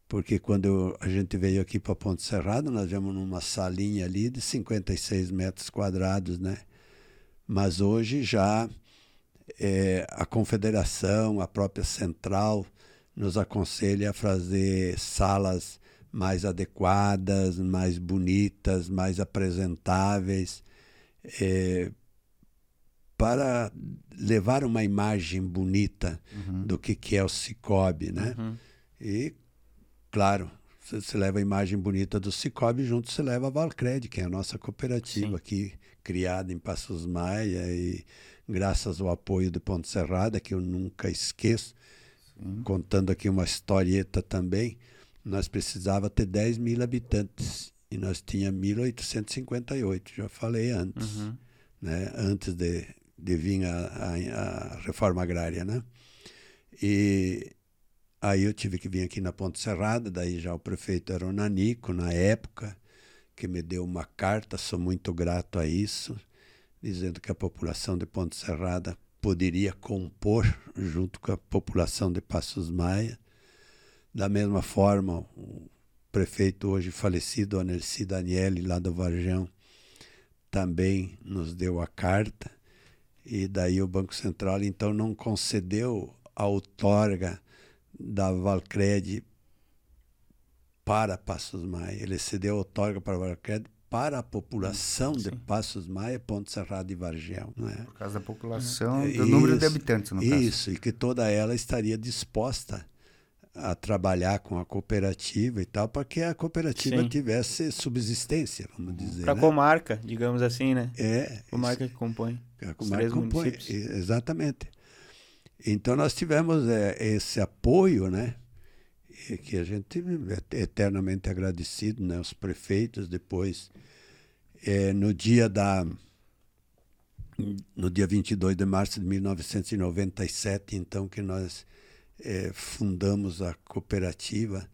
porque quando eu, a gente veio aqui para Ponte Serrado, nós viemos numa salinha ali de 56 metros quadrados, né? Mas hoje já é, a confederação, a própria central, nos aconselha a fazer salas mais adequadas, mais bonitas, mais apresentáveis, é, para levar uma imagem bonita uhum. do que, que é o Cicobi, né? Uhum. E, claro, você, você, leva a imagem bonita do Cicobi, junto você leva a Valcred, que é a nossa cooperativa Sim. aqui, criada em Passos Maia e graças ao apoio do Ponte Serrada, que eu nunca esqueço, contando aqui uma historieta também, nós precisava ter 10 mil habitantes e nós tínhamos 1858, já falei antes, uhum. né? antes de, de vir a, a, a, reforma agrária. Né? E aí eu tive que vir aqui na Ponte Serrada, daí já o prefeito era o Nanico na época, que me deu uma carta, sou muito grato a isso, dizendo que a população de Ponte Serrada poderia compor junto com a população de Passos Maia. Da mesma forma, o prefeito hoje falecido, Anerci Daniele, lá do Varjão, também nos deu a carta. E daí o Banco Central, então, não concedeu a outorga da Valcred para Passos Maia. Ele cedeu a outorga para a Valcred para a população Sim. de Passos Maia, Ponte Serrado e Vargel. Não é? Por causa da população, do número de habitantes, no isso, caso. Isso, e que toda ela estaria disposta a trabalhar com a cooperativa e tal, para que a cooperativa Sim. tivesse subsistência, vamos dizer. Para a né? comarca, digamos assim, né? É. Comarca que compõe. A comarca compõe, exatamente. Então nós tivemos é, esse apoio, né? Que a gente é eternamente agradecido, né? Os prefeitos depois é, no dia da no dia 22 de março de 1997, então que nós é, fundamos a cooperativa,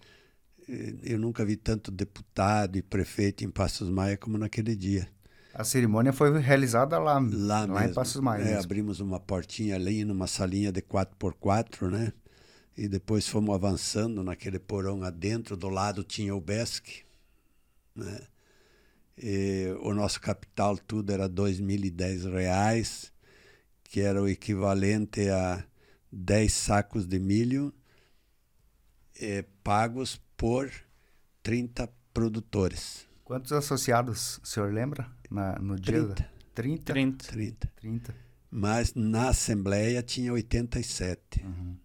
é, eu nunca vi tanto deputado e prefeito em Passos Maia como naquele dia. A cerimônia foi realizada lá, lá, lá em Passos Maia. É, abrimos uma portinha ali numa salinha de 4x4, né? E depois fomos avançando naquele porão adentro, do lado tinha o BESC, né? E o nosso capital tudo era R$ 2.010, que era o equivalente a 10 sacos de milho eh, pagos por 30 produtores. Quantos associados o senhor lembra na, no dia? 30. 30? 30. 30. 30. Mas na Assembleia tinha 87. Uhum.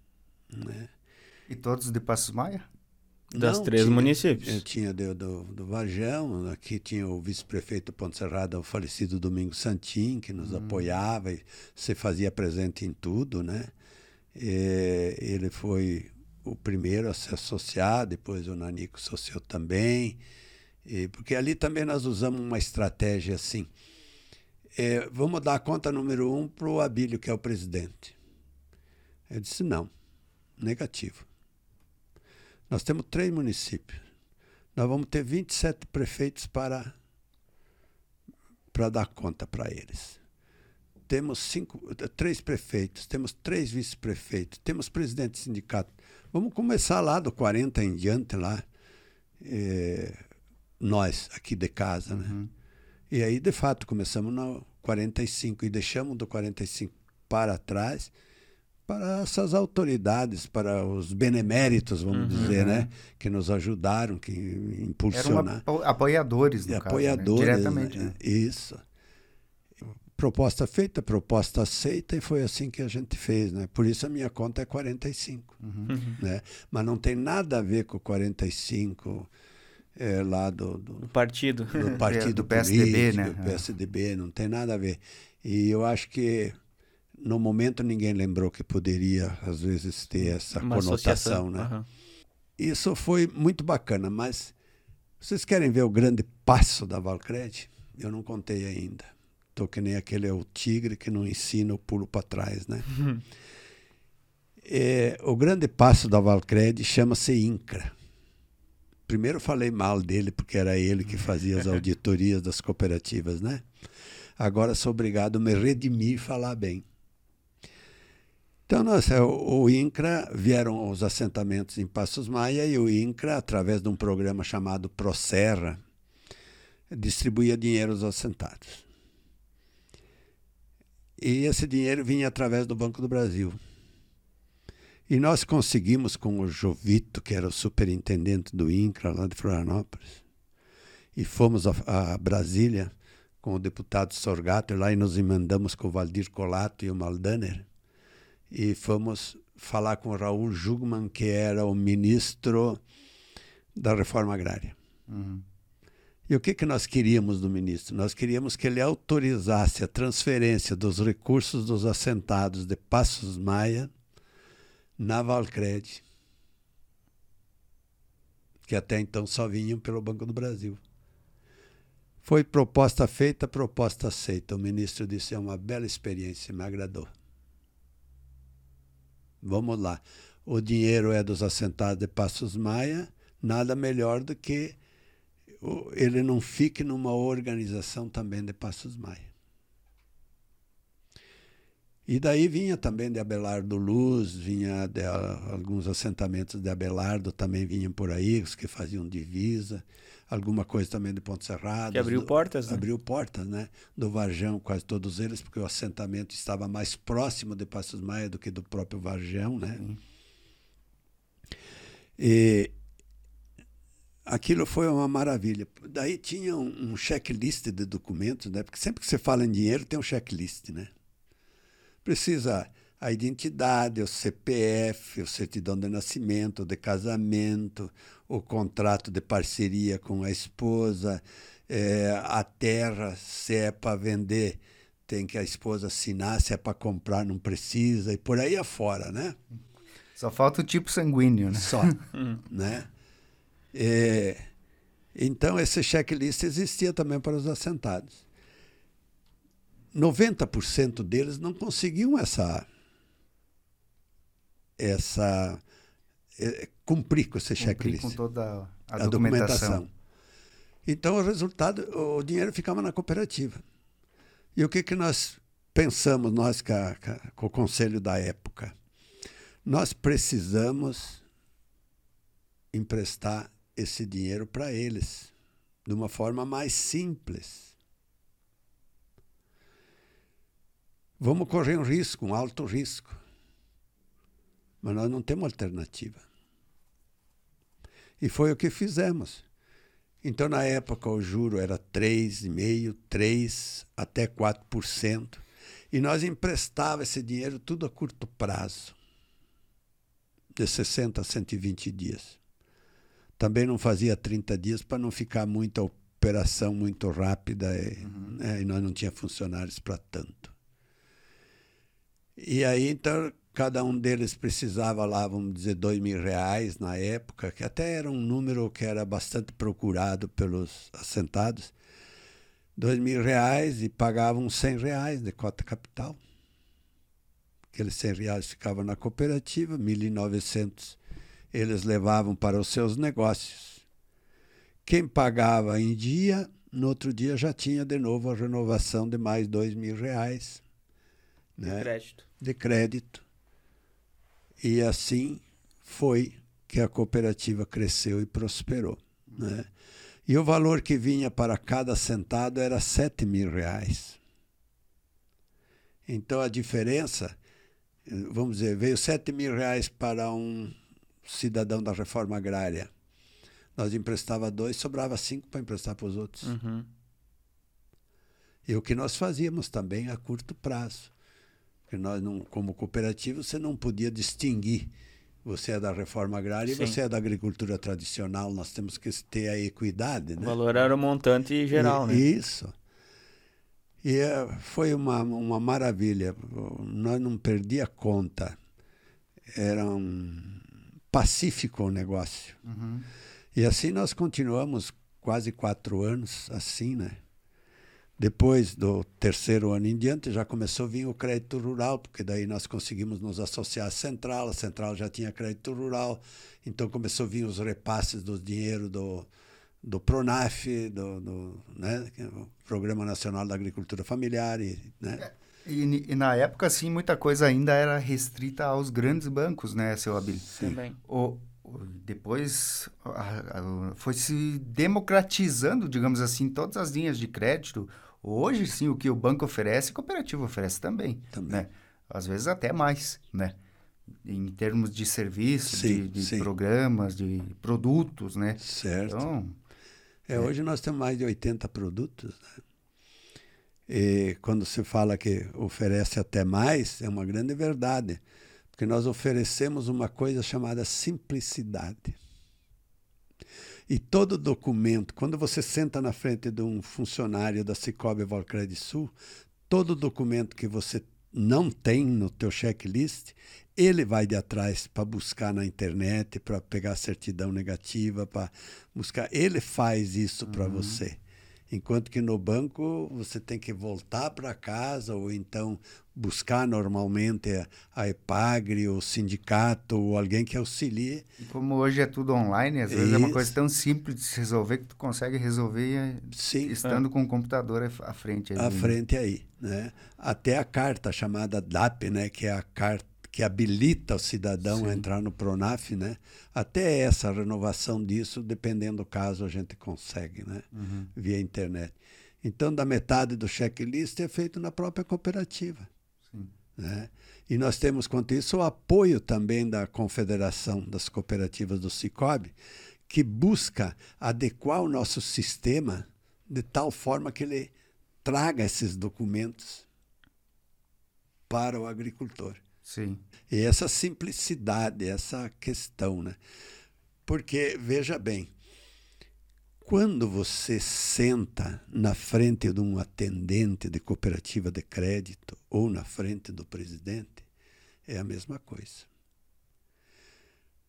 Né? E todos de Passos Maia? Das Não, três tinha, municípios. Eu tinha do, do, do Vajão, aqui tinha o vice-prefeito Ponte Serrada, o falecido Domingo Santim, que nos hum. apoiava e se fazia presente em tudo, né? E ele foi o primeiro a se associar, depois o Nanico associou também, e, porque ali também nós usamos uma estratégia assim. É, vamos dar a conta número um para o Abílio, que é o presidente. Eu disse, não, negativo. Nós temos três municípios. Nós vamos ter 27 prefeitos para, para dar conta para eles. Temos cinco, três prefeitos, temos três vice-prefeitos, temos presidente de sindicato. Vamos começar lá do 40 em diante, lá. É, nós, aqui de casa, né? Uhum. E aí, de fato, começamos no 45 e deixamos do 45 para trás para essas autoridades, para os beneméritos, vamos uhum. dizer, né? Que nos ajudaram, que impulsionaram. Eram apoiadores, no e caso, apoiadores, né? diretamente. Né? Isso. Proposta feita, proposta aceita, e foi assim que a gente fez, né? Por isso a minha conta é 45, uhum. né? Mas não tem nada a ver com 45 é, lá do, do, do partido, do [laughs] partido é, do PSDB, político, né? Do PSDB, não tem nada a ver. E eu acho que no momento ninguém lembrou que poderia, às vezes, ter essa Uma conotação. Né? Uhum. Isso foi muito bacana, mas vocês querem ver o grande passo da Valcred? Eu não contei ainda. Estou que nem aquele é o tigre que não ensina o pulo para trás. Né? Uhum. É, o grande passo da Valcred chama-se INCRA. Primeiro falei mal dele, porque era ele que fazia as [laughs] auditorias das cooperativas, né? Agora sou obrigado a me redimir e falar bem. Então, nós, é, o INCRA vieram os assentamentos em Passos Maia e o INCRA, através de um programa chamado ProSerra, distribuía dinheiro aos assentados. E esse dinheiro vinha através do Banco do Brasil. E nós conseguimos com o Jovito, que era o superintendente do INCRA lá de Florianópolis, e fomos a, a Brasília com o deputado Sorgato lá e nos emendamos com o Valdir Colato e o Maldaner e fomos falar com o Raul Jugman, que era o ministro da Reforma Agrária. Uhum. E o que, que nós queríamos do ministro? Nós queríamos que ele autorizasse a transferência dos recursos dos assentados de Passos Maia na Valcred, que até então só vinham pelo Banco do Brasil. Foi proposta feita, proposta aceita. O ministro disse: é uma bela experiência, me agradou. Vamos lá. O dinheiro é dos assentados de Passos Maia, nada melhor do que ele não fique numa organização também de Passos Maia. E daí vinha também de Abelardo Luz, vinha de, alguns assentamentos de Abelardo também vinham por aí, os que faziam divisa, alguma coisa também de Ponte Serrado. Que abriu do, portas, né? Abriu portas, né? Do Varjão, quase todos eles, porque o assentamento estava mais próximo de Passos Maia do que do próprio Varjão, né? Uhum. E aquilo foi uma maravilha. Daí tinha um, um checklist de documentos, né? Porque sempre que você fala em dinheiro tem um checklist, né? Precisa a identidade, o CPF, o certidão de nascimento, de casamento, o contrato de parceria com a esposa, é, a terra, se é para vender, tem que a esposa assinar, se é para comprar, não precisa, e por aí afora, né? Só falta o tipo sanguíneo, né? Só, [laughs] né? É, então, esse checklist existia também para os assentados. 90% deles não conseguiam essa essa é, cumprir com esse checklist. com toda a, a documentação. documentação. Então o resultado, o dinheiro ficava na cooperativa. E o que que nós pensamos nós com, a, com o conselho da época? Nós precisamos emprestar esse dinheiro para eles de uma forma mais simples Vamos correr um risco, um alto risco. Mas nós não temos alternativa. E foi o que fizemos. Então, na época, o juro era 3,5%, 3% até 4%. E nós emprestava esse dinheiro tudo a curto prazo, de 60 a 120 dias. Também não fazia 30 dias para não ficar muita operação muito rápida e, uhum. né, e nós não tínhamos funcionários para tanto. E aí, então, cada um deles precisava lá, vamos dizer, dois mil reais na época, que até era um número que era bastante procurado pelos assentados. Dois mil reais e pagavam cem reais de cota capital. Aqueles cem reais ficavam na cooperativa, mil e novecentos eles levavam para os seus negócios. Quem pagava em dia, no outro dia já tinha de novo a renovação de mais dois mil reais né? de crédito. De crédito. E assim foi que a cooperativa cresceu e prosperou. Né? E o valor que vinha para cada sentado era 7 mil reais. Então a diferença, vamos dizer, veio 7 mil reais para um cidadão da reforma agrária. Nós emprestava dois, sobrava cinco para emprestar para os outros. Uhum. E o que nós fazíamos também a curto prazo. Porque nós, não, como cooperativa, você não podia distinguir. Você é da reforma agrária Sim. e você é da agricultura tradicional. Nós temos que ter a equidade. Né? O valor era o montante geral, e, né? Isso. E é, foi uma, uma maravilha. Nós não perdia conta. Era um pacífico o negócio. Uhum. E assim nós continuamos quase quatro anos assim, né? Depois do terceiro ano em diante, já começou a vir o crédito rural, porque daí nós conseguimos nos associar à Central, a Central já tinha crédito rural, então começou a vir os repasses do dinheiro do, do PRONAF, do, do né, é Programa Nacional da Agricultura Familiar. E, né? E, e, na época, assim, muita coisa ainda era restrita aos grandes bancos, né, seu Abílio? Também. O, depois foi se democratizando, digamos assim, todas as linhas de crédito. Hoje, sim, o que o banco oferece, a cooperativa oferece também. também. Né? Às vezes até mais, né? Em termos de serviço, sim, de, de programas, de produtos, né? Certo. Então, é, é, hoje nós temos mais de 80 produtos, né? E quando se fala que oferece até mais, é uma grande verdade. Porque nós oferecemos uma coisa chamada simplicidade. E todo documento, quando você senta na frente de um funcionário da Cicobi Valcred Sul, todo documento que você não tem no teu checklist, ele vai de atrás para buscar na internet, para pegar certidão negativa, para buscar. Ele faz isso para Uhum. você. Enquanto que no banco você tem que voltar para casa ou então buscar normalmente a, EPAGRE, o sindicato ou alguém que auxilie. E como hoje é tudo online, às vezes é uma coisa Isso. tão simples de se resolver que tu consegue resolver eh, Sim, estando com o computador à frente. à ali, né? frente aí, né? Até a carta chamada DAP, né, que é a carta que habilita o cidadão a Sim. entrar no Pronaf, né? Até essa renovação disso, dependendo do caso, a gente consegue, né? Uhum. Via internet. Então, da metade do checklist é feito na própria cooperativa. Sim. Né? E nós temos, quanto isso, o apoio também da Confederação das Cooperativas do Cicobi, que busca adequar o nosso sistema de tal forma que ele traga esses documentos para o agricultor. Sim. E essa simplicidade, essa questão, né? Porque, veja bem, quando você senta na frente de um atendente de cooperativa de crédito ou na frente do presidente, é a mesma coisa.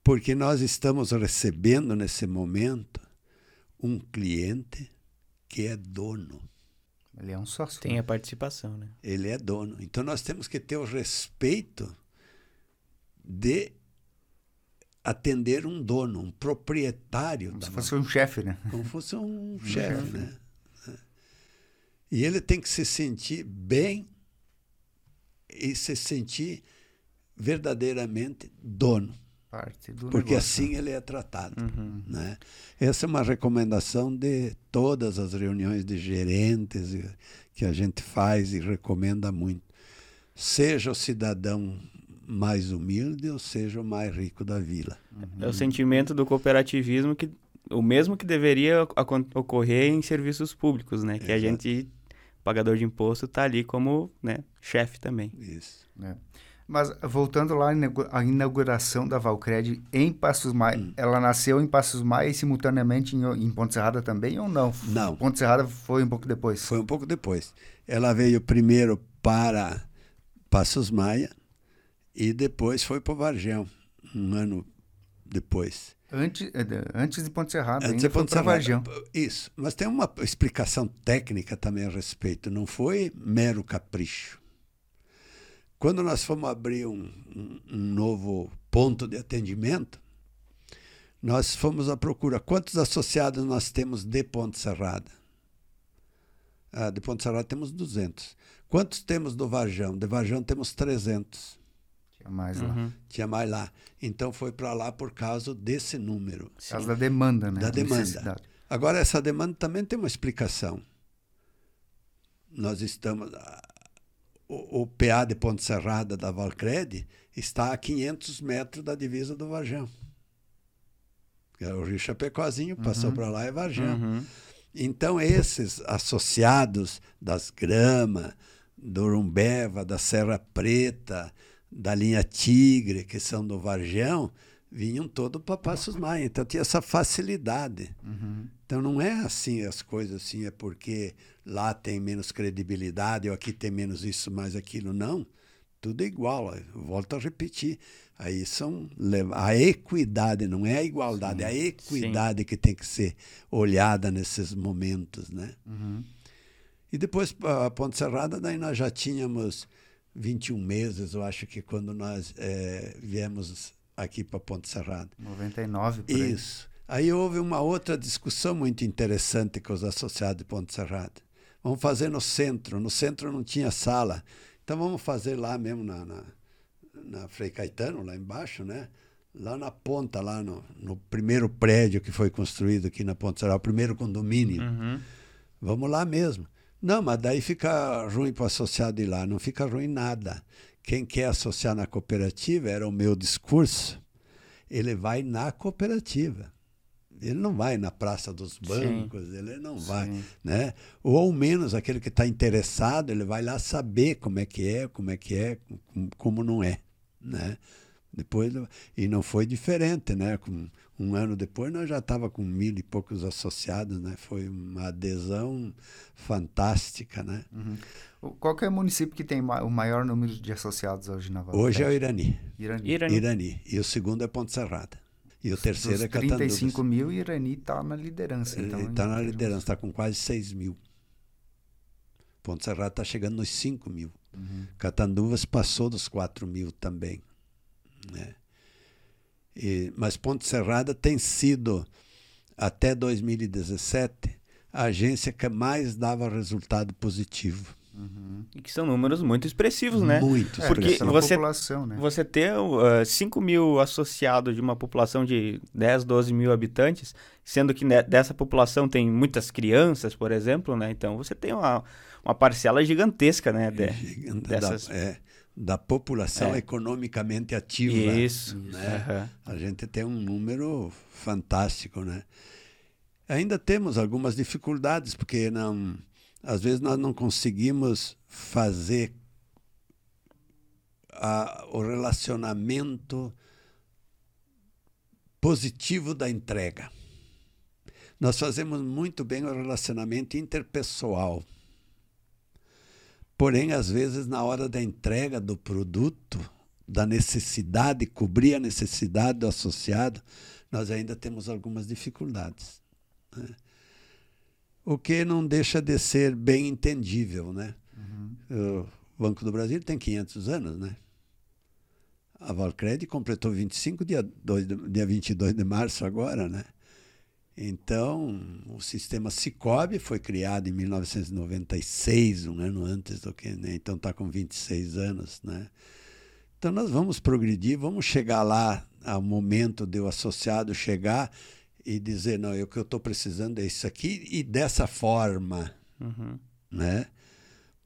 Porque nós estamos recebendo nesse momento um cliente que é dono. Ele é um sócio. Tem a participação, né? Ele é dono. Então nós temos que ter o respeito de atender um dono, um proprietário Como se fosse um chefe, né? como fosse um [laughs] chefe, né? E ele tem que se sentir bem e se sentir verdadeiramente dono, Parte do porque negócio, assim ele é tratado, Uhum. né? Essa é uma recomendação de todas as reuniões de gerentes que a gente faz e recomenda muito. Seja o cidadão mais humilde ou seja o mais rico da vila. É o sentimento do cooperativismo que o mesmo que deveria ocorrer em serviços públicos, né? Que a Exato. gente, pagador de imposto, tá ali como, né, chefe também. Isso. né? Mas voltando lá à inaugura- à inauguração da Valcred em Passos Maia, Hum. ela nasceu em Passos Maia e simultaneamente em, em Ponte Serrada também ou não? Não. Ponte Serrada foi um pouco depois. Foi um pouco depois. Ela veio primeiro para Passos Maia e depois foi para o Vargem, um ano depois. Antes, eh, de- antes de Ponte Serrada, Antes de foi Ponte. Vargião. Isso. Mas tem uma explicação técnica também a respeito. Não foi mero capricho. Quando nós fomos abrir um, um- um novo ponto de atendimento, nós fomos à procura. Quantos associados nós temos de Ponte Serrada? Ah, de Ponte Serrada temos 200. Quantos temos do Varjão? De Varjão temos 300. Tinha mais lá. Uhum. Tinha mais lá. Então foi para lá por causa desse número. Por causa da demanda, né? Da demanda. necessidade. Agora, essa demanda também tem uma explicação. Nós estamos. O, o PA de Ponte Serrada da Valcred está a 500 metros da divisa do Varjão. É o Rio Chapecozinho, passou para lá é Varjão. Uhum. Então, esses associados das Grama, do Urumbeva, da Serra Preta, da linha Tigre, que são do Varjão, vinham todos para Passos Maia. Então, tinha essa facilidade. Uhum. Então, não é assim as coisas, assim, é porque lá tem menos credibilidade, ou aqui tem menos isso, mais aquilo. Não. Tudo é igual. eu Volto a repetir. Aí são a equidade, não é a igualdade, é a equidade que tem que ser olhada nesses momentos, né? Uhum. E depois a Ponte Serrada, daí nós já tínhamos 21 meses, eu acho que quando nós eh, viemos aqui para Ponte Serrada. 99 por aí. Isso. Aí houve uma outra discussão muito interessante com os associados de Ponte Serrada. Vamos fazer no centro. No centro não tinha sala. Então vamos fazer lá mesmo na, na, na Frei Caetano, lá embaixo, né? Lá na ponta, lá no, no primeiro prédio que foi construído aqui na Ponte Serrada, o primeiro condomínio. Uhum. Vamos lá mesmo. Não, mas daí fica ruim para o associado ir lá. Não fica ruim nada. Quem quer associar na cooperativa, era o meu discurso, ele vai na cooperativa. Ele não vai na Praça dos Bancos, ele não vai. Sim. Né? Ou ao menos aquele que está interessado, ele vai lá saber como é que é, como é que é, como, como não é. Né? Depois, e não foi diferente, né? Com Um ano depois nós já estava com mil e poucos associados, né? Foi uma adesão fantástica, né? Uhum. Qual que é o município que tem o maior número de associados hoje na Valcred? Hoje é o Irani. Irani. Irani. Irani. E o segundo é Ponte Serrada. E o terceiro Dos é Catanduvas. 35 mil, Irani está na liderança. Ele Então, está na liderança, está com quase 6 mil. Ponte Serrada está chegando nos 5 mil. Uhum. Catanduvas passou dos 4 mil também. Né? E, mas Ponte Serrada tem sido, até 2017, a agência que mais dava resultado positivo. E que são números muito expressivos, né? Muito. É, Porque você- população, né? Você ter uh, 5 mil associados de uma população de 10, 12 mil habitantes, sendo que ne- dessa população tem muitas crianças, por exemplo, né? Então você tem uma, uma parcela gigantesca, né? de- Gigante dessas- é, da população É. economicamente ativa. Isso. né? Aham. A gente tem um número fantástico, né? Ainda temos algumas dificuldades, porque não, às vezes nós não conseguimos fazer a- o relacionamento positivo da entrega. Nós fazemos muito bem o relacionamento interpessoal. Porém, às vezes, na hora da entrega do produto, da necessidade, cobrir a necessidade do associado, nós ainda temos algumas dificuldades. né? O que não deixa de ser bem entendível. Né? O Banco do Brasil tem 500 anos, né? A Valcred completou 25, dia, 2, de- dia 22 de março agora, né? Então, o sistema Cicobi foi criado em 1996, um ano antes do que, né? Então está com 26 anos, né? Então nós vamos progredir, vamos chegar lá ao momento de o associado chegar e dizer, não, o que eu estou precisando é isso aqui e dessa forma, Uhum. né?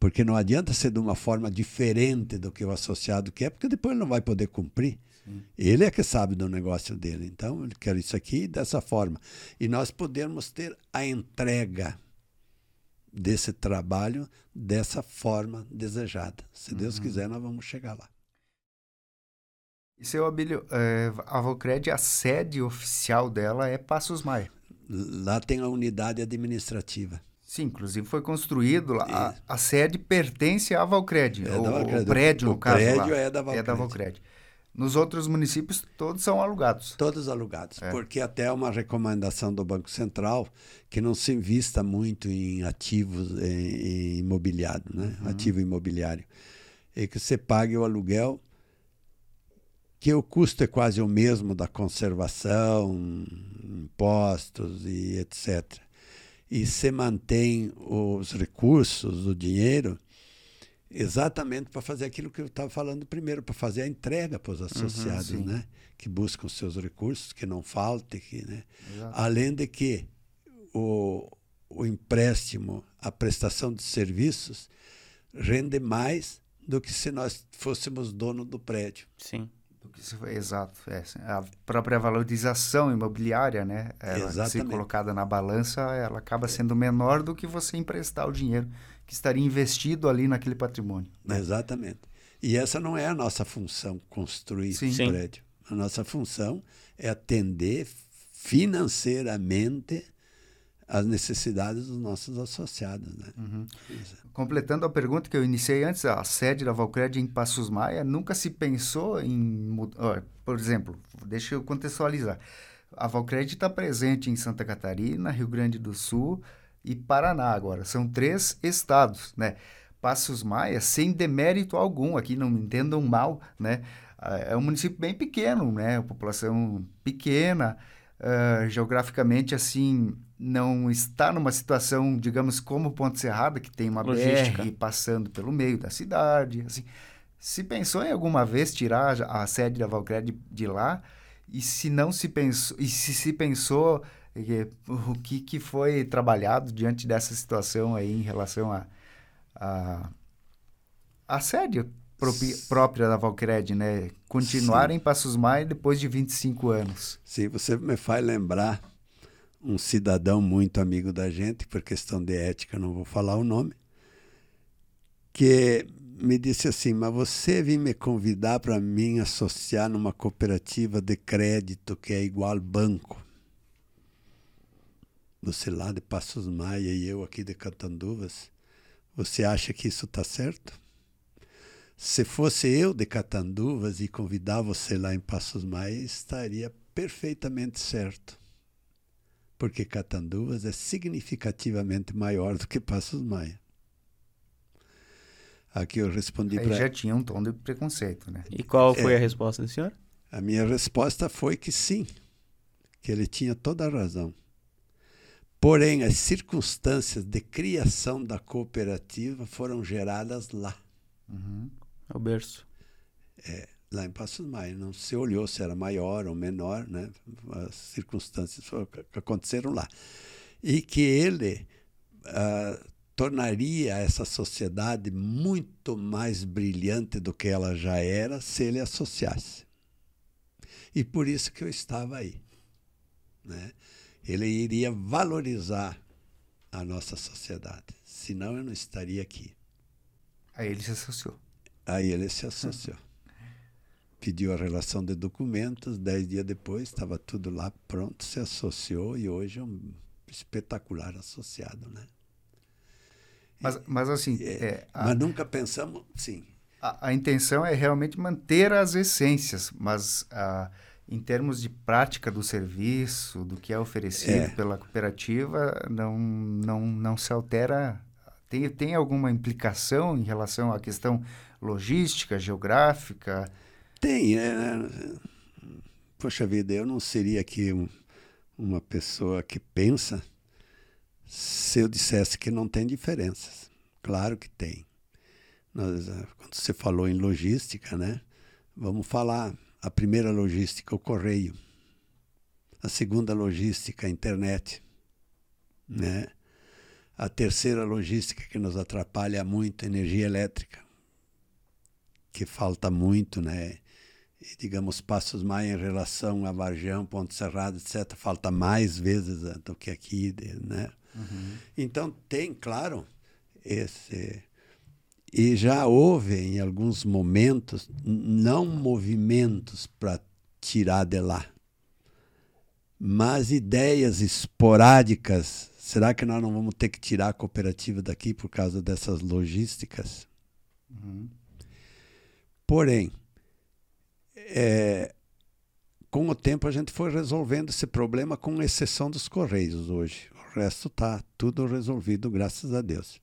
Porque não adianta ser de uma forma diferente do que o associado quer, porque depois ele não vai poder cumprir. Ele é que sabe do negócio dele. Então, ele quer isso aqui dessa forma. E nós podemos ter a entrega desse trabalho dessa forma desejada. Se Deus quiser, nós vamos chegar lá. E seu Abílio, é, a Valcred, a sede oficial dela é Passos Maia. Lá tem a unidade administrativa. Sim, inclusive foi construído lá. A, a sede pertence à Valcred. É o, Valcred. o prédio, O no caso. prédio lá, é da É da Valcred. Nos outros municípios, todos são alugados. Todos alugados. É. Porque até é uma recomendação do Banco Central que não se invista muito em ativos em, em imobiliário, né? ativo imobiliário. E que você pague o aluguel, que o custo é quase o mesmo da conservação, impostos e etc. E se mantém os recursos, o dinheiro, exatamente para fazer aquilo que eu estava falando primeiro, para fazer a entrega para os associados, sim. né? que buscam os seus recursos, que não falte, que, né? Exato. além de que o, o empréstimo, a prestação de serviços, rende mais do que se nós fôssemos dono do prédio. Sim. Exato. é. A própria valorização imobiliária, né? Ela ser Exatamente. colocada na balança, ela acaba sendo menor do que você emprestar o dinheiro que estaria investido ali naquele patrimônio. né? Exatamente. E essa não é a nossa função, construir Sim. um prédio. A nossa função é atender financeiramente as necessidades dos nossos associados. Né? Uhum. Completando a pergunta que eu iniciei antes, a sede da Valcred em Passos Maia, nunca se pensou em mudar. Por exemplo, deixa eu contextualizar. A Valcred está presente em Santa Catarina, Rio Grande do Sul e Paraná agora. São três estados, né? Passos Maia, sem demérito algum, aqui não me entendam mal, né? Ah, É um município bem pequeno, né? População pequena, ah, geograficamente assim não está numa situação, digamos, como Ponte Serrada, que tem uma Logística. BR passando pelo meio da cidade, assim. Se pensou em alguma vez tirar a sede da Valcred de lá? E se não se pensou, e se se pensou, [laughs] o que, que foi trabalhado diante dessa situação aí em relação a, a, a propi- própria da Valcred, né? Continuar Sim. em Passos Maia depois de 25 anos. Sim, você me faz lembrar um cidadão muito amigo da gente, por questão de ética não vou falar o nome, que me disse assim: Mas você vem me convidar para mim associar numa cooperativa de crédito que é igual banco. Você lá de Passos Maia e eu aqui de Catanduvas. Você acha que isso está certo? Se fosse eu de Catanduvas e convidar você lá em Passos Maia, estaria perfeitamente certo. Porque Catanduvas é significativamente maior do que Passos Maia. Aqui eu respondi para. já tinha um tom de preconceito, né? E qual foi é, a resposta do senhor? A minha resposta foi que sim, que ele tinha toda a razão. Porém, as circunstâncias de criação da cooperativa foram geradas lá. Uhum. É o berço. É, lá em Passos Maia. Não se olhou se era maior ou menor, né? As circunstâncias aconteceram lá. E que ele uh, tornaria essa sociedade muito mais brilhante do que ela já era se ele associasse. E por isso que eu estava aí. Né? Ele iria valorizar a nossa sociedade. Senão eu não estaria aqui. Aí ele se associou. Aí ele se associou. [laughs] Pediu a relação de documentos, dez dias depois estava tudo lá pronto, se associou e hoje é um espetacular associado, né? Mas, mas assim. É, é, a, mas nunca pensamos, sim. A, a, intenção é realmente manter as essências, mas a, em termos de prática do serviço, do que é oferecido é. pela cooperativa, não, não, não se altera. Tem, tem alguma implicação em relação à questão logística, geográfica? Tem. É, poxa vida, eu não seria aqui um, uma pessoa que pensa se eu dissesse que não tem diferenças. Claro que tem. Nós, eh, quando você falou em logística, né? Vamos falar a primeira logística, o correio. A segunda logística, a internet, né? A terceira logística que nos atrapalha muito, energia elétrica, que falta muito, né? E, digamos, Passos Maia em relação a Varjão, Ponte Serrado, etc., falta mais vezes eh, do que aqui, né? Uhum. Então, tem, claro, esse. E já houve, em alguns momentos, não movimentos para tirar de lá, mas ideias esporádicas. Será que nós não vamos ter que tirar a cooperativa daqui por causa dessas logísticas? Uhum. Porém, é, com o tempo a gente foi resolvendo esse problema, com exceção dos Correios hoje. O resto está tudo resolvido, graças a Deus.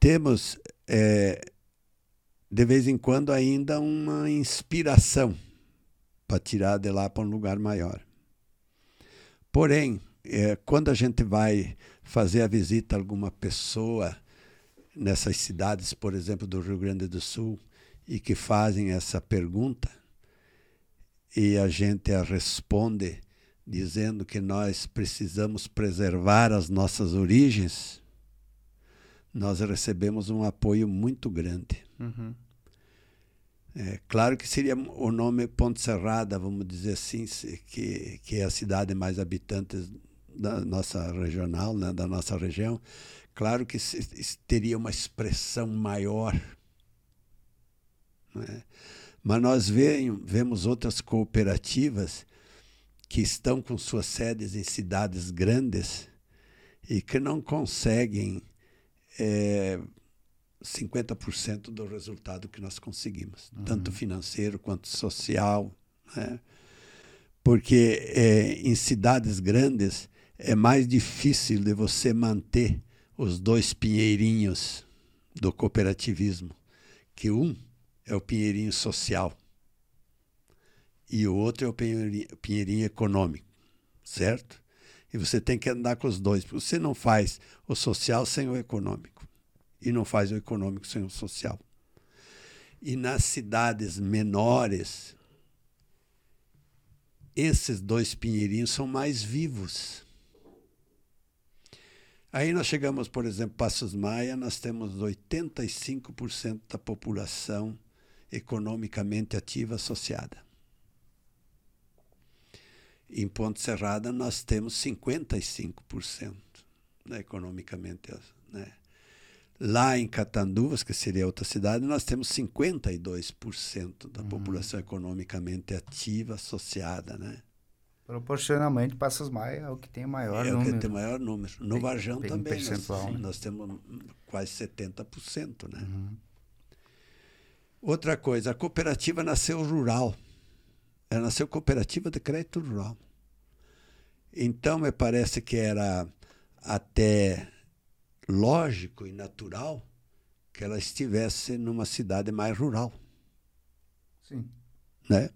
Temos, é, de vez em quando, ainda uma inspiração para tirar de lá para um lugar maior. Porém, é, quando a gente vai fazer a visita a alguma pessoa nessas cidades, por exemplo, do Rio Grande do Sul, e que fazem essa pergunta, e a gente a responde dizendo que nós precisamos preservar as nossas origens, nós recebemos um apoio muito grande. Uhum. É, claro que seria o nome Ponte Serrada, vamos dizer assim, que, que é a cidade mais habitante da nossa regional, né, da nossa região. Claro que teria uma expressão maior. Né? Mas nós vemos outras cooperativas que estão com suas sedes em cidades grandes e que não conseguem é, 50% do resultado que nós conseguimos, uhum. tanto financeiro quanto social. Né? Porque é, em cidades grandes é mais difícil de você manter os dois pinheirinhos do cooperativismo, que um é o pinheirinho social e o outro é o pinheirinho, pinheirinho econômico, certo? E você tem que andar com os dois, porque você não faz o social sem o econômico e não faz o econômico sem o social. E nas cidades menores, esses dois pinheirinhos são mais vivos. Aí nós chegamos, por exemplo, Passos Maia, nós temos 85% da população economicamente ativa associada. Em Ponte Serrada, nós temos 55% né, economicamente. Né? Lá em Catanduvas, que seria outra cidade, nós temos 52% da uhum. população economicamente ativa associada, né? Proporcionalmente, Passos Maia é o que tem maior é número. É o que tem maior número. No bem, Varjão bem também, nós, nós, temos quase 70%, né? Uhum. Outra coisa, a cooperativa nasceu rural. Ela nasceu cooperativa de crédito rural. Então, me parece que era até lógico e natural que ela estivesse numa cidade mais rural. Sim. Né?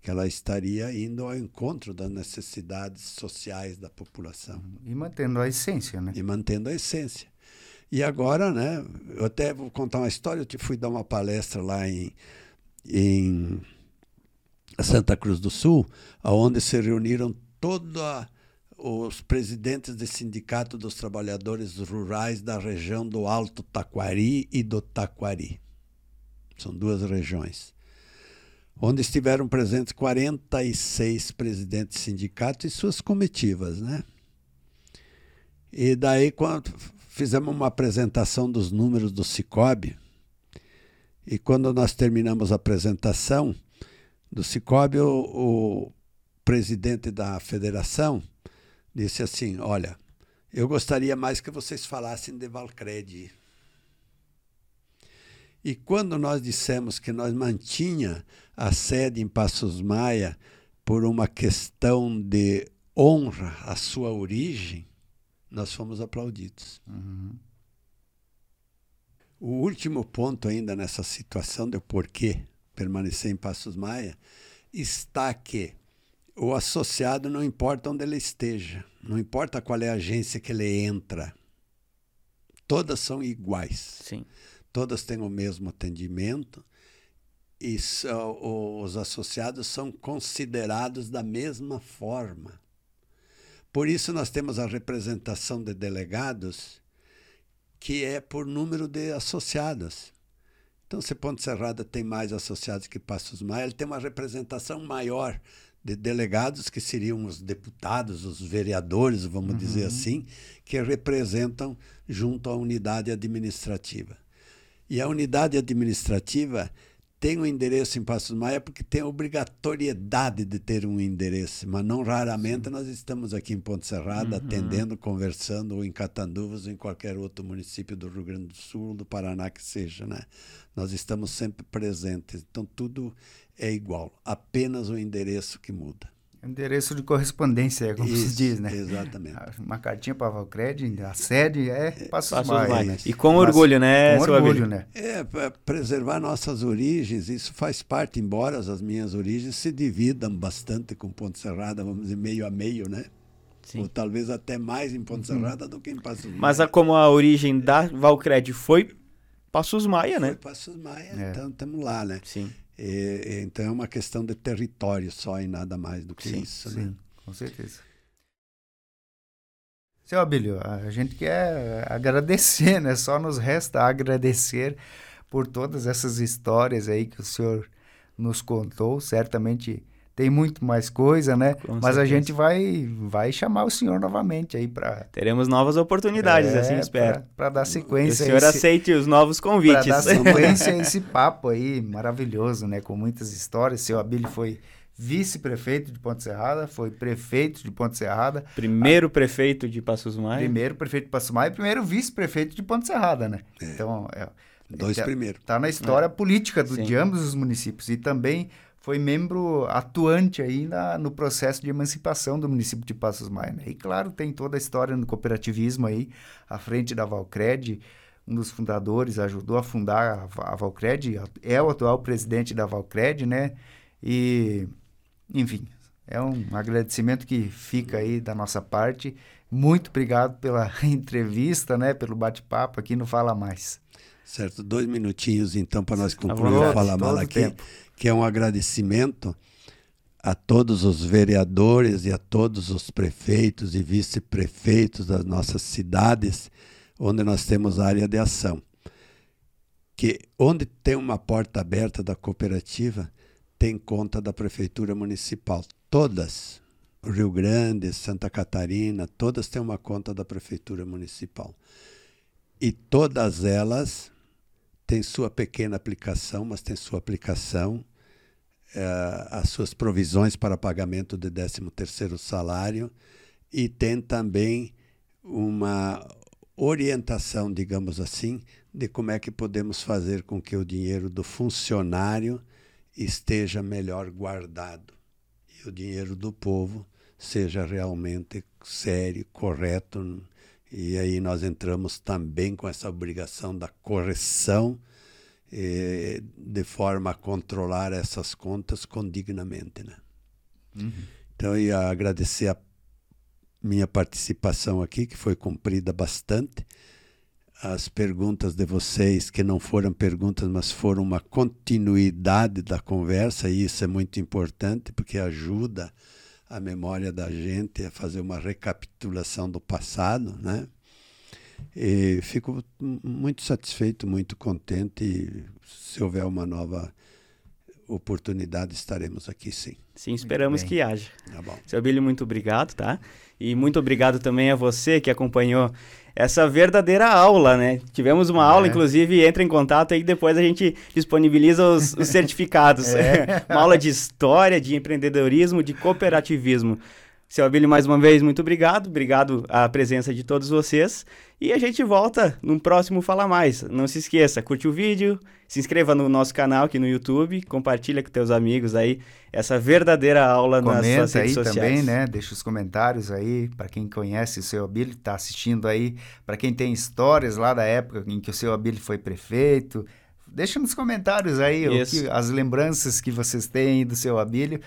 Que ela estaria indo ao encontro das necessidades sociais da população. E mantendo a essência, né? E mantendo a essência. E agora, né, eu até vou contar uma história, eu fui dar uma palestra lá em, em Santa Cruz do Sul, aonde se reuniram todos os presidentes de sindicato dos trabalhadores rurais da região do Alto Taquari e do Taquari. São duas regiões. Onde estiveram presentes 46 presidentes de sindicatos e suas comitivas, né? E daí, quando fizemos uma apresentação dos números do Cicobi, e quando nós terminamos a apresentação do Cicobi, o, o presidente da federação disse assim: Olha, eu gostaria mais que vocês falassem de Valcred. E quando nós dissemos que nós mantinha a sede em Passos Maia por uma questão de honra à sua origem, nós fomos aplaudidos. Uhum. O último ponto ainda nessa situação do porquê permanecer em Passos Maia está que o associado não importa onde ele esteja, não importa qual é a agência que ele entra, todas são iguais. Sim. Todas têm o mesmo atendimento e os associados são considerados da mesma forma. Por isso nós temos a representação de delegados que é por número de associados. Então, se Ponte Serrada tem mais associados que Passos Maia, ele tem uma representação maior de delegados que seriam os deputados, os vereadores, vamos uhum. dizer assim, que representam junto à unidade administrativa. E a unidade administrativa tem um endereço em Passos Maia porque tem obrigatoriedade de ter um endereço, mas não raramente nós estamos aqui em Ponte Serrada uhum. atendendo, conversando, ou em Catanduvas, ou em qualquer outro município do Rio Grande do Sul, do Paraná que seja, né? Nós estamos sempre presentes, então tudo é igual, apenas o endereço que muda. Endereço de correspondência, como Isso, se diz, né? Exatamente. Uma cartinha para a Valcred, a sede é Passos, Passos Maia. E com orgulho, né? Com orgulho, né? É, preservar nossas origens, isso faz parte, embora as minhas origens se dividam bastante com Ponte Serrada, vamos dizer, meio a meio, né? Sim. Ou talvez até mais em Ponte uhum. Serrada do que em Passos Maia. Mas a, como a origem da Valcred foi Passos Maia, foi né? Passos Maia, é. então estamos lá, né? Sim. E, então é uma questão de território só e nada mais do que sim, isso. Sim, né? com certeza. Seu Abílio, a gente quer agradecer, né? Só nos resta agradecer por todas essas histórias aí que o senhor nos contou. Certamente tem muito mais coisa, né? Com Mas certeza. a gente vai vai chamar o senhor novamente aí para teremos novas oportunidades, é, assim espero. Para dar sequência. O senhor esse, aceite os novos convites. Para dar sequência a [laughs] esse papo aí maravilhoso, né? Com muitas histórias. Seu Abílio foi vice-prefeito de Ponte Serrada, foi prefeito de Ponte Serrada. Primeiro a... prefeito de Passos Maia. Primeiro prefeito de Passos Maia e primeiro vice-prefeito de Ponte Serrada, né? É. Então, é, Dois é, primeiros. Está na história é. política do, de ambos os municípios. E também foi membro atuante aí na, no processo de emancipação do município de Passos Maia. Né? E claro, tem toda a história no cooperativismo aí, à frente da Valcred, um dos fundadores, ajudou a fundar a, a Valcred, é o atual presidente da Valcred, né? E, enfim, é um agradecimento que fica aí da nossa parte. Muito obrigado pela [laughs] entrevista, né? Pelo bate-papo aqui no Fala Mais. Certo, dois minutinhos então para nós concluir o Fala Mal aqui. Tempo que é um agradecimento a todos os vereadores e a todos os prefeitos e vice-prefeitos das nossas cidades, onde nós temos área de ação. Que onde tem uma porta aberta da cooperativa, tem conta da prefeitura municipal. Todas, Rio Grande, Santa Catarina, todas têm uma conta da prefeitura municipal. E todas elas têm sua pequena aplicação, mas têm sua aplicação, as suas provisões para pagamento de 13º salário e tem também uma orientação, digamos assim, de como é que podemos fazer com que o dinheiro do funcionário esteja melhor guardado e o dinheiro do povo seja realmente sério, correto. E aí nós entramos também com essa obrigação da correção eh, de forma a controlar essas contas condignamente. Né? Uhum. Então, eu ia agradecer a minha participação aqui, que foi cumprida bastante. As perguntas de vocês, que não foram perguntas, mas foram uma continuidade da conversa, e isso é muito importante, porque ajuda a memória da gente a fazer uma recapitulação do passado, né? E fico muito satisfeito, muito contente. E se houver uma nova oportunidade, estaremos aqui sim. Sim, esperamos que haja. Tá bom. Seu Billy, muito obrigado, tá? E muito obrigado também a você que acompanhou essa verdadeira aula, né? Tivemos uma é. aula, inclusive, entra em contato aí depois a gente disponibiliza os, os certificados. É. [laughs] uma aula de história, de empreendedorismo, de cooperativismo. Seu Abílio, mais uma vez, muito obrigado. Obrigado à presença de todos vocês. E a gente volta no próximo Fala Mais. Não se esqueça, curte o vídeo, se inscreva no nosso canal aqui no YouTube, compartilha com teus amigos aí essa verdadeira aula Comenta nas suas redes aí sociais. também, né? Deixa os comentários aí para quem conhece o seu Abílio, está assistindo aí, para quem tem histórias lá da época em que o seu Abílio foi prefeito. Deixa nos comentários aí que, as lembranças que vocês têm do seu Abílio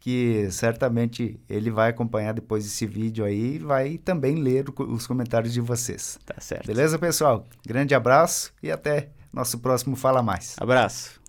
que certamente ele vai acompanhar depois desse vídeo aí e vai também ler os comentários de vocês. Tá certo. Beleza, pessoal? Grande abraço e até nosso próximo Fala Mais. Abraço.